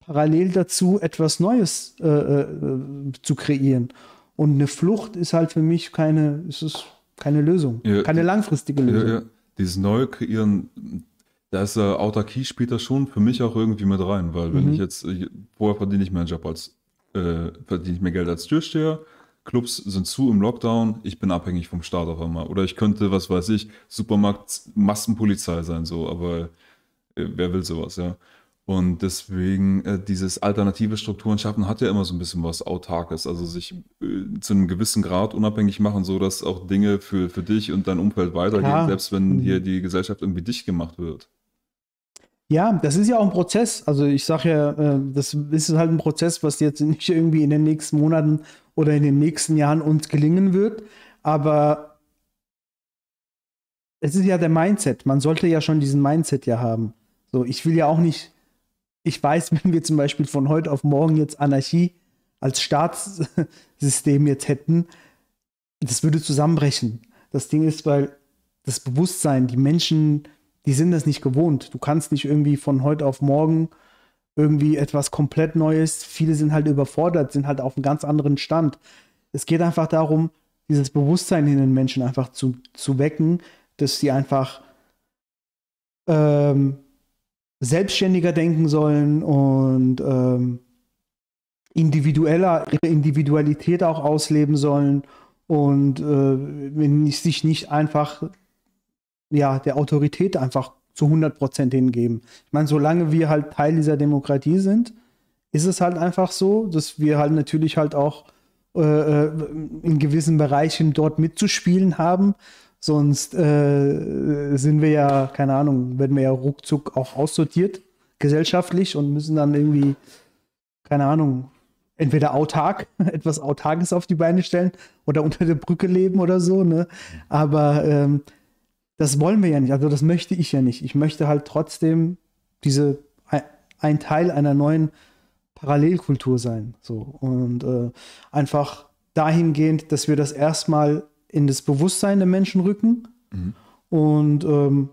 parallel dazu etwas Neues äh, äh, zu kreieren. Und eine Flucht ist halt für mich keine, ist es keine Lösung, ja, keine langfristige Lösung. Ja, ja dieses Neue kreieren, da ist äh, Autarkie spielt das schon für mich auch irgendwie mit rein, weil wenn mhm. ich jetzt, ich, vorher verdiene ich meinen Job als, äh, verdiene ich mehr Geld als Türsteher, Clubs sind zu im Lockdown, ich bin abhängig vom Staat auf einmal. Oder ich könnte, was weiß ich, Supermarkt Massenpolizei sein, so, aber äh, wer will sowas, ja. Und deswegen äh, dieses alternative Strukturen schaffen hat ja immer so ein bisschen was Autarkes, also sich äh, zu einem gewissen Grad unabhängig machen, so dass auch Dinge für, für dich und dein Umfeld weitergehen, Klar. selbst wenn mhm. hier die Gesellschaft irgendwie dicht gemacht wird. Ja, das ist ja auch ein Prozess. Also ich sage ja, äh, das ist halt ein Prozess, was jetzt nicht irgendwie in den nächsten Monaten oder in den nächsten Jahren uns gelingen wird. Aber es ist ja der Mindset. Man sollte ja schon diesen Mindset ja haben. So, ich will ja auch nicht ich weiß, wenn wir zum Beispiel von heute auf morgen jetzt Anarchie als Staatssystem jetzt hätten, das würde zusammenbrechen. Das Ding ist, weil das Bewusstsein, die Menschen, die sind das nicht gewohnt. Du kannst nicht irgendwie von heute auf morgen irgendwie etwas komplett Neues. Viele sind halt überfordert, sind halt auf einem ganz anderen Stand. Es geht einfach darum, dieses Bewusstsein in den Menschen einfach zu, zu wecken, dass sie einfach ähm, selbstständiger denken sollen und ähm, individueller, ihre Individualität auch ausleben sollen und äh, sich nicht einfach ja, der Autorität einfach zu 100 Prozent hingeben. Ich meine, solange wir halt Teil dieser Demokratie sind, ist es halt einfach so, dass wir halt natürlich halt auch äh, äh in gewissen Bereichen dort mitzuspielen haben. Sonst äh, sind wir ja, keine Ahnung, werden wir ja ruckzuck auch aussortiert gesellschaftlich und müssen dann irgendwie, keine Ahnung, entweder autark, etwas Autarkes auf die Beine stellen oder unter der Brücke leben oder so, ne? Aber ähm, das wollen wir ja nicht, also das möchte ich ja nicht. Ich möchte halt trotzdem diese ein Teil einer neuen Parallelkultur sein. So. Und äh, einfach dahingehend, dass wir das erstmal in das Bewusstsein der Menschen rücken mhm. und ähm,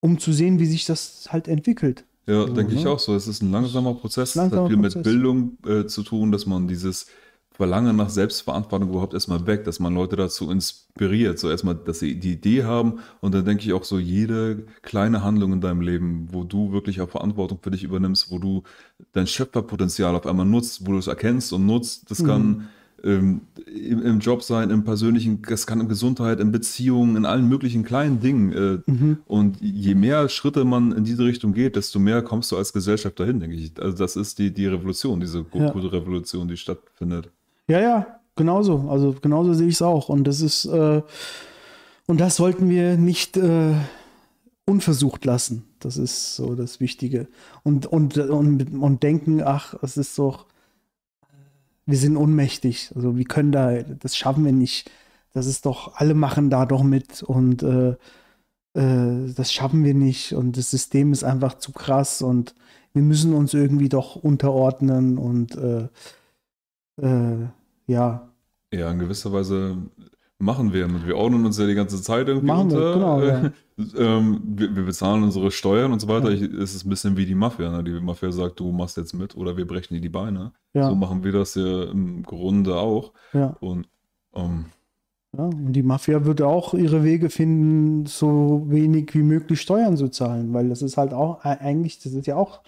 um zu sehen, wie sich das halt entwickelt. Ja, so, denke ne? ich auch so. Es ist ein langsamer Prozess. Langsamer es hat viel Prozess. mit Bildung äh, zu tun, dass man dieses Verlangen nach Selbstverantwortung überhaupt erstmal weg, dass man Leute dazu inspiriert. So erstmal, dass sie die Idee haben und dann denke ich auch so, jede kleine Handlung in deinem Leben, wo du wirklich auch Verantwortung für dich übernimmst, wo du dein Schöpferpotenzial auf einmal nutzt, wo du es erkennst und nutzt, das kann mhm ähm, im, im, Job sein, im persönlichen, das kann in Gesundheit, in Beziehungen, in allen möglichen kleinen Dingen. Äh, mhm. Und je mehr Schritte man in diese Richtung geht, desto mehr kommst du als Gesellschaft dahin, denke ich. Also das ist die, die Revolution, diese ja. gute Revolution, die stattfindet. Ja, ja, genauso. Also genauso sehe ich es auch. Und das ist, äh, und das sollten wir nicht äh, unversucht lassen. Das ist so das Wichtige. Und, und, und, und denken, ach, es ist doch wir sind ohnmächtig. Also wir können da, das schaffen wir nicht. Das ist doch, alle machen da doch mit und äh, äh, das schaffen wir nicht und das System ist einfach zu krass und wir müssen uns irgendwie doch unterordnen und äh, äh ja. Ja, in gewisser Weise machen wir. Wir ordnen uns ja die ganze Zeit irgendwie machen unter. Wir, genau, ja. ähm, wir, wir, bezahlen unsere Steuern und so weiter. Ja. Ich, es ist ein bisschen wie die Mafia. Ne? Die Mafia sagt, du machst jetzt mit oder wir brechen dir die Beine. Ja. So machen wir das ja im Grunde auch. Ja. Und, ähm, ja, und die Mafia würde auch ihre Wege finden, so wenig wie möglich Steuern zu zahlen, weil das ist halt auch eigentlich, das ist ja auch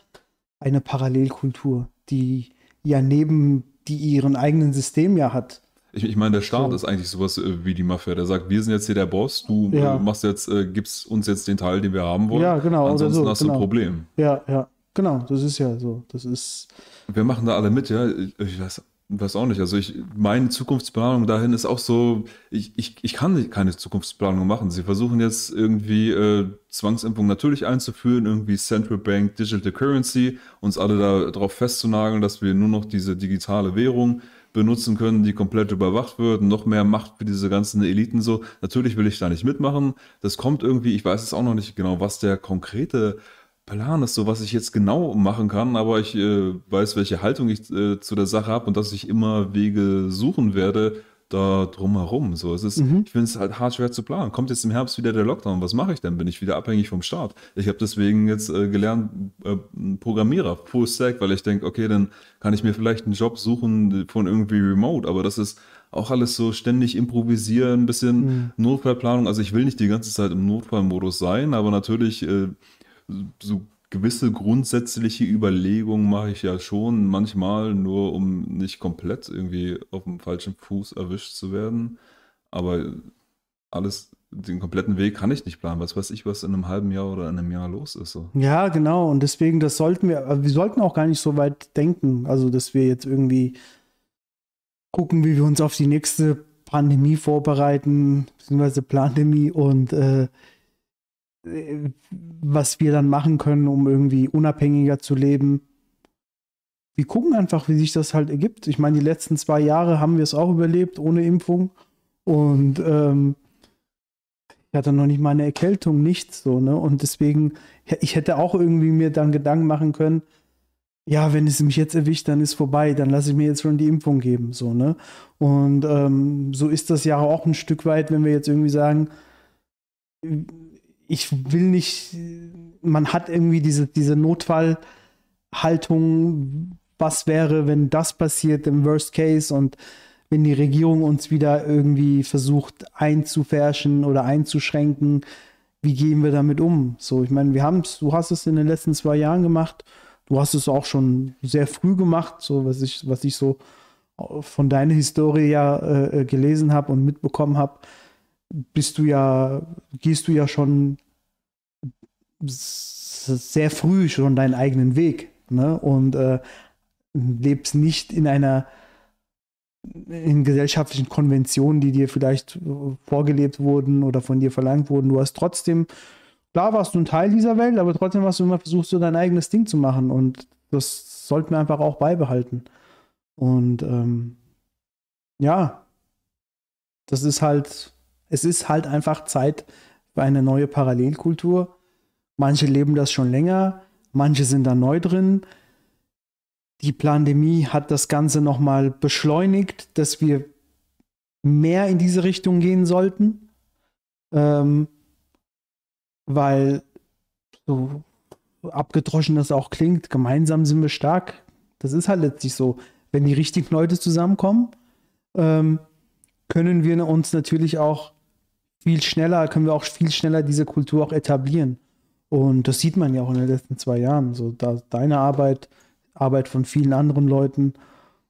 eine Parallelkultur, die ja neben die ihren eigenen System ja hat. Ich, ich meine, der Staat so. ist eigentlich sowas äh, wie die Mafia. Der sagt, wir sind jetzt hier der Boss, du äh, ja. machst jetzt, äh, gibst uns jetzt den Teil, den wir haben wollen. Ja, genau. Ansonsten so, hast genau. du ein Problem. Ja, ja, genau. Das ist ja so. Das ist. Wir machen da alle mit, ja. Ich weiß, weiß auch nicht. Also ich, meine Zukunftsplanung dahin ist auch so, ich, ich, ich kann keine Zukunftsplanung machen. Sie versuchen jetzt irgendwie äh, Zwangsimpfung natürlich einzuführen, irgendwie Central Bank Digital Currency, uns alle darauf festzunageln, dass wir nur noch diese digitale Währung benutzen können, die komplett überwacht wird, noch mehr Macht für diese ganzen Eliten so. Natürlich will ich da nicht mitmachen. Das kommt irgendwie, ich weiß es auch noch nicht genau, was der konkrete Plan ist, so was ich jetzt genau machen kann, aber ich äh, weiß, welche Haltung ich äh, zu der Sache habe und dass ich immer Wege suchen werde, da drumherum. So, es ist, mhm. ich finde es halt hart schwer zu planen. Kommt jetzt im Herbst wieder der Lockdown, was mache ich denn? Bin ich wieder abhängig vom Staat? Ich habe deswegen jetzt äh, gelernt, äh, Programmierer, Full Stack, weil ich denke, okay, dann kann ich mir vielleicht einen Job suchen von irgendwie remote, aber das ist auch alles so ständig improvisieren, ein bisschen mhm. Notfallplanung. Also ich will nicht die ganze Zeit im Notfallmodus sein, aber natürlich äh, so gewisse grundsätzliche Überlegungen mache ich ja schon manchmal, nur um nicht komplett irgendwie auf dem falschen Fuß erwischt zu werden. Aber alles, den kompletten Weg kann ich nicht planen. Was weiß ich, was in einem halben Jahr oder in einem Jahr los ist. So. Ja, genau. Und deswegen, das sollten wir, wir sollten auch gar nicht so weit denken. Also, dass wir jetzt irgendwie gucken, wie wir uns auf die nächste Pandemie vorbereiten, beziehungsweise Pandemie und äh, was wir dann machen können, um irgendwie unabhängiger zu leben. Wir gucken einfach, wie sich das halt ergibt. Ich meine, die letzten zwei Jahre haben wir es auch überlebt ohne Impfung. Und ähm, ich hatte noch nicht mal eine Erkältung, nichts so, ne? Und deswegen, ich hätte auch irgendwie mir dann Gedanken machen können, ja, wenn es mich jetzt erwischt, dann ist vorbei, dann lasse ich mir jetzt schon die Impfung geben, so, ne? Und ähm, so ist das ja auch ein Stück weit, wenn wir jetzt irgendwie sagen, ich will nicht, man hat irgendwie diese, diese Notfallhaltung, was wäre, wenn das passiert im Worst Case und wenn die Regierung uns wieder irgendwie versucht einzufärschen oder einzuschränken, wie gehen wir damit um? So, ich meine, wir haben es, du hast es in den letzten zwei Jahren gemacht, du hast es auch schon sehr früh gemacht, so was ich, was ich so von deiner Historie ja äh, gelesen habe und mitbekommen habe bist du ja, gehst du ja schon sehr früh schon deinen eigenen Weg ne? und äh, lebst nicht in einer in gesellschaftlichen Konventionen, die dir vielleicht vorgelebt wurden oder von dir verlangt wurden. Du hast trotzdem, klar warst du ein Teil dieser Welt, aber trotzdem hast du immer versucht, so dein eigenes Ding zu machen und das sollten wir einfach auch beibehalten. Und ähm, ja, das ist halt, es ist halt einfach Zeit für eine neue Parallelkultur. Manche leben das schon länger, manche sind da neu drin. Die Pandemie hat das Ganze nochmal beschleunigt, dass wir mehr in diese Richtung gehen sollten. Ähm, weil, so abgedroschen das auch klingt, gemeinsam sind wir stark. Das ist halt letztlich so. Wenn die richtigen Leute zusammenkommen, ähm, können wir uns natürlich auch viel schneller, können wir auch viel schneller diese Kultur auch etablieren. Und das sieht man ja auch in den letzten zwei Jahren. So, da, deine Arbeit, Arbeit von vielen anderen Leuten.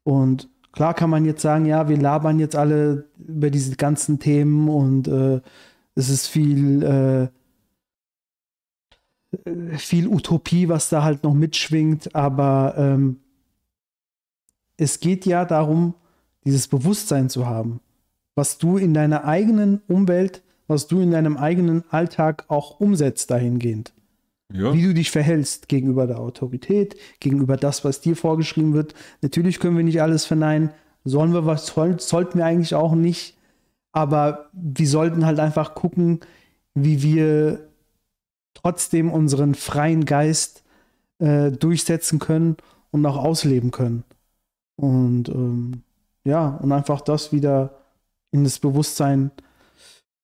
Und klar kann man jetzt sagen, ja, wir labern jetzt alle über diese ganzen Themen und äh, es ist viel, äh, viel Utopie, was da halt noch mitschwingt. Aber ähm, es geht ja darum, dieses Bewusstsein zu haben, was du in deiner eigenen Umwelt, was du in deinem eigenen Alltag auch umsetzt dahingehend. Ja. Wie du dich verhältst gegenüber der Autorität, gegenüber das, was dir vorgeschrieben wird. Natürlich können wir nicht alles verneinen. Sollen wir was, sollten wir eigentlich auch nicht. Aber wir sollten halt einfach gucken, wie wir trotzdem unseren freien Geist äh, durchsetzen können und auch ausleben können. Und ähm, ja, und einfach das wieder in das Bewusstsein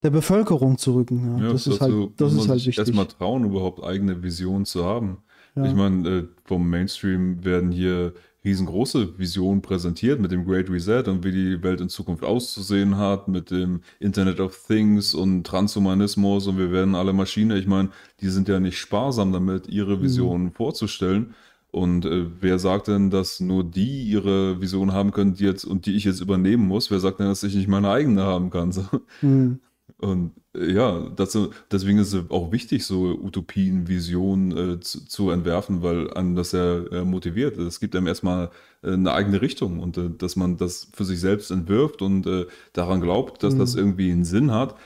der Bevölkerung zu rücken. Ja. ja das, ist halt, das ist halt wichtig. Erstmal trauen, überhaupt eigene Visionen zu haben. Ja. Ich meine, äh, vom Mainstream werden hier riesengroße Visionen präsentiert mit dem Great Reset und wie die Welt in Zukunft auszusehen hat, mit dem Internet of Things und Transhumanismus und wir werden alle Maschine. Ich meine, die sind ja nicht sparsam damit, ihre mhm. Visionen mhm. vorzustellen. Und äh, wer sagt denn, dass nur die ihre Vision haben können, die jetzt und die ich jetzt übernehmen muss? Wer sagt denn, dass ich nicht meine eigene haben kann? So. Mhm. Und äh, ja, dazu, deswegen ist es auch wichtig, so Utopien, Visionen äh, zu, zu, entwerfen, weil an das ja äh, motiviert. Es gibt einem erstmal äh, eine eigene Richtung und dass man das für sich selbst entwirft und daran glaubt, dass mhm. das irgendwie einen Sinn hat,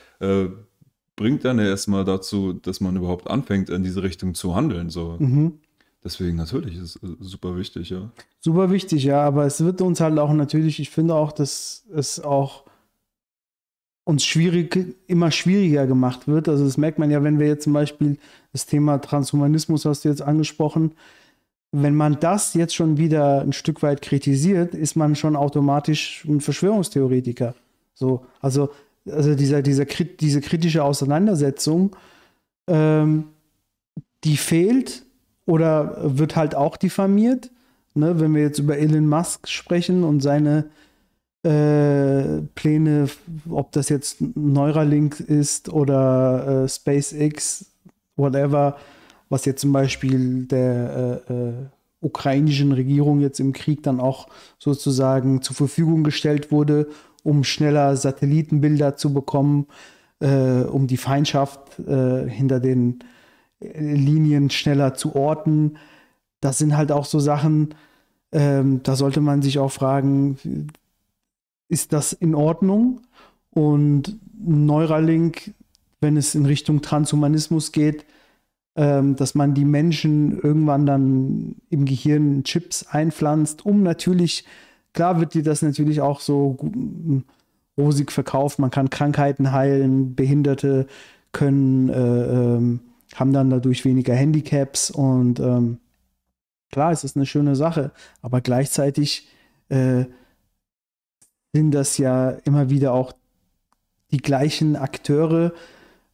bringt dann ja erstmal dazu, dass man überhaupt anfängt, in diese Richtung zu handeln. So. Mhm. Deswegen natürlich ist es super wichtig, ja. Super wichtig, ja, aber es wird uns halt auch natürlich, ich finde auch, dass es auch uns schwierig, immer schwieriger gemacht wird. Also das merkt man ja, wenn wir jetzt zum Beispiel das Thema Transhumanismus hast du jetzt angesprochen, wenn man das jetzt schon wieder ein Stück weit kritisiert, ist man schon automatisch ein Verschwörungstheoretiker. So, also, also dieser, dieser, diese kritische Auseinandersetzung, ähm, die fehlt oder wird halt auch diffamiert. Ne, wenn wir jetzt über Elon Musk sprechen und seine äh, Pläne, ob das jetzt Neuralink ist oder äh, SpaceX, whatever, was jetzt zum Beispiel der äh, äh, ukrainischen Regierung jetzt im Krieg dann auch sozusagen zur Verfügung gestellt wurde, um schneller Satellitenbilder zu bekommen, äh, um die Feindschaft hinter den Linien schneller zu orten. Das sind halt auch so Sachen, ähm, da sollte man sich auch fragen, ist das in Ordnung? Und Neuralink, wenn es in Richtung Transhumanismus geht, ähm, dass man die Menschen irgendwann dann im Gehirn Chips einpflanzt, um natürlich, klar wird dir das natürlich auch so rosig verkauft, man kann Krankheiten heilen, Behinderte können äh, ähm, haben dann dadurch weniger Handicaps und ähm, klar, es ist eine schöne Sache, aber gleichzeitig äh, sind das ja immer wieder auch die gleichen Akteure,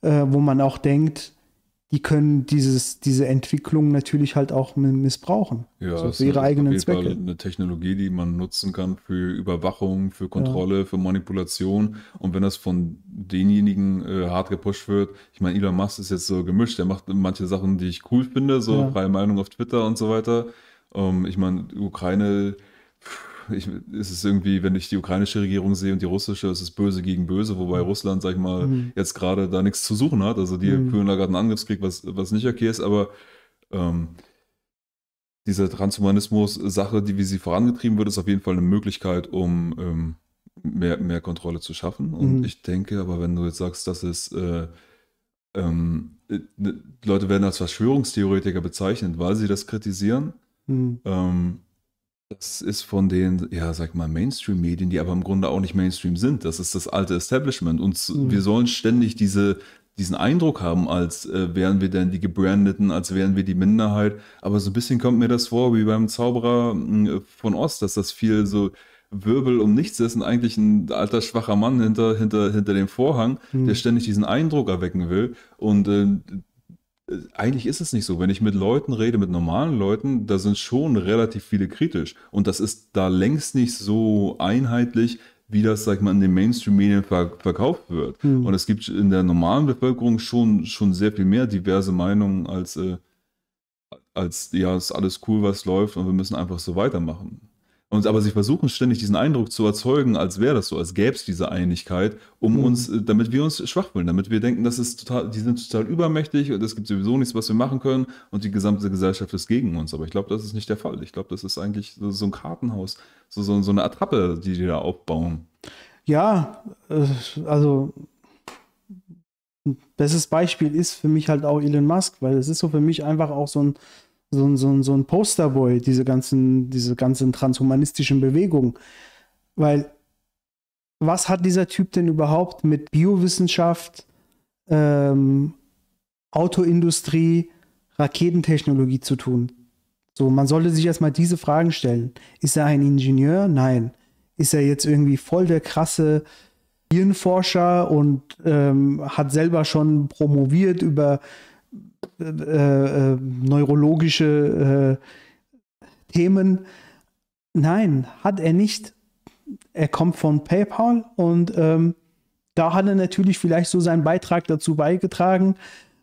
äh, wo man auch denkt, die können dieses, diese Entwicklung natürlich halt auch missbrauchen. Ja, so für ihre eigenen Zwecke. eine Technologie, die man nutzen kann für Überwachung, für Kontrolle, ja. für Manipulation. Und wenn das von denjenigen äh, hart gepusht wird, ich meine, Elon Musk ist jetzt so gemischt, der macht manche Sachen, die ich cool finde, so ja. freie Meinung auf Twitter und so weiter. Ähm, ich meine, Ukraine ich, ist es irgendwie, wenn ich die ukrainische Regierung sehe und die russische, ist es böse gegen böse, wobei Russland, sag ich mal, Mhm. jetzt gerade da nichts zu suchen hat. Also die Mhm. führen da gerade einen Angriffskrieg, was, was nicht okay ist, aber ähm, diese Transhumanismus-Sache, die wie sie vorangetrieben wird, ist auf jeden Fall eine Möglichkeit, um ähm, mehr, mehr Kontrolle zu schaffen. Und Mhm. ich denke, aber wenn du jetzt sagst, dass es äh, ähm, äh, ne- Leute werden als Verschwörungstheoretiker bezeichnet, weil sie das kritisieren. Mhm. Ähm, das ist von den, ja, sag mal, Mainstream-Medien, die aber im Grunde auch nicht Mainstream sind. Das ist das alte Establishment. Und Mhm. wir sollen ständig diese, diesen Eindruck haben, als äh, wären wir denn die Gebrandeten, als wären wir die Minderheit. Aber so ein bisschen kommt mir das vor, wie beim Zauberer mh, von Ost, dass das viel so Wirbel um nichts ist und eigentlich ein alter, schwacher Mann hinter, hinter, hinter dem Vorhang, Mhm. der ständig diesen Eindruck erwecken will. Und äh, eigentlich ist es nicht so. Wenn ich mit Leuten rede, mit normalen Leuten, da sind schon relativ viele kritisch. Und das ist da längst nicht so einheitlich, wie das, sag ich mal, in den Mainstream-Medien ver verkauft wird. Mhm. Und es gibt in der normalen Bevölkerung schon, schon sehr viel mehr diverse Meinungen als, äh, als, ja, ist alles cool, was läuft und wir müssen einfach so weitermachen. Und, aber sie versuchen ständig diesen Eindruck zu erzeugen, als wäre das so, als gäbe es diese Einigkeit, um Mhm. uns, äh, damit wir uns schwach fühlen, damit wir denken, das ist total, die sind total übermächtig und es gibt sowieso nichts, was wir machen können und die gesamte Gesellschaft ist gegen uns. Aber ich glaube, das ist nicht der Fall. Ich glaube, das ist eigentlich so, so ein Kartenhaus, so, so, so eine Attrappe, die die da aufbauen. Ja, äh, also ein bestes Beispiel ist für mich halt auch Elon Musk, weil es ist so für mich einfach auch so ein, so ein, so so ein Posterboy, diese ganzen, diese ganzen transhumanistischen Bewegungen. Weil was hat dieser Typ denn überhaupt mit Biowissenschaft, ähm, Autoindustrie, Raketentechnologie zu tun? So, man sollte sich erstmal diese Fragen stellen. Ist er ein Ingenieur? Nein. Ist er jetzt irgendwie voll der krasse Hirnforscher und ähm, hat selber schon promoviert über äh, äh, neurologische äh, Themen? Nein, hat er nicht. Er kommt von PayPal und ähm, da hat er natürlich vielleicht so seinen Beitrag dazu beigetragen,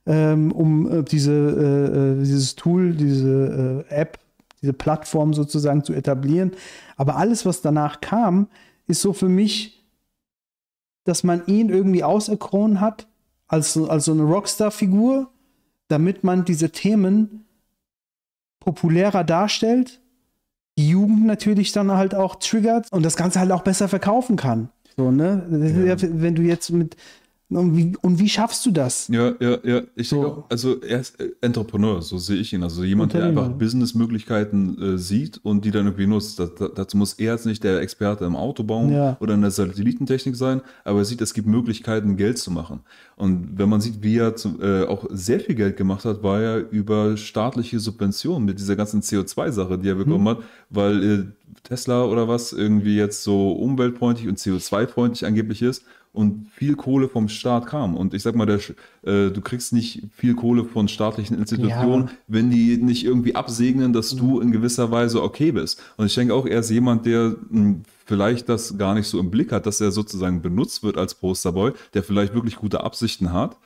ähm, um äh, diese, dieses Tool, diese App, diese Plattform sozusagen zu etablieren. Aber alles, was danach kam, ist so für mich, dass man ihn irgendwie auserkoren hat als, als so eine Rockstar-Figur, damit man diese Themen populärer darstellt, die Jugend natürlich dann halt auch triggert und das Ganze halt auch besser verkaufen kann. So, ne? Ja, wenn du jetzt mit und wie, und wie schaffst du das? Ja, ja, ja. Ich So. denke auch, also er ist äh, Entrepreneur, so sehe ich ihn. Also jemand, der einfach Businessmöglichkeiten äh, sieht und die dann irgendwie nutzt. Da, da, dazu muss er jetzt nicht der Experte im Autobau Ja. oder in der Satellitentechnik sein, aber er sieht, es gibt Möglichkeiten, Geld zu machen. Und wenn man sieht, wie er zu, äh, auch sehr viel Geld gemacht hat, war er über staatliche Subventionen mit dieser ganzen CO2-Sache, die er bekommen Mhm. hat, weil äh, Tesla oder was irgendwie jetzt so umweltfreundlich und CO2-freundlich angeblich ist und viel Kohle vom Staat kam. Und ich sag mal, der, äh, du kriegst nicht viel Kohle von staatlichen Institutionen, Ja. wenn die nicht irgendwie absegnen, dass du in gewisser Weise okay bist. Und ich denke auch, er ist jemand, der mh, vielleicht das gar nicht so im Blick hat, dass er sozusagen benutzt wird als Posterboy, der vielleicht wirklich gute Absichten hat.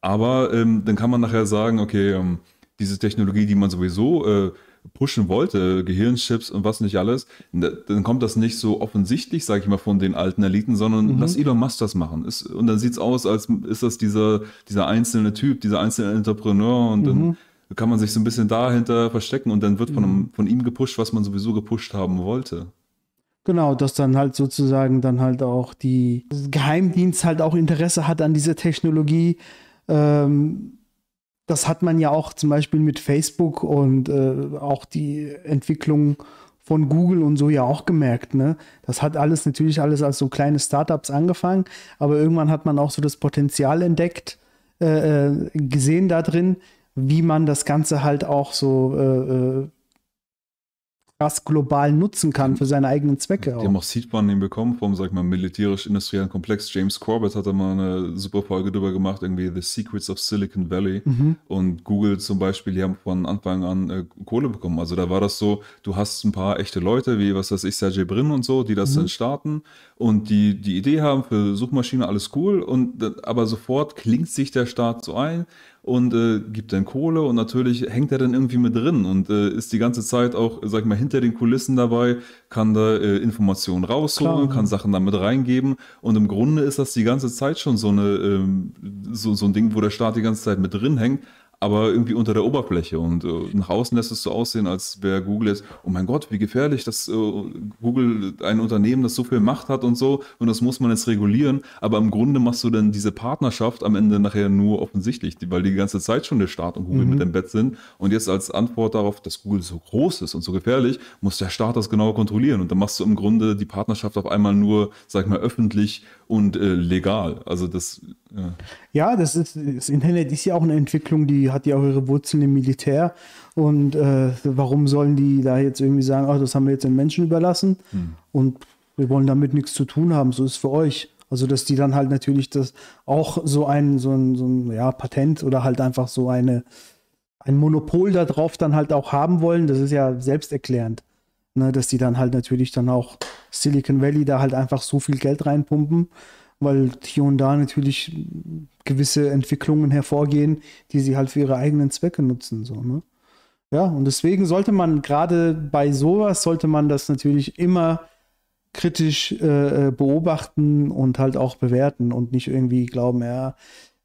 Aber ähm, dann kann man nachher sagen, okay, ähm, diese Technologie, die man sowieso äh, pushen wollte, Gehirnchips und was nicht alles, dann kommt das nicht so offensichtlich, sage ich mal, von den alten Eliten, sondern lass Elon Musk das machen. Ist, und dann sieht es aus, als ist das dieser, dieser einzelne Typ, dieser einzelne Entrepreneur und dann kann man sich so ein bisschen dahinter verstecken und dann wird von, einem, von ihm gepusht, was man sowieso gepusht haben wollte. Genau, dass dann halt sozusagen dann halt auch die Geheimdienst halt auch Interesse hat an dieser Technologie. Ähm, das hat man ja auch zum Beispiel mit Facebook und äh, auch die Entwicklung von Google und so ja auch gemerkt. Ne? Das hat alles natürlich alles als so kleine Startups angefangen, aber irgendwann hat man auch so das Potenzial entdeckt, äh, äh, gesehen da drin, wie man das Ganze halt auch so äh, äh, krass global nutzen kann für seine eigenen Zwecke. Die Auch. haben auch Seed-Funding bekommen vom, sag mal, militärisch-industriellen Komplex. James Corbett hatte mal eine super Folge drüber gemacht, irgendwie The Secrets of Silicon Valley. Mhm. Und Google zum Beispiel, die haben von Anfang an äh, Kohle bekommen. Also da war das so, du hast ein paar echte Leute, wie was weiß ich, Sergey Brin und so, die das dann starten. und die die Idee haben für Suchmaschine, alles cool, und, aber sofort klingt sich der Staat so ein und äh, gibt dann Kohle und natürlich hängt er dann irgendwie mit drin und äh, ist die ganze Zeit auch, sag ich mal, hinter den Kulissen dabei, kann da äh, Informationen rausholen, Klar. kann Sachen damit reingeben und im Grunde ist das die ganze Zeit schon so eine ähm, so, so ein Ding, wo der Staat die ganze Zeit mit drin hängt, aber irgendwie unter der Oberfläche. Und äh, nach außen lässt es so aussehen, als wäre Google jetzt, oh mein Gott, wie gefährlich, dass äh, Google ein Unternehmen, das so viel Macht hat und so und das muss man jetzt regulieren, aber im Grunde machst du dann diese Partnerschaft am Ende nachher nur offensichtlich, weil die ganze Zeit schon der Staat und Google mit im Bett sind. Und jetzt als Antwort darauf, dass Google so groß ist und so gefährlich, muss der Staat das genau kontrollieren. Und dann machst du im Grunde die Partnerschaft auf einmal nur, sag ich mal, öffentlich und äh, legal. Also das, ja. Ja, das, ist, das Internet ist ja auch eine Entwicklung, die hat ja auch ihre Wurzeln im Militär. Und äh, warum sollen die da jetzt irgendwie sagen, ach, das haben wir jetzt den Menschen überlassen und wir wollen damit nichts zu tun haben, so ist es für euch. Also, dass die dann halt natürlich das auch so ein, so ein, so ein ja, Patent oder halt einfach so eine, ein Monopol darauf dann halt auch haben wollen, das ist ja selbsterklärend. Ne, dass die dann halt natürlich dann auch Silicon Valley da halt einfach so viel Geld reinpumpen, weil hier und da natürlich gewisse Entwicklungen hervorgehen, die sie halt für ihre eigenen Zwecke nutzen. So, ne? Ja, und deswegen sollte man gerade bei sowas, sollte man das natürlich immer kritisch äh, äh, beobachten und halt auch bewerten und nicht irgendwie glauben, ja,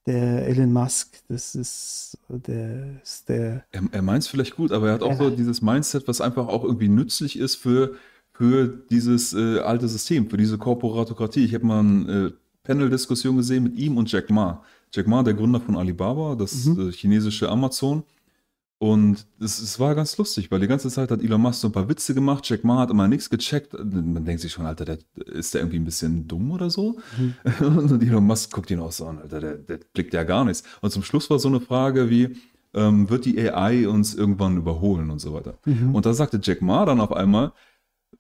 der Elon Musk, das ist der, ist der Er, er meint es vielleicht gut, aber er hat auch Ja. so dieses Mindset, was einfach auch irgendwie nützlich ist für, für dieses äh, alte System, für diese Korporatokratie. Ich habe mal eine äh, Panel-Diskussion gesehen mit ihm und Jack Ma. Jack Ma, der Gründer von Alibaba, das Mhm. äh, chinesische Amazon. Und es, es war ganz lustig, weil die ganze Zeit hat Elon Musk so ein paar Witze gemacht. Jack Ma hat immer nichts gecheckt. Man denkt sich schon, Alter, der, ist der irgendwie ein bisschen dumm oder so? Und Elon Musk guckt ihn auch so an, Alter, der, der blickt ja gar nichts. Und zum Schluss war so eine Frage wie, ähm, wird die AI uns irgendwann überholen und so weiter. Und da sagte Jack Ma dann auf einmal,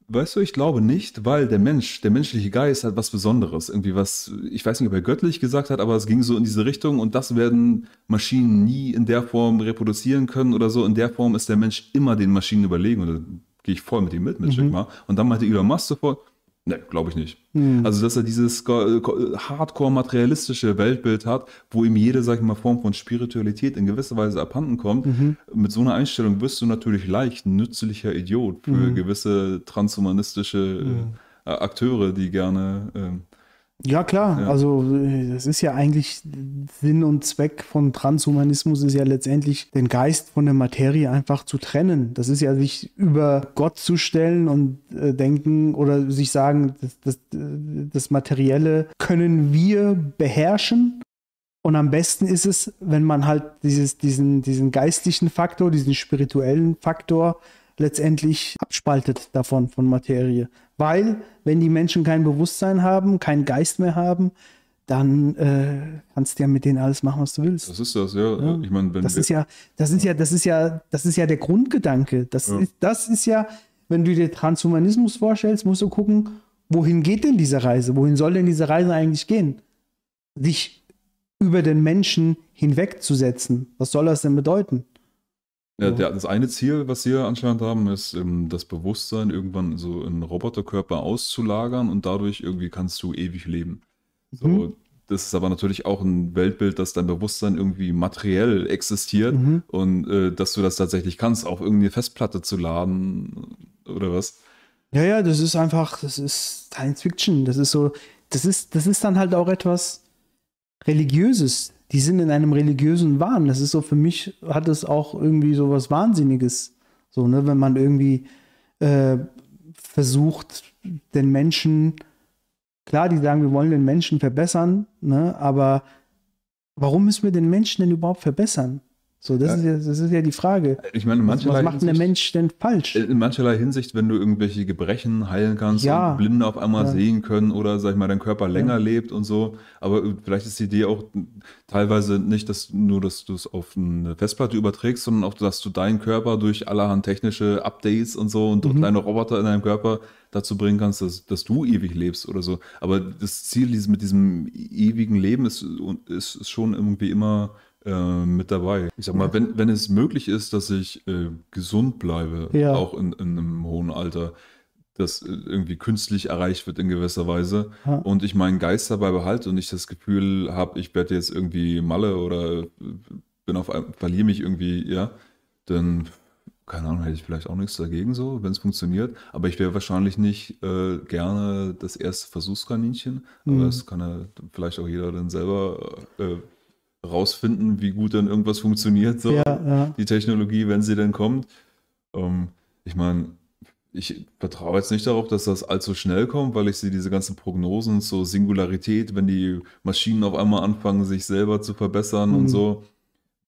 weißt du, ich glaube nicht, weil der Mensch, der menschliche Geist hat was Besonderes. Irgendwie was, ich weiß nicht, ob er göttlich gesagt hat, aber es ging so in diese Richtung und das werden Maschinen nie in der Form reproduzieren können oder so. In der Form ist der Mensch immer den Maschinen überlegen und da gehe ich voll mit ihm mit, mit Jack Ma. Und dann meinte Elon Musk sofort, ne, glaube ich nicht. Also, dass er dieses hardcore-materialistische Weltbild hat, wo ihm jede, sag ich mal, Form von Spiritualität in gewisser Weise abhanden kommt. Mit so einer Einstellung wirst du natürlich leicht ein nützlicher Idiot für gewisse transhumanistische äh, Akteure, die gerne. ähm, Ja, klar. Ja. Also, das ist ja eigentlich Sinn und Zweck von Transhumanismus, ist ja letztendlich den Geist von der Materie einfach zu trennen. Das ist ja sich über Gott zu stellen und äh, denken oder sich sagen, das, das, das Materielle können wir beherrschen. Und am besten ist es, wenn man halt dieses, diesen, diesen geistlichen Faktor, diesen spirituellen Faktor letztendlich abspaltet davon, von Materie. Weil, wenn die Menschen kein Bewusstsein haben, keinen Geist mehr haben, dann äh, kannst du ja mit denen alles machen, was du willst. Das ist das, ja. Ja. Ich meine, wenn Das ist ja, das ist ja, das ist ja, das ist ja der Grundgedanke. Das, Ja. ist, das ist ja, wenn du dir Transhumanismus vorstellst, musst du gucken, wohin geht denn diese Reise? Wohin soll denn diese Reise eigentlich gehen? Sich über den Menschen hinwegzusetzen. Was soll das denn bedeuten? Ja, der, das eine Ziel, was wir anscheinend haben, ist, ähm, das Bewusstsein irgendwann so in Roboterkörper auszulagern und dadurch irgendwie kannst du ewig leben. So, Mhm. das ist aber natürlich auch ein Weltbild, dass dein Bewusstsein irgendwie materiell existiert Mhm. und äh, dass du das tatsächlich kannst, auf irgendeine Festplatte zu laden oder was. Ja, ja, das ist einfach, das ist Science Fiction. Das ist so, das ist, das ist dann halt auch etwas Religiöses. Die sind in einem religiösen Wahn. Das ist so für mich, hat es auch irgendwie so was Wahnsinniges. So, ne, wenn man irgendwie äh, versucht, den Menschen, klar, die sagen, wir wollen den Menschen verbessern, ne, aber warum müssen wir den Menschen denn überhaupt verbessern? So, das, Ja. ist, ja, das ist ja die Frage. Ich meine, in Was, mancherlei macht denn der Hinsicht- Mensch denn falsch? In mancherlei Hinsicht, wenn du irgendwelche Gebrechen heilen kannst Ja. und Blinde auf einmal Ja. sehen können oder, sag ich mal, dein Körper länger lebt und so. Aber äh, vielleicht ist die Idee auch teilweise nicht, dass nur, dass du es auf eine Festplatte überträgst, sondern auch, dass du deinen Körper durch allerhand technische Updates und so und Mhm. kleine Roboter in deinem Körper dazu bringen kannst, dass, dass du ewig lebst oder so. Aber das Ziel mit diesem ewigen Leben ist, ist, ist schon irgendwie immer äh, mit dabei. Ich sag mal, wenn, wenn es möglich ist, dass ich äh, gesund bleibe, Ja. auch in, in einem hohen Alter, das irgendwie künstlich erreicht wird in gewisser Weise Ja. und ich meinen Geist dabei behalte und ich das Gefühl habe, ich werde jetzt irgendwie Malle oder bin auf verliere mich irgendwie, ja, dann keine Ahnung, hätte ich vielleicht auch nichts dagegen so, wenn es funktioniert. Aber ich wäre wahrscheinlich nicht äh, gerne das erste Versuchskaninchen. Aber Mhm. das kann ja vielleicht auch jeder dann selber äh, rausfinden, wie gut dann irgendwas funktioniert, so Ja, ja. die Technologie, wenn sie denn kommt. Ähm, ich meine, ich vertraue jetzt nicht darauf, dass das allzu schnell kommt, weil ich sehe diese ganzen Prognosen, so Singularität, wenn die Maschinen auf einmal anfangen, sich selber zu verbessern Mhm. und so.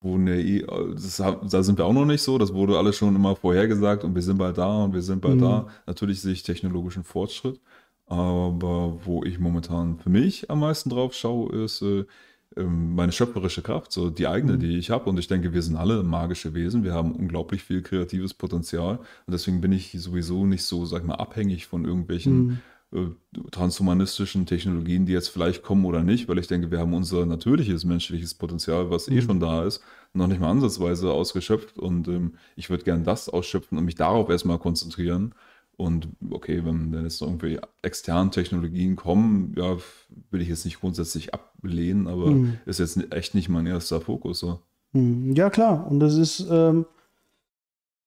Wo ne, das, da sind wir auch noch nicht so, das wurde alles schon immer vorhergesagt und wir sind bald da und wir sind bald Mhm. da. Natürlich sehe ich technologischen Fortschritt, aber wo ich momentan für mich am meisten drauf schaue, ist äh, meine schöpferische Kraft, so die eigene, Mhm. die ich habe. Und ich denke, wir sind alle magische Wesen. Wir haben unglaublich viel kreatives Potenzial. Und deswegen bin ich sowieso nicht so, sag mal, abhängig von irgendwelchen Mhm. äh, transhumanistischen Technologien, die jetzt vielleicht kommen oder nicht, weil ich denke, wir haben unser natürliches menschliches Potenzial, was eh Mhm. schon da ist, noch nicht mal ansatzweise ausgeschöpft. Und ähm, ich würde gern das ausschöpfen und mich darauf erstmal konzentrieren. Und okay, wenn dann jetzt noch irgendwie externen Technologien kommen, ja, will ich jetzt nicht grundsätzlich ablehnen, aber Mhm. ist jetzt echt nicht mein erster Fokus. So. Hm, Ja, klar. Und das ist, ähm,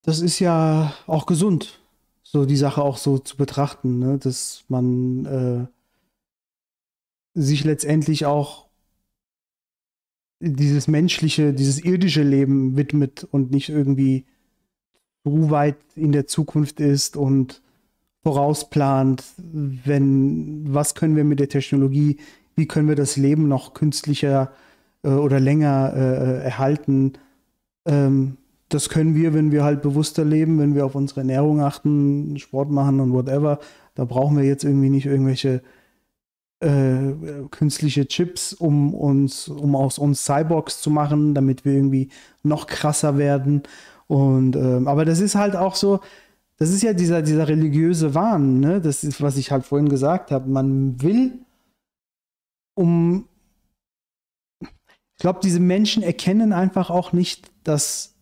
das ist ja auch gesund, so die Sache auch so zu betrachten, ne? dass man äh, sich letztendlich auch dieses menschliche, dieses irdische Leben widmet und nicht irgendwie so weit in der Zukunft ist und vorausplant, wenn, was können wir mit der Technologie, wie können wir das Leben noch künstlicher äh, oder länger äh, erhalten. Ähm, das können wir, wenn wir halt bewusster leben, wenn wir auf unsere Ernährung achten, Sport machen und whatever. Da brauchen wir jetzt irgendwie nicht irgendwelche äh, künstliche Chips, um uns, um aus uns Cyborgs zu machen, damit wir irgendwie noch krasser werden. Und ähm, aber das ist halt auch so, das ist ja dieser, dieser religiöse Wahn, ne? Das ist, was ich halt vorhin gesagt habe. Man will, um ich glaube, diese Menschen erkennen einfach auch nicht, dass,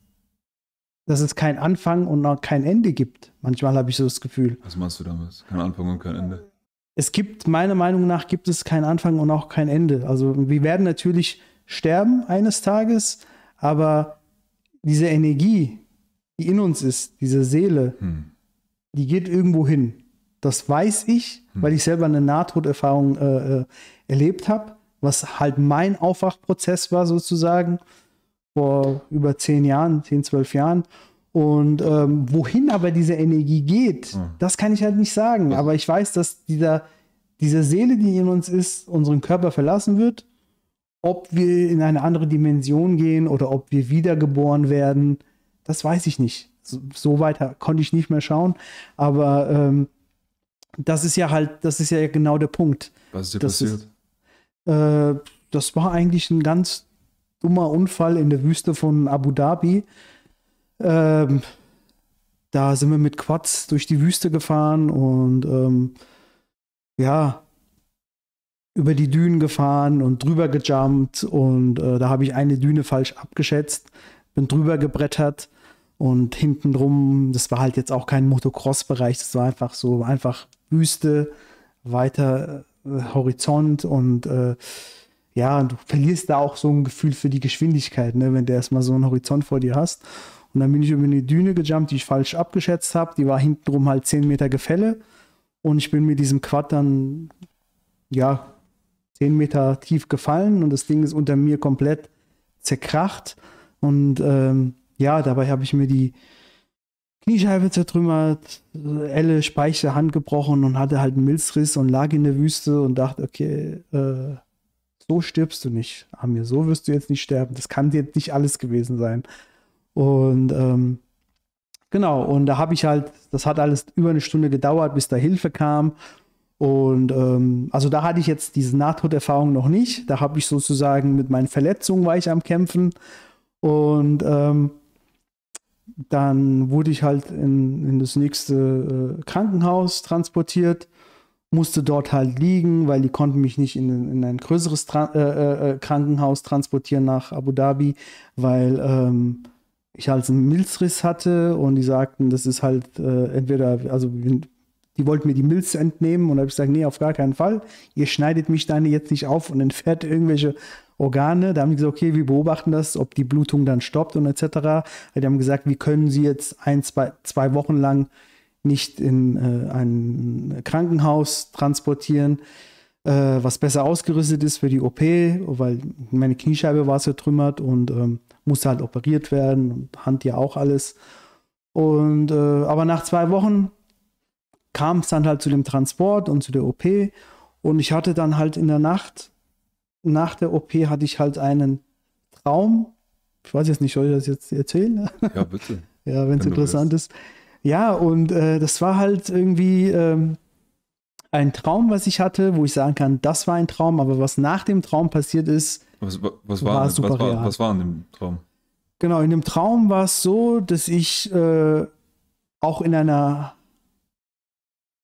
dass es keinen Anfang und auch kein Ende gibt. Manchmal habe ich so das Gefühl. Was meinst du damit? Kein Anfang und kein Ende. Es gibt, meiner Meinung nach, gibt es keinen Anfang und auch kein Ende. Also wir werden natürlich sterben eines Tages, aber diese Energie, die in uns ist, diese Seele, Hm. die geht irgendwo hin. Das weiß ich, Hm. weil ich selber eine Nahtoderfahrung äh, äh, erlebt habe, was halt mein Aufwachprozess war sozusagen vor über zehn Jahren, zehn, zwölf Jahren. Und ähm, wohin aber diese Energie geht, Hm. das kann ich halt nicht sagen. Aber ich weiß, dass dieser, diese Seele, die in uns ist, unseren Körper verlassen wird. Ob wir in eine andere Dimension gehen oder ob wir wiedergeboren werden, das weiß ich nicht. So, so weit ha- konnte ich nicht mehr schauen. Aber ähm, das ist ja halt, das ist ja genau der Punkt. Was ist dir Das passiert? Äh, das war eigentlich ein ganz dummer Unfall in der Wüste von Abu Dhabi. Ähm, da sind wir mit Quads durch die Wüste gefahren und ähm, ja, über die Dünen gefahren und drüber gejumpt und äh, da habe ich eine Düne falsch abgeschätzt, bin drüber gebrettert und hinten drum, das war halt jetzt auch kein Motocross-Bereich, das war einfach so, einfach Wüste, weiter äh, Horizont und äh, ja, du verlierst da auch so ein Gefühl für die Geschwindigkeit, ne, wenn du erstmal so einen Horizont vor dir hast. Und dann bin ich über eine Düne gejumpt, die ich falsch abgeschätzt habe. Die war hintenrum halt 10 Meter Gefälle. Und ich bin mit diesem Quad dann, ja, 10 Meter tief gefallen und das Ding ist unter mir komplett zerkracht. Und ähm, ja, dabei habe ich mir die Kniescheibe zertrümmert, Elle, Speiche, Hand gebrochen und hatte halt einen Milzriss und lag in der Wüste und dachte, okay, äh, so stirbst du nicht, Amir, so wirst du jetzt nicht sterben. Das kann dir nicht alles gewesen sein. Und ähm, genau, und da habe ich halt, das hat alles über eine Stunde gedauert, bis da Hilfe kam. Und ähm, also da hatte ich jetzt diese Nahtoderfahrung noch nicht. Da habe ich sozusagen mit meinen Verletzungen war ich am Kämpfen. Und ähm, dann wurde ich halt in, in das nächste äh, Krankenhaus transportiert, musste dort halt liegen, weil die konnten mich nicht in, in ein größeres Tra äh, äh, Krankenhaus transportieren nach Abu Dhabi, weil ähm, ich halt einen Milzriss hatte und die sagten, das ist halt äh, entweder, also die wollten mir die Milz entnehmen und habe ich gesagt, nee, auf gar keinen Fall. Ihr schneidet mich dann jetzt nicht auf und entfernt irgendwelche Organe. Da haben die gesagt, okay, wir beobachten das, ob die Blutung dann stoppt und etc. Die haben gesagt, wie können sie jetzt ein, zwei, zwei Wochen lang nicht in äh, ein Krankenhaus transportieren, äh, was besser ausgerüstet ist für die OP, weil meine Kniescheibe war zertrümmert und ähm, musste halt operiert werden und Hand ja auch alles. Und äh, aber nach zwei Wochen kam es dann halt zu dem Transport und zu der OP und ich hatte dann halt in der Nacht, nach der OP hatte ich halt einen Traum. Ich weiß jetzt nicht, soll ich das jetzt erzählen? Ja, bitte. ja, wenn es interessant ist. Ja, und äh, das war halt irgendwie ähm, ein Traum, was ich hatte, wo ich sagen kann, das war ein Traum, aber was nach dem Traum passiert ist, was, was war, war super was, war, was war in dem Traum? Genau, in dem Traum war es so, dass ich äh, auch in einer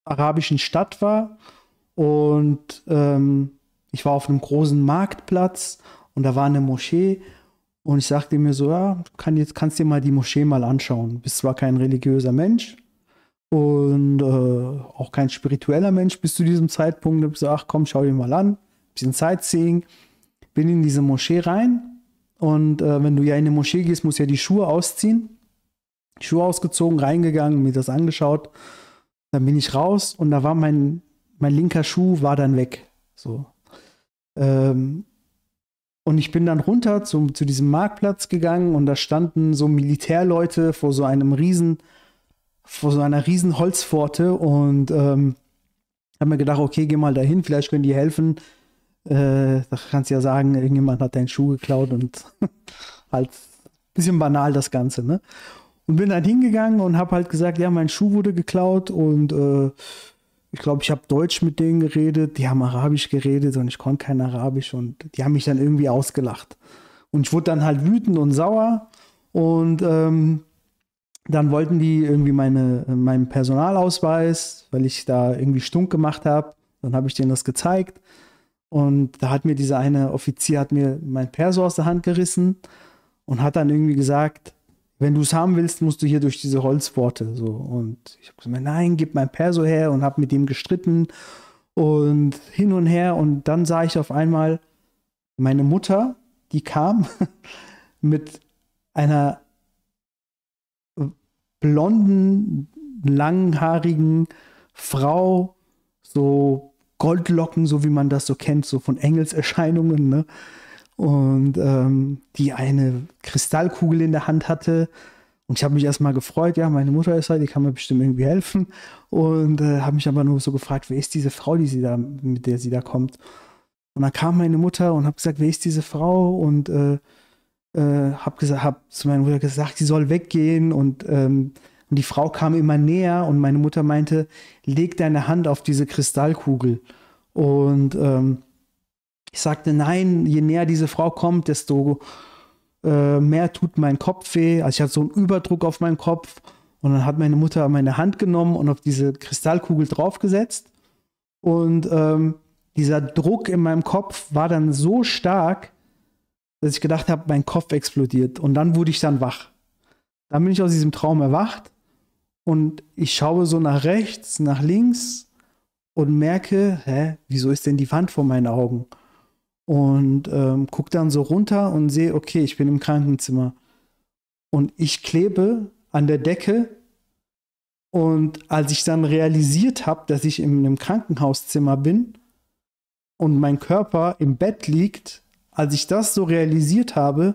arabischen Stadt war und ähm, ich war auf einem großen Marktplatz und da war eine Moschee und ich sagte mir so, ja, kann jetzt kannst dir mal die Moschee mal anschauen. Du bist zwar kein religiöser Mensch und äh, auch kein spiritueller Mensch bis zu diesem Zeitpunkt. Ich so, ach komm, schau dir mal an, bisschen Sightseeing. Bin in diese Moschee rein und äh, wenn du ja in eine Moschee gehst, musst du ja die Schuhe ausziehen. Schuhe ausgezogen, reingegangen, mir das angeschaut. Dann bin ich raus und da war mein, mein linker Schuh war dann weg. So. Ähm, und ich bin dann runter zum, zu diesem Marktplatz gegangen und da standen so Militärleute vor so einem riesen, vor so einer riesen Holzpforte und ähm, habe mir gedacht, okay, geh mal dahin, vielleicht können die helfen. Äh, da kannst du ja sagen, irgendjemand hat deinen Schuh geklaut und halt ein bisschen banal das Ganze, ne? Und bin dann hingegangen und habe halt gesagt, ja, mein Schuh wurde geklaut und äh, ich glaube, ich habe Deutsch mit denen geredet, die haben Arabisch geredet und ich konnte kein Arabisch und die haben mich dann irgendwie ausgelacht. Und ich wurde dann halt wütend und sauer und ähm, dann wollten die irgendwie meine, meinen Personalausweis, weil ich da irgendwie stunk gemacht habe. Dann habe ich denen das gezeigt und da hat mir dieser eine Offizier hat mir mein Perso aus der Hand gerissen und hat dann irgendwie gesagt, wenn du es haben willst, musst du hier durch diese Holzpforte. So. Und ich habe gesagt, nein, gib mein Perso her und habe mit ihm gestritten und hin und her. Und dann sah ich auf einmal meine Mutter, die kam mit einer blonden, langhaarigen Frau, so Goldlocken, so wie man das so kennt, so von Engelserscheinungen, ne? Und ähm, die eine Kristallkugel in der Hand hatte. Und ich habe mich erstmal gefreut, ja, meine Mutter ist halt, die kann mir bestimmt irgendwie helfen. Und äh, habe mich aber nur so gefragt, wer ist diese Frau, die sie da, mit der sie da kommt? Und dann kam meine Mutter und habe gesagt, wer ist diese Frau? Und äh, äh, habe gesagt, zu meiner Mutter gesagt, sie soll weggehen. Und, ähm, und die Frau kam immer näher und meine Mutter meinte, leg deine Hand auf diese Kristallkugel. Und ähm, ich sagte, nein, je näher diese Frau kommt, desto äh, mehr tut mein Kopf weh. Also ich hatte so einen Überdruck auf meinen Kopf. Und dann hat meine Mutter meine Hand genommen und auf diese Kristallkugel draufgesetzt. Und ähm, dieser Druck in meinem Kopf war dann so stark, dass ich gedacht habe, mein Kopf explodiert. Und dann wurde ich dann wach. Dann bin ich aus diesem Traum erwacht und ich schaue so nach rechts, nach links und merke, hä, wieso ist denn die Wand vor meinen Augen? Und ähm, gucke dann so runter und sehe, okay, ich bin im Krankenzimmer. Und ich klebe an der Decke. Und als ich dann realisiert habe, dass ich in einem Krankenhauszimmer bin und mein Körper im Bett liegt, als ich das so realisiert habe,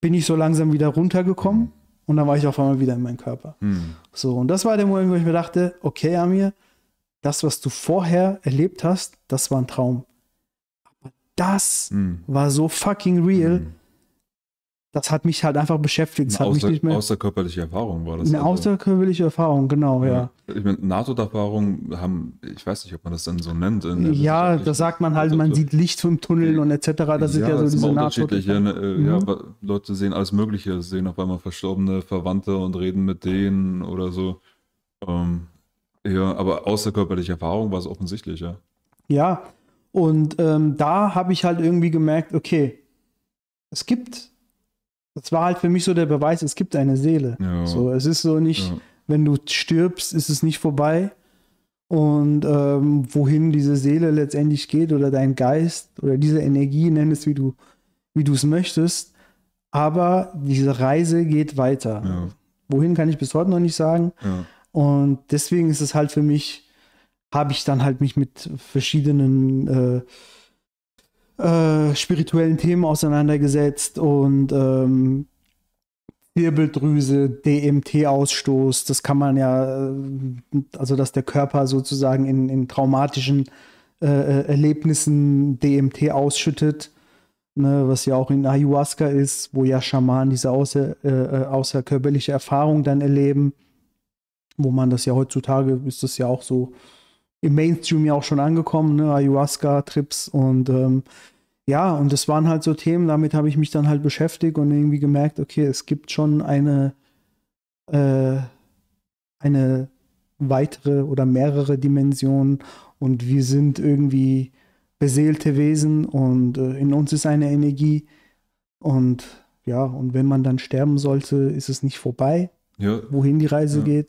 bin ich so langsam wieder runtergekommen und dann war ich auf einmal wieder in meinem Körper. Mhm. So, und das war der Moment, wo ich mir dachte, okay, Amir, das, was du vorher erlebt hast, das war ein Traum das mhm. war so fucking real. Mhm. Das hat mich halt einfach beschäftigt. Eine außer, nicht mehr, außerkörperliche Erfahrung war das. Eine also. außerkörperliche Erfahrung, genau, ja. ja. Ich meine, NATO-Erfahrungen haben, ich weiß nicht, ob man das dann so nennt. ja, da sagt man halt, man sieht Licht im Tunnel und etc. Das ja, ist ja so diese unterschiedliche, ne, äh, mhm. ja, Leute sehen alles Mögliche, sehen auf einmal verstorbene Verwandte und reden mit denen oder so. Ähm, ja, aber außerkörperliche Erfahrung war es offensichtlich, ja. Ja, und ähm, da habe ich halt irgendwie gemerkt, okay, es gibt, das war halt für mich so der Beweis, es gibt eine Seele. Ja. So, es ist so nicht, ja. wenn du stirbst, ist es nicht vorbei, und ähm, wohin diese Seele letztendlich geht oder dein Geist oder diese Energie, nenn es wie du wie du es möchtest, aber diese Reise geht weiter. Ja. Wohin kann ich bis heute noch nicht sagen. Und deswegen ist es halt für mich, habe ich dann halt mich mit verschiedenen äh, äh, spirituellen Themen auseinandergesetzt und ähm, Wirbeldrüse, DMT-Ausstoß, das kann man ja, äh, also dass der Körper sozusagen in, in traumatischen äh, äh Erlebnissen DMT ausschüttet, ne, was ja auch in Ayahuasca ist, wo ja Schamanen diese außer, äh, äh, außerkörperliche Erfahrung dann erleben, wo man das ja heutzutage, ist das ja auch so im Mainstream ja auch schon angekommen, ne, Ayahuasca-Trips und ähm, ja, und das waren halt so Themen, damit habe ich mich dann halt beschäftigt und irgendwie gemerkt, okay, es gibt schon eine, äh, eine weitere oder mehrere Dimensionen und wir sind irgendwie beseelte Wesen und äh, in uns ist eine Energie und ja, und wenn man dann sterben sollte, ist es nicht vorbei. Ja. Wohin die Reise Ja. geht,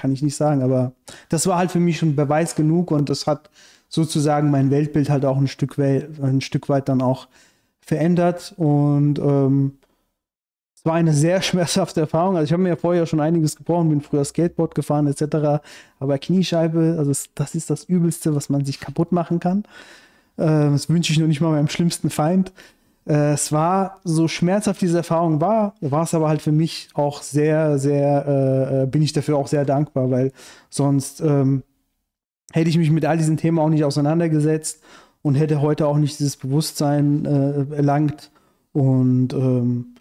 kann ich nicht sagen, aber das war halt für mich schon Beweis genug und das hat sozusagen mein Weltbild halt auch ein Stück, ein Stück weit dann auch verändert und ähm, es war eine sehr schmerzhafte Erfahrung. Also ich habe mir ja vorher schon einiges gebrochen, bin früher Skateboard gefahren etc. Aber Kniescheibe, also das ist das Übelste, was man sich kaputt machen kann. Äh, das wünsche ich nur nicht mal meinem schlimmsten Feind. Äh, es war so schmerzhaft diese Erfahrung war, war es aber halt für mich auch sehr, sehr, äh, äh, bin ich dafür auch sehr dankbar, weil sonst ähm, hätte ich mich mit all diesen Themen auch nicht auseinandergesetzt und hätte heute auch nicht dieses Bewusstsein äh, erlangt. Und ähm,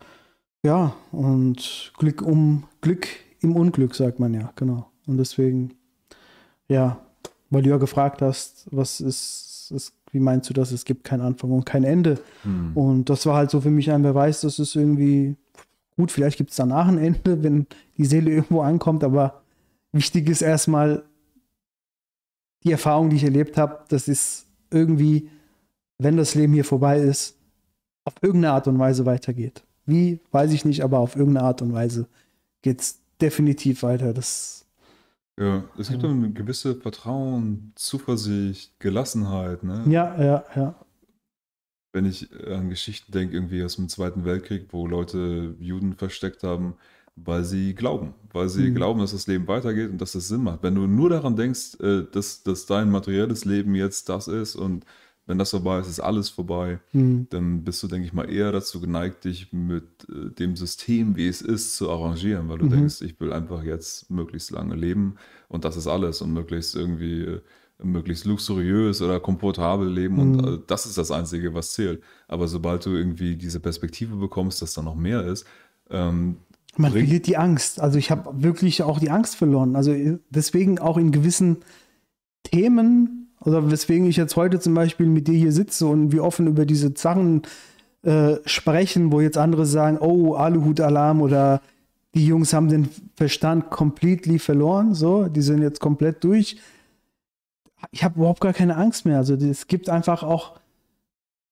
ja, und Glück um Glück im Unglück, sagt man ja, genau. Und deswegen, ja, weil du ja gefragt hast, was ist, ist wie meinst du das? Es gibt keinen Anfang und kein Ende. Hm. Und das war halt so für mich ein Beweis, dass es irgendwie, gut, vielleicht gibt es danach ein Ende, wenn die Seele irgendwo ankommt, aber wichtig ist erstmal die Erfahrung, die ich erlebt habe, das ist irgendwie, wenn das Leben hier vorbei ist, auf irgendeine Art und Weise weitergeht. Wie, weiß ich nicht, aber auf irgendeine Art und Weise geht es definitiv weiter. Das, Ja, es gibt Ja. eine gewisse Vertrauen, Zuversicht, Gelassenheit, ne? ja, ja, ja. Wenn ich an Geschichten denke, irgendwie aus dem Zweiten Weltkrieg, wo Leute Juden versteckt haben, weil sie glauben, weil sie Mhm. glauben, dass das Leben weitergeht und dass es Sinn macht. Wenn du nur daran denkst, äh, dass, dass dein materielles Leben jetzt das ist und wenn das vorbei ist, ist alles vorbei, Hm. dann bist du, denke ich mal, eher dazu geneigt, dich mit äh, dem System, wie es ist, zu arrangieren, weil du Mhm. denkst, ich will einfach jetzt möglichst lange leben und das ist alles und möglichst irgendwie äh, möglichst luxuriös oder komfortabel leben und Mhm. äh, das ist das Einzige, was zählt. Aber sobald du irgendwie diese Perspektive bekommst, dass da noch mehr ist, ähm, Man verliert die Angst. Also ich habe wirklich auch die Angst verloren. Also deswegen auch in gewissen Themen, oder weswegen ich jetzt heute zum Beispiel mit dir hier sitze und wir offen über diese Sachen äh, sprechen, wo jetzt andere sagen, oh, Aluhut-Alarm oder die Jungs haben den Verstand completely verloren, so, die sind jetzt komplett durch. Ich habe überhaupt gar keine Angst mehr. Also es gibt einfach auch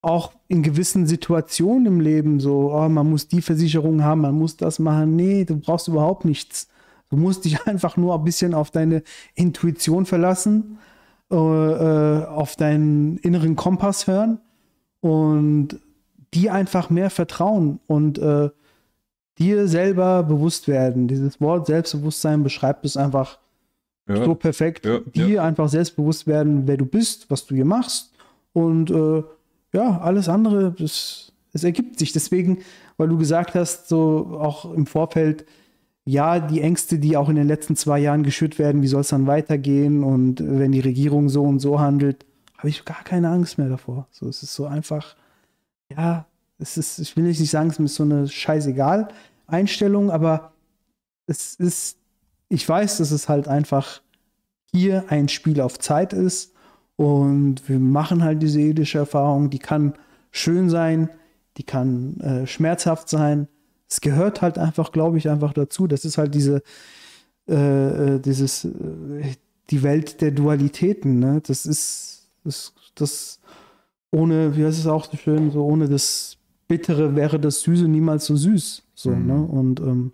auch in gewissen Situationen im Leben so, oh, man muss die Versicherung haben, man muss das machen. Nee, du brauchst überhaupt nichts. Du musst dich einfach nur ein bisschen auf deine Intuition verlassen, äh, auf deinen inneren Kompass hören und dir einfach mehr vertrauen und äh, dir selber bewusst werden. Dieses Wort Selbstbewusstsein beschreibt es einfach ja, so perfekt. Ja, dir einfach selbstbewusst werden, wer du bist, was du hier machst und äh, ja, alles andere, das, es ergibt sich. Deswegen, weil du gesagt hast, so auch im Vorfeld, ja, die Ängste, die auch in den letzten zwei Jahren geschürt werden, wie soll es dann weitergehen und wenn die Regierung so und so handelt, habe ich gar keine Angst mehr davor. So, es ist so einfach, ja, es ist, ich will nicht sagen, es ist so eine scheißegal Einstellung, aber es ist, ich weiß, dass es halt einfach hier ein Spiel auf Zeit ist und wir machen halt diese irdische Erfahrung, die kann schön sein, die kann äh, schmerzhaft sein. Es gehört halt einfach, glaube ich, einfach dazu. Das ist halt diese, äh, äh, dieses, äh, die Welt der Dualitäten. Ne? Das ist, das, das ohne, wie heißt es auch so schön, so ohne das Bittere wäre das Süße niemals so süß. So, Mhm. ne? Und ähm,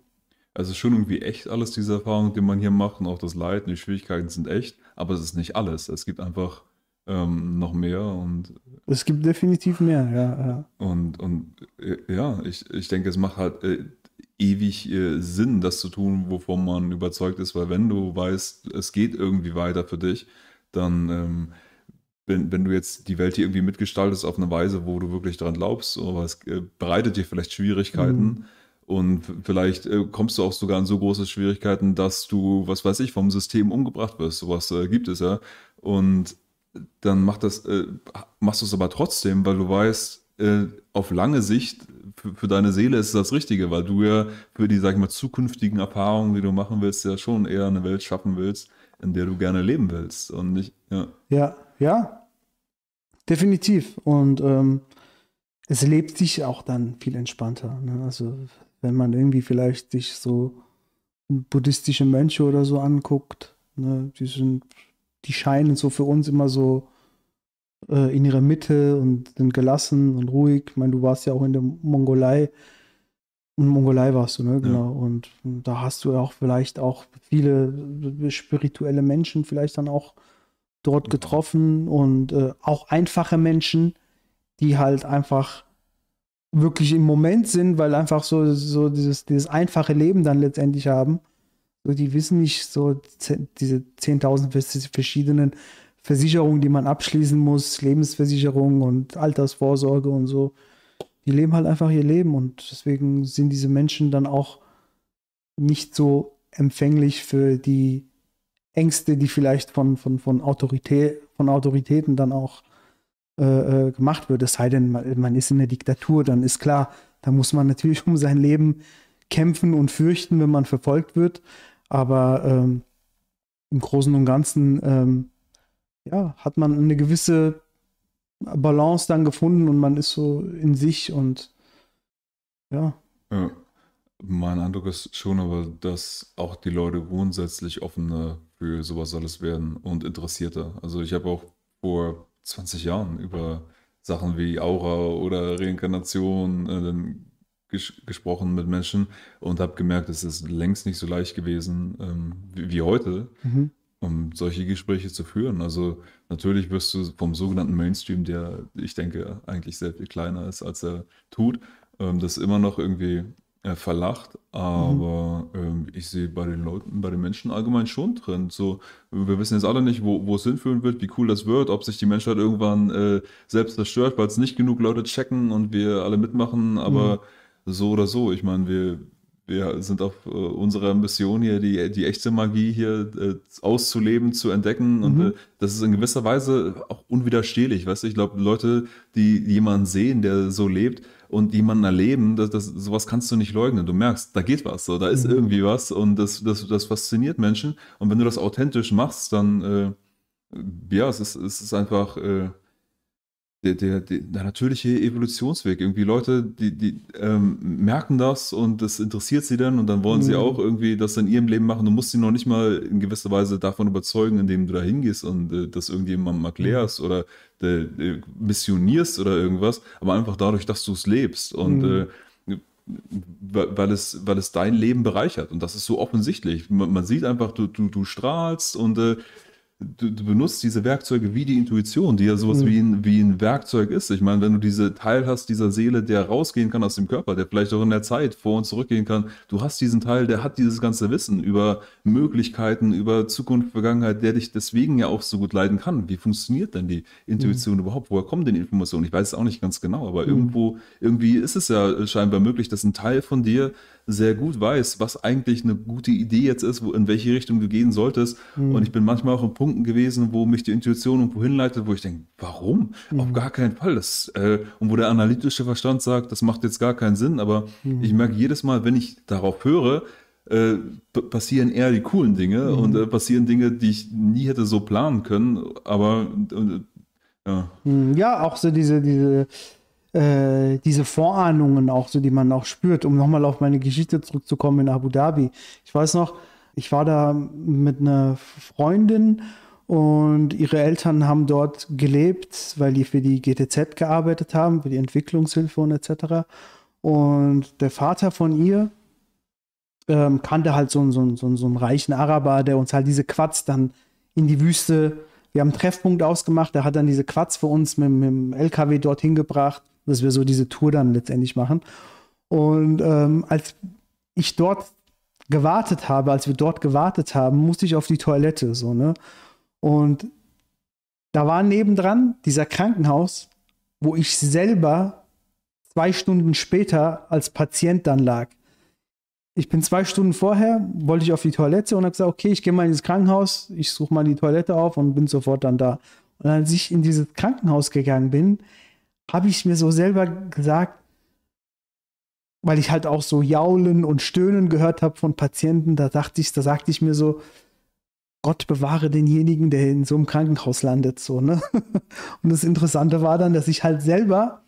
ist schon irgendwie echt alles, diese Erfahrung, die man hier macht und auch das Leid und die Schwierigkeiten sind echt, aber es ist nicht alles. Es gibt einfach ähm, noch mehr und es gibt definitiv mehr, ja. ja. Und, und äh, ja, ich, ich denke, es macht halt äh, ewig äh, Sinn, das zu tun, wovon man überzeugt ist, weil wenn du weißt, es geht irgendwie weiter für dich, dann ähm, wenn, wenn du jetzt die Welt hier irgendwie mitgestaltest auf eine Weise, wo du wirklich daran glaubst, aber es äh, bereitet dir vielleicht Schwierigkeiten mhm. und vielleicht äh, kommst du auch sogar an so große Schwierigkeiten, dass du, was weiß ich, vom System umgebracht wirst. Sowas äh, gibt es ja. Und dann mach das, äh, machst du es aber trotzdem, weil du weißt, äh, auf lange Sicht für, für, deine Seele ist das Richtige, weil du ja für die, sag ich mal, zukünftigen Erfahrungen, die du machen willst, ja schon eher eine Welt schaffen willst, in der du gerne leben willst. Und nicht, ja. Ja, ja. Definitiv. Und ähm, es lebt sich auch dann viel entspannter. Ne? Also wenn man irgendwie vielleicht sich so buddhistische Mönche oder so anguckt, ne? die sind die scheinen so für uns immer so äh, in ihrer Mitte und sind gelassen und ruhig. Ich meine, du warst ja auch in der Mongolei. In Mongolei warst du, ne? Genau. Ja. Und, und da hast du auch vielleicht auch viele spirituelle Menschen vielleicht dann auch dort getroffen und äh, auch einfache Menschen, die halt einfach wirklich im Moment sind, weil einfach so, so dieses, dieses einfache Leben dann letztendlich haben so, die wissen nicht so diese 10.000 verschiedenen Versicherungen, die man abschließen muss, Lebensversicherung und Altersvorsorge und so. Die leben halt einfach ihr Leben und deswegen sind diese Menschen dann auch nicht so empfänglich für die Ängste, die vielleicht von, von, von, Autorität, von Autoritäten dann auch äh, äh gemacht wird. Es sei denn, man, man ist in der Diktatur, dann ist klar, da muss man natürlich um sein Leben kämpfen und fürchten, wenn man verfolgt wird. Aber ähm, im Großen und Ganzen ähm, ja, hat man eine gewisse Balance dann gefunden und man ist so in sich und ja. ja. Mein Eindruck ist schon aber, dass auch die Leute grundsätzlich offener für sowas alles werden und interessierter. Also ich habe auch vor 20 Jahren über Sachen wie Aura oder Reinkarnation äh, ges gesprochen mit Menschen und habe gemerkt, es ist längst nicht so leicht gewesen ähm, wie, wie, heute, mhm. um solche Gespräche zu führen. Also natürlich wirst du vom sogenannten Mainstream, der ich denke eigentlich sehr viel kleiner ist, als er tut, ähm, das immer noch irgendwie äh, verlacht, aber mhm. ähm, ich sehe bei den Leuten, bei den Menschen allgemein schon drin. So, wir wissen jetzt alle nicht, wo, wo es hinführen wird, wie cool das wird, ob sich die Menschheit irgendwann äh, selbst zerstört, weil es nicht genug Leute checken und wir alle mitmachen, aber mhm so oder so. Ich meine, wir, wir sind auf äh, unserer Mission hier, die, die echte Magie hier äh, auszuleben, zu entdecken. Und mhm. äh, das ist in gewisser Weise auch unwiderstehlich. Weißt du, ich glaube, Leute, die jemanden sehen, der so lebt und jemanden erleben, das, das, sowas kannst du nicht leugnen. Du merkst, da geht was, so, da ist mhm. irgendwie was und das, das, das fasziniert Menschen. Und wenn du das authentisch machst, dann, äh, ja, es ist, es ist einfach äh, der, der, der, natürliche Evolutionsweg. Irgendwie Leute, die, die ähm, merken das und das interessiert sie dann und dann wollen mhm. sie auch irgendwie das in ihrem Leben machen. Du musst sie noch nicht mal in gewisser Weise davon überzeugen, indem du da hingehst und äh, das irgendjemandem erklärst mhm. oder äh, missionierst oder irgendwas, aber einfach dadurch, dass du es lebst und mhm. äh, weil es, weil es dein Leben bereichert. Und das ist so offensichtlich. Man, man sieht einfach, du, du, du strahlst und äh, du, du, benutzt diese Werkzeuge wie die Intuition, die ja sowas mhm. wie, ein, wie ein Werkzeug ist. Ich meine, wenn du diese Teil hast, dieser Seele, der rausgehen kann aus dem Körper, der vielleicht auch in der Zeit vor und zurückgehen kann, du hast diesen Teil, der hat dieses ganze Wissen über Möglichkeiten, über Zukunft, Vergangenheit, der dich deswegen ja auch so gut leiden kann. Wie funktioniert denn die Intuition mhm. überhaupt? Woher kommen denn die Informationen? Ich weiß es auch nicht ganz genau, aber mhm. irgendwo, irgendwie ist es ja scheinbar möglich, dass ein Teil von dir sehr gut weiß, was eigentlich eine gute Idee jetzt ist, wo, in welche Richtung du gehen solltest. Mhm. Und ich bin manchmal auch in Punkten gewesen, wo mich die Intuition irgendwo hinleitet, wo ich denke, warum? Mhm. Auf gar keinen Fall. Das, äh, und wo der analytische Verstand sagt, das macht jetzt gar keinen Sinn. Aber mhm. ich merke jedes Mal, wenn ich darauf höre, äh, passieren eher die coolen Dinge mhm. und äh, passieren Dinge, die ich nie hätte so planen können. Aber ja. Mhm. Ja, auch so diese, diese äh, diese Vorahnungen auch so, die man auch spürt, um nochmal auf meine Geschichte zurückzukommen in Abu Dhabi. Ich weiß noch, ich war da mit einer Freundin und ihre Eltern haben dort gelebt, weil die für die GTZ gearbeitet haben, für die Entwicklungshilfe und etc. Und der Vater von ihr ähm, kannte halt so, so, so, so einen reichen Araber, der uns halt diese Quads dann in die Wüste, wir haben einen Treffpunkt ausgemacht, der hat dann diese Quads für uns mit, mit dem LKW dorthin gebracht, dass wir so diese Tour dann letztendlich machen. Und ähm, als ich dort gewartet habe, als wir dort gewartet haben, musste ich auf die Toilette, so, ne? Und da war nebendran dieser Krankenhaus, wo ich selber zwei Stunden später als Patient dann lag. Ich bin zwei Stunden vorher, wollte ich auf die Toilette und habe gesagt, okay, ich gehe mal in dieses Krankenhaus, ich suche mal die Toilette auf und bin sofort dann da. Und als ich in dieses Krankenhaus gegangen bin, habe ich mir so selber gesagt, weil ich halt auch so Jaulen und Stöhnen gehört habe von Patienten, da dachte ich, da sagte ich mir so, Gott bewahre denjenigen, der in so einem Krankenhaus landet, so, ne? Und das Interessante war dann, dass ich halt selber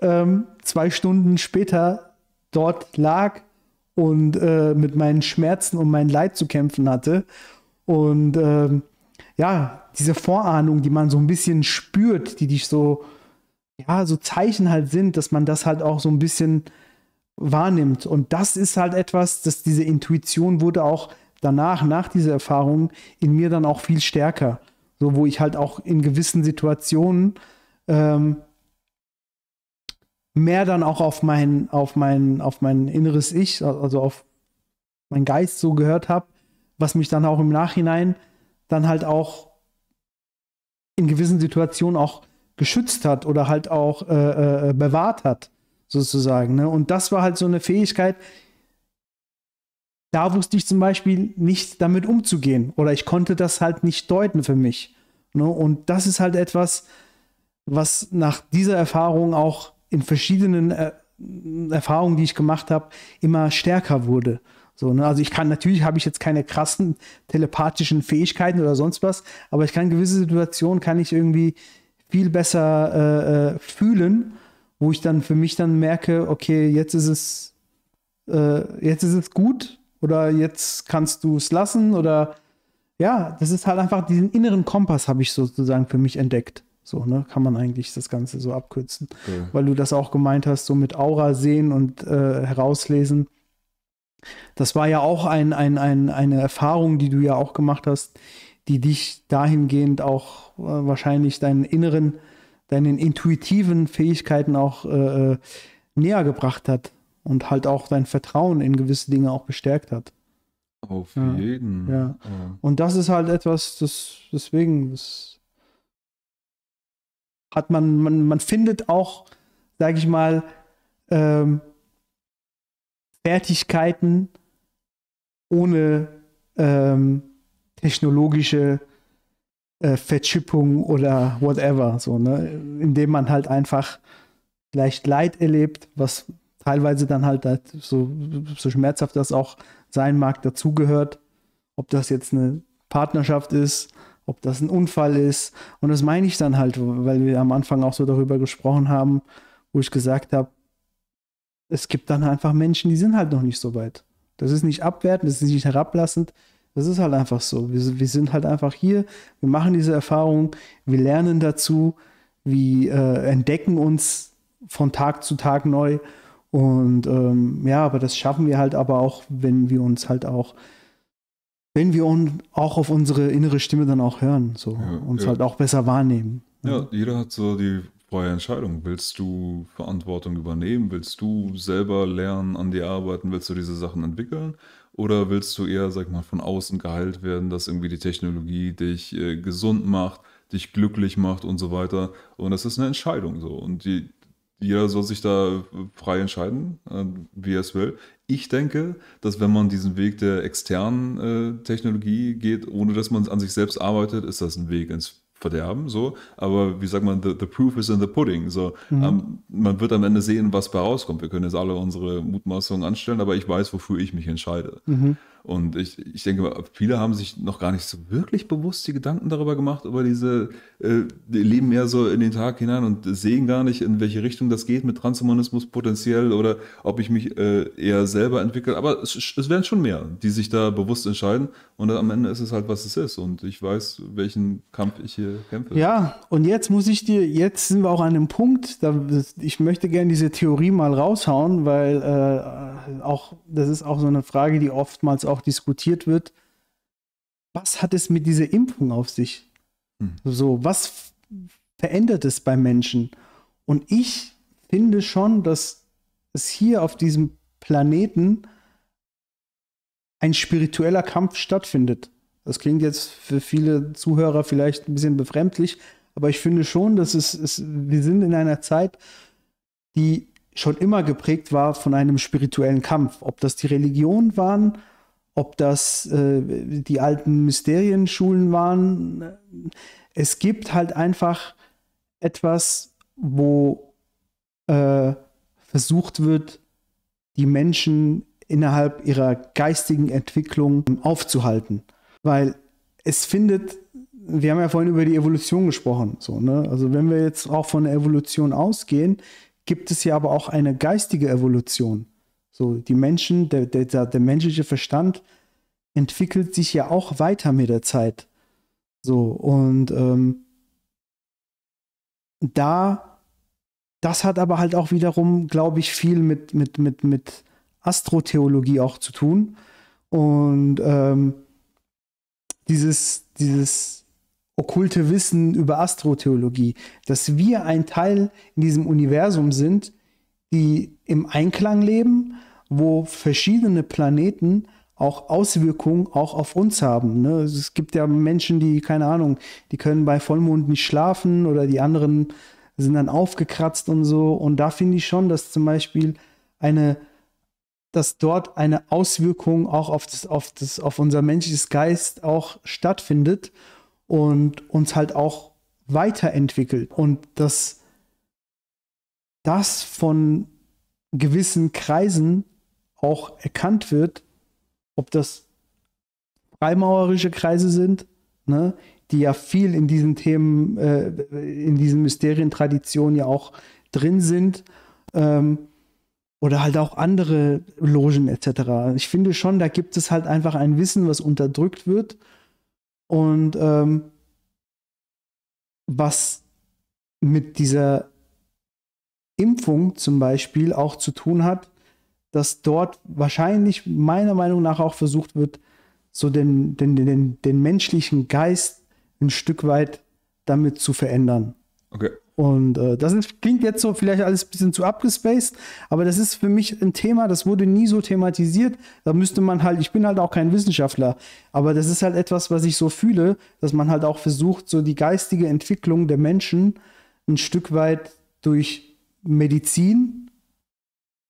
ähm, zwei Stunden später dort lag und äh, mit meinen Schmerzen und mein Leid zu kämpfen hatte. Und ähm, ja, diese Vorahnung, die man so ein bisschen spürt, die dich so, ja, so Zeichen halt sind, dass man das halt auch so ein bisschen wahrnimmt. Und das ist halt etwas, dass diese Intuition wurde auch danach, nach dieser Erfahrung, in mir dann auch viel stärker. So, wo ich halt auch in gewissen Situationen ähm, mehr dann auch auf mein, auf mein, auf mein inneres Ich, also auf mein Geist so gehört habe, was mich dann auch im Nachhinein dann halt auch in gewissen Situationen auch geschützt hat oder halt auch äh, äh, bewahrt hat sozusagen. Ne? Und das war halt so eine Fähigkeit, da wusste ich zum Beispiel nicht damit umzugehen oder ich konnte das halt nicht deuten für mich. Ne? Und das ist halt etwas, was nach dieser Erfahrung auch in verschiedenen äh, Erfahrungen, die ich gemacht habe, immer stärker wurde. So, ne? Also ich kann natürlich habe ich jetzt keine krassen telepathischen Fähigkeiten oder sonst was, aber ich kann gewisse Situationen kann ich irgendwie viel besser äh, äh, fühlen wo ich dann für mich dann merke, okay, jetzt ist es, äh, jetzt ist es gut oder jetzt kannst du es lassen oder ja, das ist halt einfach diesen inneren Kompass habe ich sozusagen für mich entdeckt. So, ne, kann man eigentlich das Ganze so abkürzen. Okay. Weil du das auch gemeint hast, so mit Aura sehen und äh, herauslesen. Das war ja auch ein, ein, ein, eine Erfahrung, die du ja auch gemacht hast, die dich dahingehend auch äh, wahrscheinlich deinen inneren deinen intuitiven Fähigkeiten auch äh, äh, näher gebracht hat und halt auch dein Vertrauen in gewisse Dinge auch bestärkt hat. Auf ja, jeden. Ja. ja. Und das ist halt etwas, das deswegen, das hat man, man, man findet auch, sag ich mal, ähm, Fertigkeiten ohne ähm, technologische äh, Verchippung oder whatever, so, ne? Indem man halt einfach vielleicht Leid erlebt, was teilweise dann halt, halt so, so schmerzhaft das auch sein mag, dazugehört. Ob das jetzt eine Partnerschaft ist, ob das ein Unfall ist. Und das meine ich dann halt, weil wir am Anfang auch so darüber gesprochen haben, wo ich gesagt habe, es gibt dann einfach Menschen, die sind halt noch nicht so weit. Das ist nicht abwertend, das ist nicht herablassend. Das ist halt einfach so. Wir, wir sind halt einfach hier, wir machen diese Erfahrung, wir lernen dazu, wir äh, entdecken uns von Tag zu Tag neu. Und ähm, ja, aber das schaffen wir halt aber auch, wenn wir uns halt auch, wenn wir un auch auf unsere innere Stimme dann auch hören, so ja, uns ja. halt auch besser wahrnehmen. Ja. ja, jeder hat so die freie Entscheidung. Willst du Verantwortung übernehmen? Willst du selber lernen, an dir arbeiten? Willst du diese Sachen entwickeln? Oder willst du eher, sag mal, von außen geheilt werden, dass irgendwie die Technologie dich äh, gesund macht, dich glücklich macht und so weiter? Und das ist eine Entscheidung so. Und die, jeder soll sich da frei entscheiden, äh, wie er es will. Ich denke, dass wenn man diesen Weg der externen äh, Technologie geht, ohne dass man an sich selbst arbeitet, ist das ein Weg ins verderben, so. Aber wie sagt man, the, the proof is in the pudding. So, mhm. ähm, man wird am Ende sehen, was bei rauskommt. Wir können jetzt alle unsere Mutmaßungen anstellen, aber ich weiß, wofür ich mich entscheide. Mhm. Und ich, ich denke, viele haben sich noch gar nicht so wirklich bewusst die Gedanken darüber gemacht, über diese, äh, die leben mehr so in den Tag hinein und sehen gar nicht, in welche Richtung das geht mit Transhumanismus potenziell oder ob ich mich äh, eher selber entwickle. Aber es, es werden schon mehr, die sich da bewusst entscheiden. Und am Ende ist es halt, was es ist. Und ich weiß, welchen Kampf ich hier kämpfe. Ja, und jetzt muss ich dir, jetzt sind wir auch an einem Punkt, da, ich möchte gerne diese Theorie mal raushauen, weil äh, auch, das ist auch so eine Frage, die oftmals auch diskutiert wird. Was hat es mit dieser Impfung auf sich? Hm. So, was verändert es beim Menschen? Und ich finde schon, dass es hier auf diesem Planeten ein spiritueller Kampf stattfindet. Das klingt jetzt für viele Zuhörer vielleicht ein bisschen befremdlich, aber ich finde schon, dass es, es wir sind in einer Zeit, die schon immer geprägt war von einem spirituellen Kampf. Ob das die Religion waren, ob das äh, die alten Mysterienschulen waren. Es gibt halt einfach etwas, wo äh, versucht wird, die Menschen innerhalb ihrer geistigen Entwicklung aufzuhalten. Weil es findet, wir haben ja vorhin über die Evolution gesprochen, so, ne? Also wenn wir jetzt auch von der Evolution ausgehen, gibt es ja aber auch eine geistige Evolution. So, die Menschen, der, der, der menschliche Verstand entwickelt sich ja auch weiter mit der Zeit. So, und ähm, da, das hat aber halt auch wiederum, glaube ich, viel mit, mit, mit, mit Astrotheologie auch zu tun. Und ähm, dieses, dieses okkulte Wissen über Astrotheologie, dass wir ein Teil in diesem Universum sind, die im Einklang leben, wo verschiedene Planeten auch Auswirkungen auch auf uns haben. Ne? Es gibt ja Menschen, die, keine Ahnung, die können bei Vollmond nicht schlafen oder die anderen sind dann aufgekratzt und so. Und da finde ich schon, dass zum Beispiel eine, dass dort eine Auswirkung auch auf das, auf das, auf unser menschliches Geist auch stattfindet und uns halt auch weiterentwickelt und dass das von gewissen Kreisen auch erkannt wird, ob das freimaurerische Kreise sind, ne, die ja viel in diesen Themen, äh, in diesen Mysterientraditionen ja auch drin sind, ähm, oder halt auch andere Logen etc. Ich finde schon, da gibt es halt einfach ein Wissen, was unterdrückt wird und ähm, was mit dieser Impfung zum Beispiel auch zu tun hat, dass dort wahrscheinlich meiner Meinung nach auch versucht wird, so den, den, den, den menschlichen Geist ein Stück weit damit zu verändern. Okay. Und äh, das ist, klingt jetzt so vielleicht alles ein bisschen zu abgespaced, aber das ist für mich ein Thema, das wurde nie so thematisiert. Da müsste man halt, ich bin halt auch kein Wissenschaftler, aber das ist halt etwas, was ich so fühle, dass man halt auch versucht, so die geistige Entwicklung der Menschen ein Stück weit durch Medizin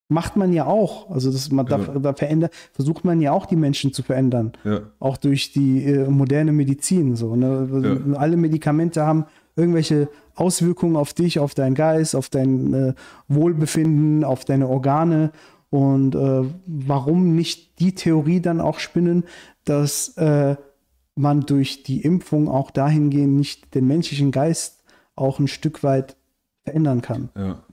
macht man ja auch. Also das, man, ja. da, verändert, versucht man ja auch die Menschen zu verändern. Ja. Auch durch die äh, moderne Medizin. So, ne? ja. Alle Medikamente haben irgendwelche Auswirkungen auf dich, auf deinen Geist, auf dein äh, Wohlbefinden, auf deine Organe. Und äh, warum nicht die Theorie dann auch spinnen, dass äh, man durch die Impfung auch dahingehend nicht den menschlichen Geist auch ein Stück weit verändern kann. Ja.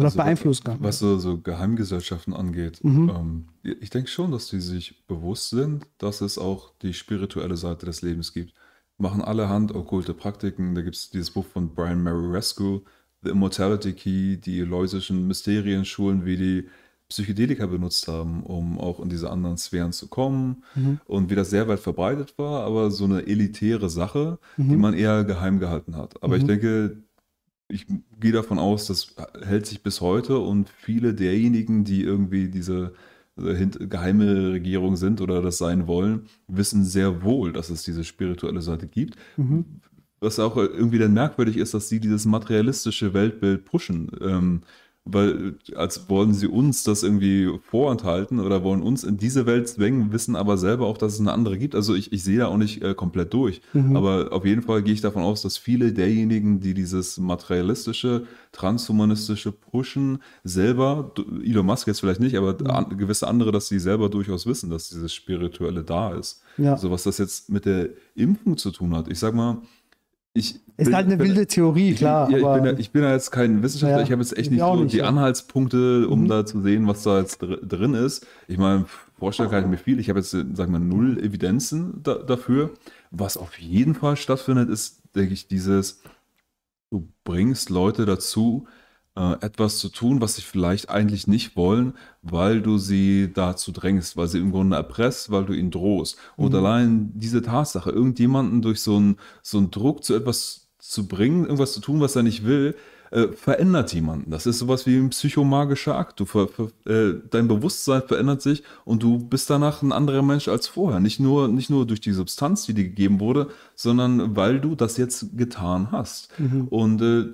Oder also, beeinflussen kann. Was so, so Geheimgesellschaften angeht, mhm. ähm, ich denke schon, dass die sich bewusst sind, dass es auch die spirituelle Seite des Lebens gibt machen allerhand okkulte Praktiken. Da gibt es dieses Buch von Brian Marescu, The Immortality Key, die eleusischen Mysterienschulen, wie die Psychedelika benutzt haben, um auch in diese anderen Sphären zu kommen mhm. und wie das sehr weit verbreitet war, aber so eine elitäre Sache, mhm. die man eher geheim gehalten hat. Aber mhm. ich denke, ich gehe davon aus, das hält sich bis heute und viele derjenigen, die irgendwie diese geheime Regierung sind oder das sein wollen, wissen sehr wohl, dass es diese spirituelle Seite gibt. Mhm. Was auch irgendwie dann merkwürdig ist, dass sie dieses materialistische Weltbild pushen. Ähm, weil als wollen sie uns das irgendwie vorenthalten oder wollen uns in diese Welt zwängen, wissen aber selber auch, dass es eine andere gibt. Also ich, ich sehe da auch nicht äh, komplett durch. Mhm. Aber auf jeden Fall gehe ich davon aus, dass viele derjenigen, die dieses materialistische, transhumanistische pushen, selber, Elon Musk jetzt vielleicht nicht, aber mhm. an, gewisse andere, dass sie selber durchaus wissen, dass dieses Spirituelle da ist. Ja. Also was das jetzt mit der Impfung zu tun hat. Ich sag mal, ich ist bin, halt eine wilde Theorie, klar. Ja, ich, bin ja, ich, bin ja, jetzt kein Wissenschaftler, ja, ich habe jetzt echt nicht so nicht, die Anhaltspunkte, um mhm. da zu sehen, was da jetzt drin ist. Ich meine, vorstellen kann ich mir viel. Ich habe jetzt, sagen wir, null Evidenzen da, dafür. Was auf jeden Fall stattfindet, ist, denke ich, dieses, du bringst Leute dazu, äh, etwas zu tun, was sie vielleicht eigentlich nicht wollen, weil du sie dazu drängst, weil sie im Grunde erpresst, weil du ihnen drohst. Und allein diese Tatsache, irgendjemanden durch so einen so einen Druck zu etwas zu bringen, irgendwas zu tun, was er nicht will, äh, verändert jemanden. Das ist sowas wie ein psychomagischer Akt. Du ver, ver, äh, dein Bewusstsein verändert sich und du bist danach ein anderer Mensch als vorher. Nicht nur, nicht nur durch die Substanz, die dir gegeben wurde, sondern weil du das jetzt getan hast. Und äh,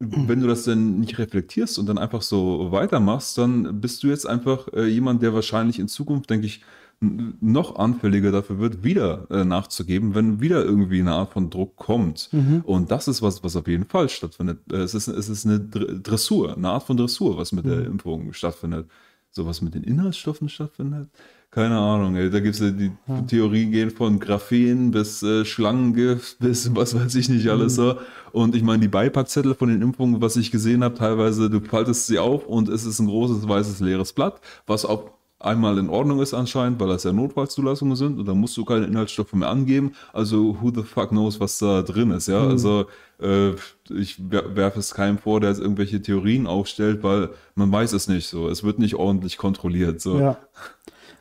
wenn du das dann nicht reflektierst und dann einfach so weitermachst, dann bist du jetzt einfach äh, jemand, der wahrscheinlich in Zukunft, denke ich, noch anfälliger dafür wird, wieder äh, nachzugeben, wenn wieder irgendwie eine Art von Druck kommt. Und das ist was, was auf jeden Fall stattfindet. Äh, Es ist, es ist eine Dr- Dressur, eine Art von Dressur, was mit der Impfung stattfindet. So was mit den Inhaltsstoffen stattfindet. Keine Ahnung, ey. da gibt es ja die Theorien gehen von Graphen bis äh, Schlangengift bis was weiß ich nicht alles so. Und ich meine, die Beipackzettel von den Impfungen, was ich gesehen habe, teilweise, du faltest sie auf und es ist ein großes weißes leeres Blatt, was auch einmal in Ordnung ist anscheinend, weil das ja Notfallzulassungen sind und da musst du keine Inhaltsstoffe mehr angeben. Also who the fuck knows, was da drin ist, ja. Also äh, ich wer- werfe es keinem vor, der jetzt irgendwelche Theorien aufstellt, weil man weiß es nicht so. Es wird nicht ordentlich kontrolliert. So. Ja.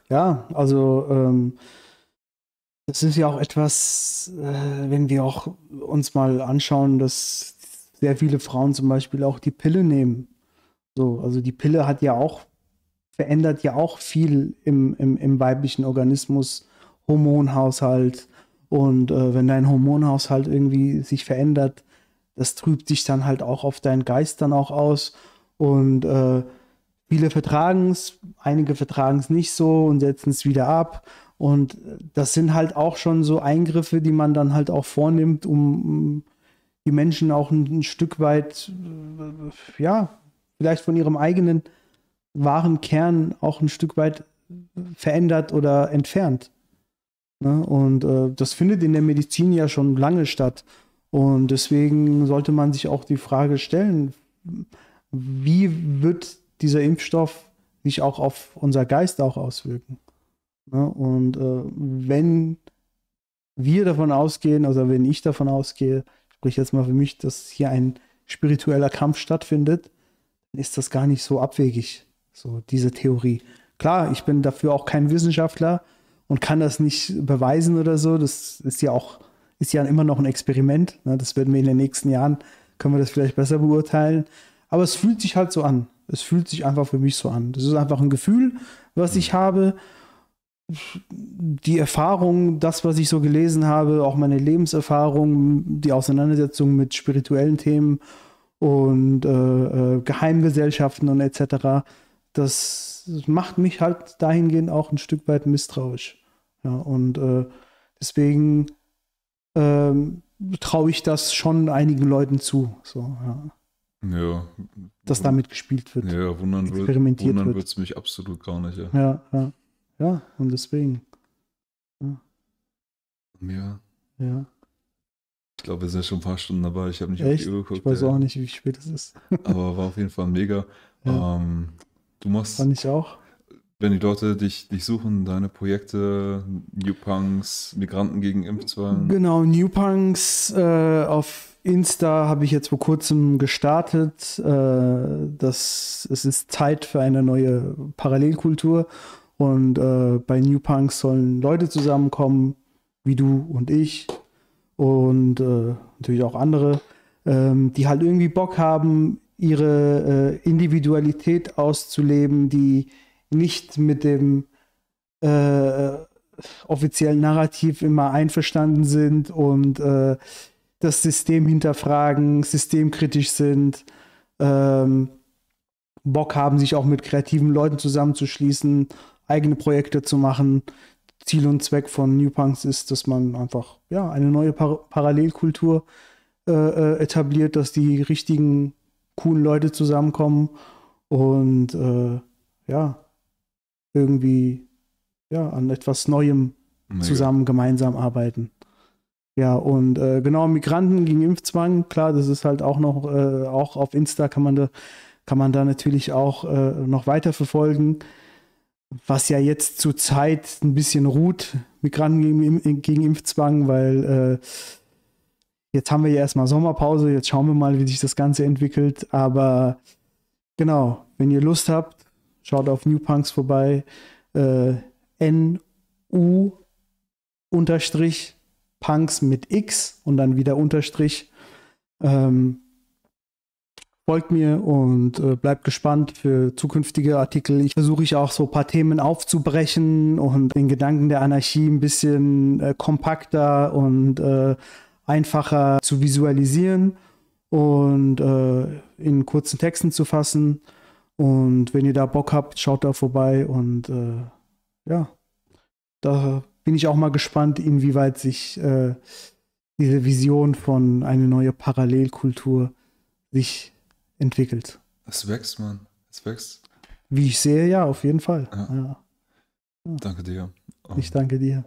Ja, also ähm, das ist ja auch etwas, äh, wenn wir auch uns mal anschauen, dass sehr viele Frauen zum Beispiel auch die Pille nehmen. So, also die Pille hat ja auch, verändert ja auch viel im, im, im weiblichen Organismus, Hormonhaushalt. Und äh, wenn dein Hormonhaushalt irgendwie sich verändert, das trübt sich dann halt auch auf deinen Geist dann auch aus. Und äh, Viele vertragen es, einige vertragen es nicht so und setzen es wieder ab. Und das sind halt auch schon so Eingriffe, die man dann halt auch vornimmt, um um die Menschen auch ein, ein Stück weit, äh, ja, vielleicht von ihrem eigenen wahren Kern auch ein Stück weit verändert oder entfernt. Ne? Und äh, das findet in der Medizin ja schon lange statt. Und deswegen sollte man sich auch die Frage stellen, wie wird dieser Impfstoff sich auch auf unser Geist auch auswirken? Ne? Und äh, wenn wir davon ausgehen, also wenn ich davon ausgehe, sprich jetzt mal für mich, dass hier ein spiritueller Kampf stattfindet, dann ist das gar nicht so abwegig, so diese Theorie. Klar, ich bin dafür auch kein Wissenschaftler und kann das nicht beweisen oder so. Das ist ja auch, ist ja immer noch ein Experiment. Ne? Das werden wir in den nächsten Jahren, können wir das vielleicht besser beurteilen. Aber es fühlt sich halt so an. Es fühlt sich einfach für mich so an. Das ist einfach ein Gefühl, was ich habe. Die Erfahrung, das, was ich so gelesen habe, auch meine Lebenserfahrung, die Auseinandersetzung mit spirituellen Themen und äh, äh, Geheimgesellschaften und etc., das macht mich halt dahingehend auch ein Stück weit misstrauisch. Ja, und äh, deswegen ähm, traue ich das schon einigen Leuten zu, so, ja, Ja, dass damit gespielt wird. ja wundern, experimentiert wundern wird. es mich absolut gar nicht. Ja. Ja, ja, ja, und deswegen, ja. ja. Ich glaube, wir sind schon ein paar Stunden dabei. Ich habe nicht auf Echt? die Uhr geguckt. Ich weiß ja. auch nicht, wie spät es ist. Aber war auf jeden Fall mega. Ja. Ähm, du machst, Fand ich auch. wenn die Leute dich, dich suchen, deine Projekte, New Punks, Migranten gegen Impfzwang. Genau, New Punks äh, auf Insta habe ich jetzt vor kurzem gestartet. Äh, das, es ist Zeit für eine neue Parallelkultur. Und äh, bei New Punks sollen Leute zusammenkommen, wie du und ich. Und äh, natürlich auch andere, ähm, die halt irgendwie Bock haben, ihre äh, Individualität auszuleben, die nicht mit dem äh, offiziellen Narrativ immer einverstanden sind und äh, das System hinterfragen, systemkritisch sind, ähm, Bock haben, sich auch mit kreativen Leuten zusammenzuschließen, eigene Projekte zu machen. Ziel und Zweck von New Punks ist, dass man einfach ja, eine neue Par Parallelkultur äh, äh, etabliert, dass die richtigen, coolen Leute zusammenkommen und äh, ja, irgendwie ja, an etwas Neuem Mega. zusammen gemeinsam arbeiten. Ja, und äh, genau, Migranten gegen Impfzwang, klar, das ist halt auch noch, äh, auch auf Insta kann man da, kann man da natürlich auch äh, noch weiter verfolgen. Was ja jetzt zur Zeit ein bisschen ruht, Migranten gegen, gegen Impfzwang, weil äh, Jetzt haben wir ja erstmal Sommerpause, jetzt schauen wir mal, wie sich das Ganze entwickelt. Aber genau, wenn ihr Lust habt, schaut auf New Punks vorbei. Äh, N-U unterstrich Punks mit X und dann wieder Unterstrich. Ähm, folgt mir und äh, bleibt gespannt für zukünftige Artikel. Ich versuche ich auch so ein paar Themen aufzubrechen und den Gedanken der Anarchie ein bisschen äh, kompakter und äh, einfacher zu visualisieren und äh, in kurzen Texten zu fassen. Und wenn ihr da Bock habt, schaut da vorbei und äh, ja, da bin ich auch mal gespannt, inwieweit sich äh, diese Vision von eine neue Parallelkultur sich entwickelt. Es wächst, Mann. Es wächst. Wie ich sehe, ja, auf jeden Fall. Ja. Ja. Danke dir. Ich danke dir.